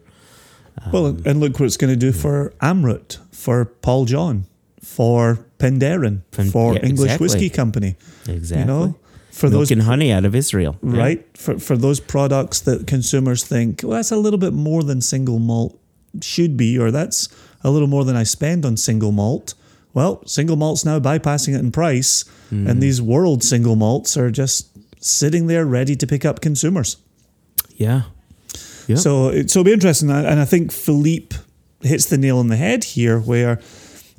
S2: Well, and look what it's going to do for Amrut, for Paul John, for Penderyn,
S1: Pen-
S2: for
S1: yeah,
S2: English
S1: exactly.
S2: Whiskey Company.
S1: Exactly.
S2: You know, for
S1: Milk
S2: those
S1: and honey out of Israel. Yeah.
S2: right for for those products that consumers think well that's a little bit more than single malt should be or that's a little more than I spend on single malt well single malt's now bypassing it in price
S1: Mm.
S2: and these world single malts are just sitting there ready to pick up consumers
S1: Yeah. Yeah.
S2: so it, so it'll be interesting and I think Philippe hits the nail on the head here where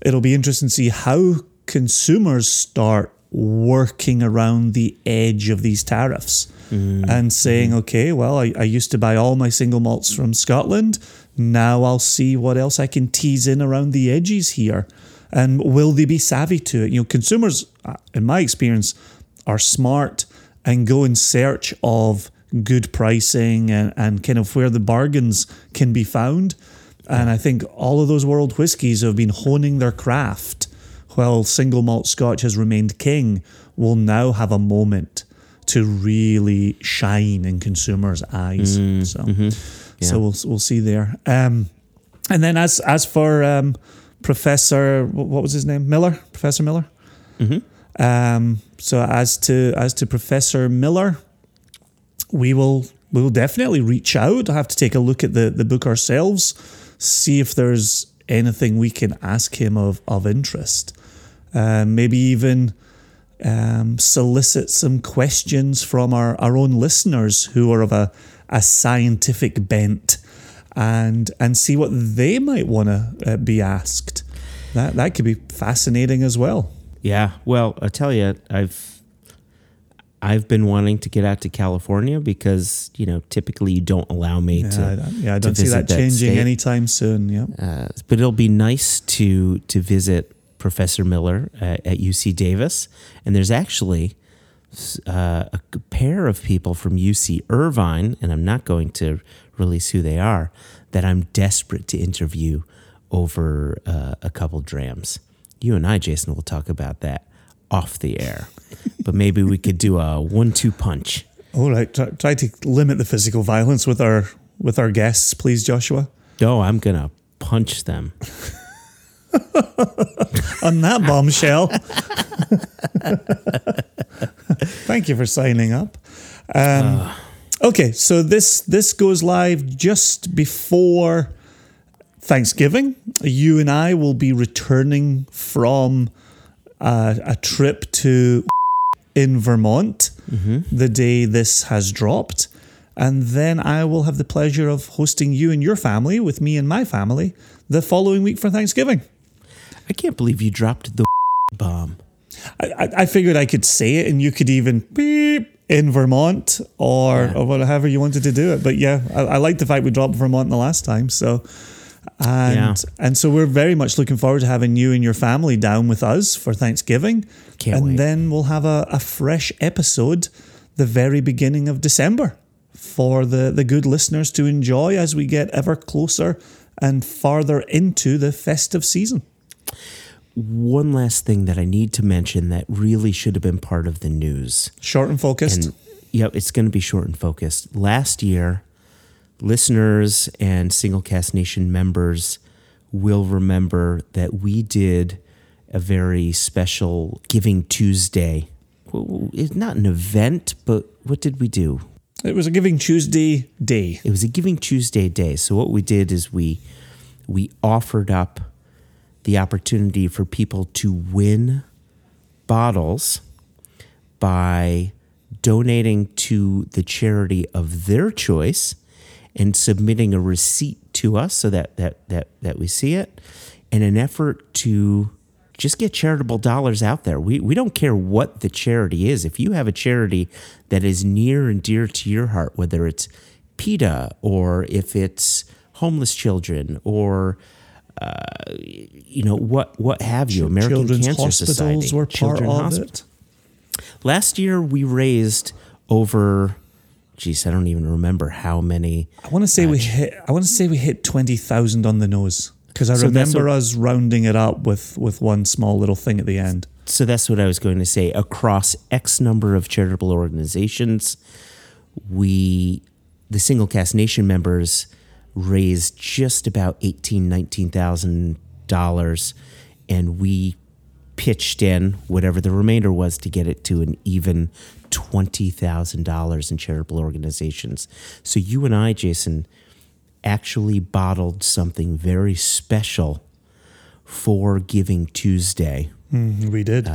S2: it'll be interesting to see how consumers start working around the edge of these tariffs and saying, okay, well, I, I used to buy all my single malts from Scotland. Now I'll see what else I can tease in around the edges here. And will they be savvy to it? You know, consumers, uh, in my experience, are smart and go in search of good pricing and, and kind of where the bargains can be found. And I think all of those world whiskies have been honing their craft while single malt scotch has remained king will now have a moment to really shine in consumers' eyes. So, so we'll we'll see there. Um, and then as as for um, Professor, what was his name? Miller, Professor Miller. Um, so as to as to Professor Miller, we will we will definitely reach out. I have to take a look at the the book ourselves, see if there's anything we can ask him of of interest. Uh, maybe even um, solicit some questions from our, our own listeners who are of a, a scientific bent and and see what they might want to uh, be asked. That that could be fascinating as well.
S1: Yeah. Well, I tell you, I've I've been wanting to get out to California because you know typically you don't allow me
S2: Yeah,
S1: to.
S2: I, yeah, I don't see
S1: visit
S2: that changing
S1: state.
S2: anytime soon. Yeah.
S1: Uh, but it'll be nice to to visit Professor Miller uh, at UC Davis, and there's actually uh, a pair of people from UC Irvine, and I'm not going to release who they are, that I'm desperate to interview over uh, a couple drams. You and I, Jason, will talk about that off the air, but maybe we could do a one-two punch.
S2: All right. Try, try to limit the physical violence with our with our guests, please, Joshua.
S1: No, I'm gonna punch them. (laughs)
S2: On that bombshell. (laughs) Thank you for signing up. Um, (sighs) okay, so this this goes live just before Thanksgiving. You and I will be returning from a, a trip to in Vermont the day this has dropped. And then I will have the pleasure of hosting you and your family with me and my family the following week for Thanksgiving.
S1: I can't believe you dropped the (laughs) bomb.
S2: I, I figured I could say it and you could even beep in Vermont or, or whatever you wanted to do it. But yeah, I, I like the fact we dropped Vermont the last time. So, and,
S1: Yeah.
S2: and so we're very much looking forward to having you and your family down with us for Thanksgiving.
S1: Can't
S2: and
S1: wait.
S2: then we'll have a, a fresh episode the very beginning of December for the, the good listeners to enjoy as we get ever closer and farther into the festive season.
S1: One last thing that I need to mention that really should have been part of the news.
S2: Short and focused.
S1: And yep, it's going to be short and focused. Last year, listeners and Single Cask Nation members will remember that we did a very special Giving Tuesday. It's not an event, but what did we do?
S2: It was a Giving Tuesday day.
S1: It was a Giving Tuesday day. So what we did is we we offered up the opportunity for people to win bottles by donating to the charity of their choice and submitting a receipt to us so that that that that we see it in an effort to just get charitable dollars out there. We we don't care what the charity is. If you have a charity that is near and dear to your heart, whether it's PETA or if it's homeless children or uh, you know what what have you, American
S2: Children's
S1: Cancer
S2: hospitals
S1: Society,
S2: were part
S1: Children
S2: of
S1: Hospi-
S2: it.
S1: Last year we raised over, geez, I don't even remember how many.
S2: I want to say we hit. I want to say we hit twenty thousand on the nose because I
S1: So
S2: remember
S1: what-
S2: us rounding it up with with one small little thing at the end.
S1: So that's what I was going to say. Across X number of charitable organizations, we, the Single Cask Nation members, raised just about eighteen, nineteen thousand dollars, and we pitched in whatever the remainder was to get it to an even twenty thousand dollars in charitable organizations. So you and I, Jason, actually bottled something very special for Giving Tuesday
S2: We did.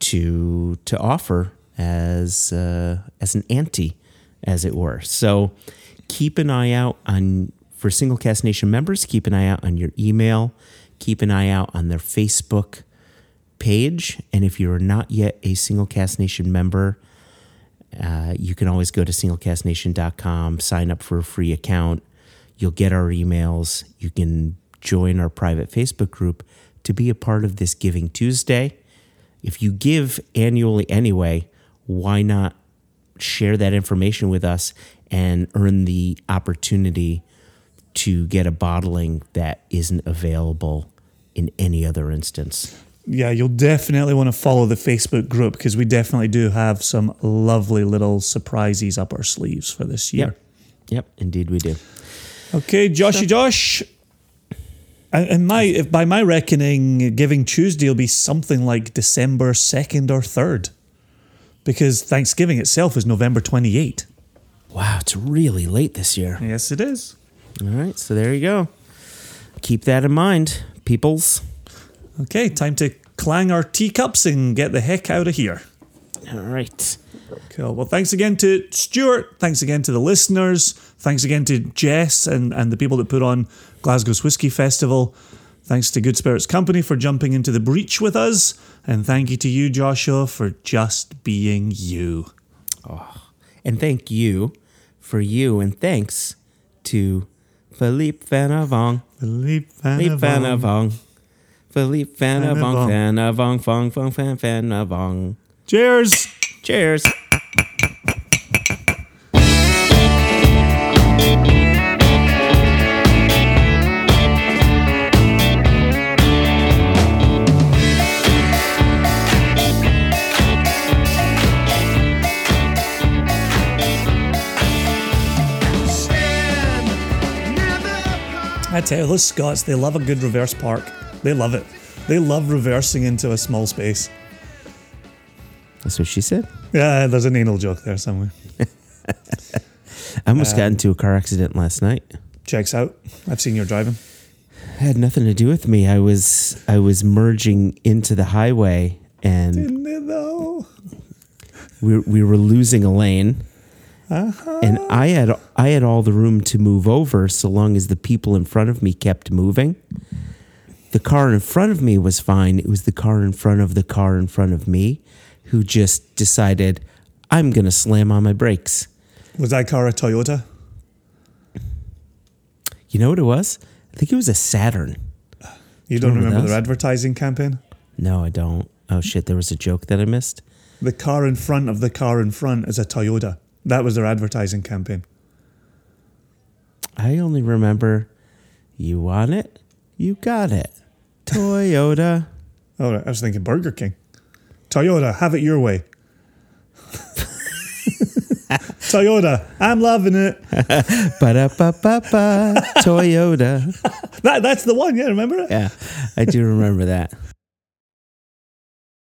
S1: to to offer as uh, as an ante, as it were. So keep an eye out on for Single Cask Nation members. Keep an eye out on your email. Keep an eye out on their Facebook page. And if you're not yet a Single Cask Nation member, uh, you can always go to singlecasknation.com, sign up for a free account. You'll get our emails. You can join our private Facebook group to be a part of this Giving Tuesday. If you give annually anyway, why not share that information with us and earn the opportunity to get a bottling that isn't available in any other instance.
S2: Yeah, you'll definitely want to follow the Facebook group because we definitely do have some lovely little surprises up our sleeves for this year.
S1: Yep. Yep, indeed we do.
S2: Okay, Joshy Josh. And and my, if by my reckoning, Giving Tuesday will be something like December 2nd or 3rd. Because Thanksgiving itself is November 28.
S1: Wow, it's really late this year.
S2: Yes, it is.
S1: All right, so there you go. Keep that in mind, peoples.
S2: Okay, time to clang our teacups and get the heck out of here.
S1: All right.
S2: Cool. Well, thanks again to Stuart. Thanks again to the listeners. Thanks again to Jess and, and the people that put on Glasgow's Whiskey Festival. Thanks to Good Spirits Company for jumping into the breach with us. And thank you to you, Joshua, for just being you.
S1: Oh, And thank you for you, and thanks to Philippe Vanavong.
S2: Philippe
S1: Philippe Vanavong. Philippe Vanavong.
S2: Vanavong.
S1: Vanavong. Fong. Fong. Fan. Vanavong.
S2: Cheers.
S1: Cheers.
S2: I tell you, those Scots, they love a good reverse park. They love it. They love reversing into a small space.
S1: That's what she said.
S2: Yeah, there's an anal joke there somewhere. (laughs)
S1: I almost got into a car accident last night.
S2: Checks out. I've seen your driving.
S1: It had nothing to do with me. I was I was merging into the highway and
S2: Didn't it though?
S1: we, we were losing a lane. Uh-huh. And I had I had all the room to move over so long as the people in front of me kept moving. The car in front of me was fine. It was the car in front of the car in front of me who just decided I'm going to slam on my brakes.
S2: Was that car a Toyota?
S1: You know what it was? I think it was a Saturn.
S2: You don't
S1: Remember
S2: remember their advertising campaign?
S1: No, I don't. Oh shit, there was a joke that I missed.
S2: The car in front of the car in front is a Toyota. That was their advertising campaign.
S1: I only remember you want it, you got it. Toyota.
S2: Right, (laughs) oh, I was thinking Burger King. Toyota, have it your way. (laughs) Toyota, I'm loving it.
S1: Ba da ba ba ba. Toyota. (laughs)
S2: That, that's the one, yeah, remember it?
S1: Yeah, I do remember that.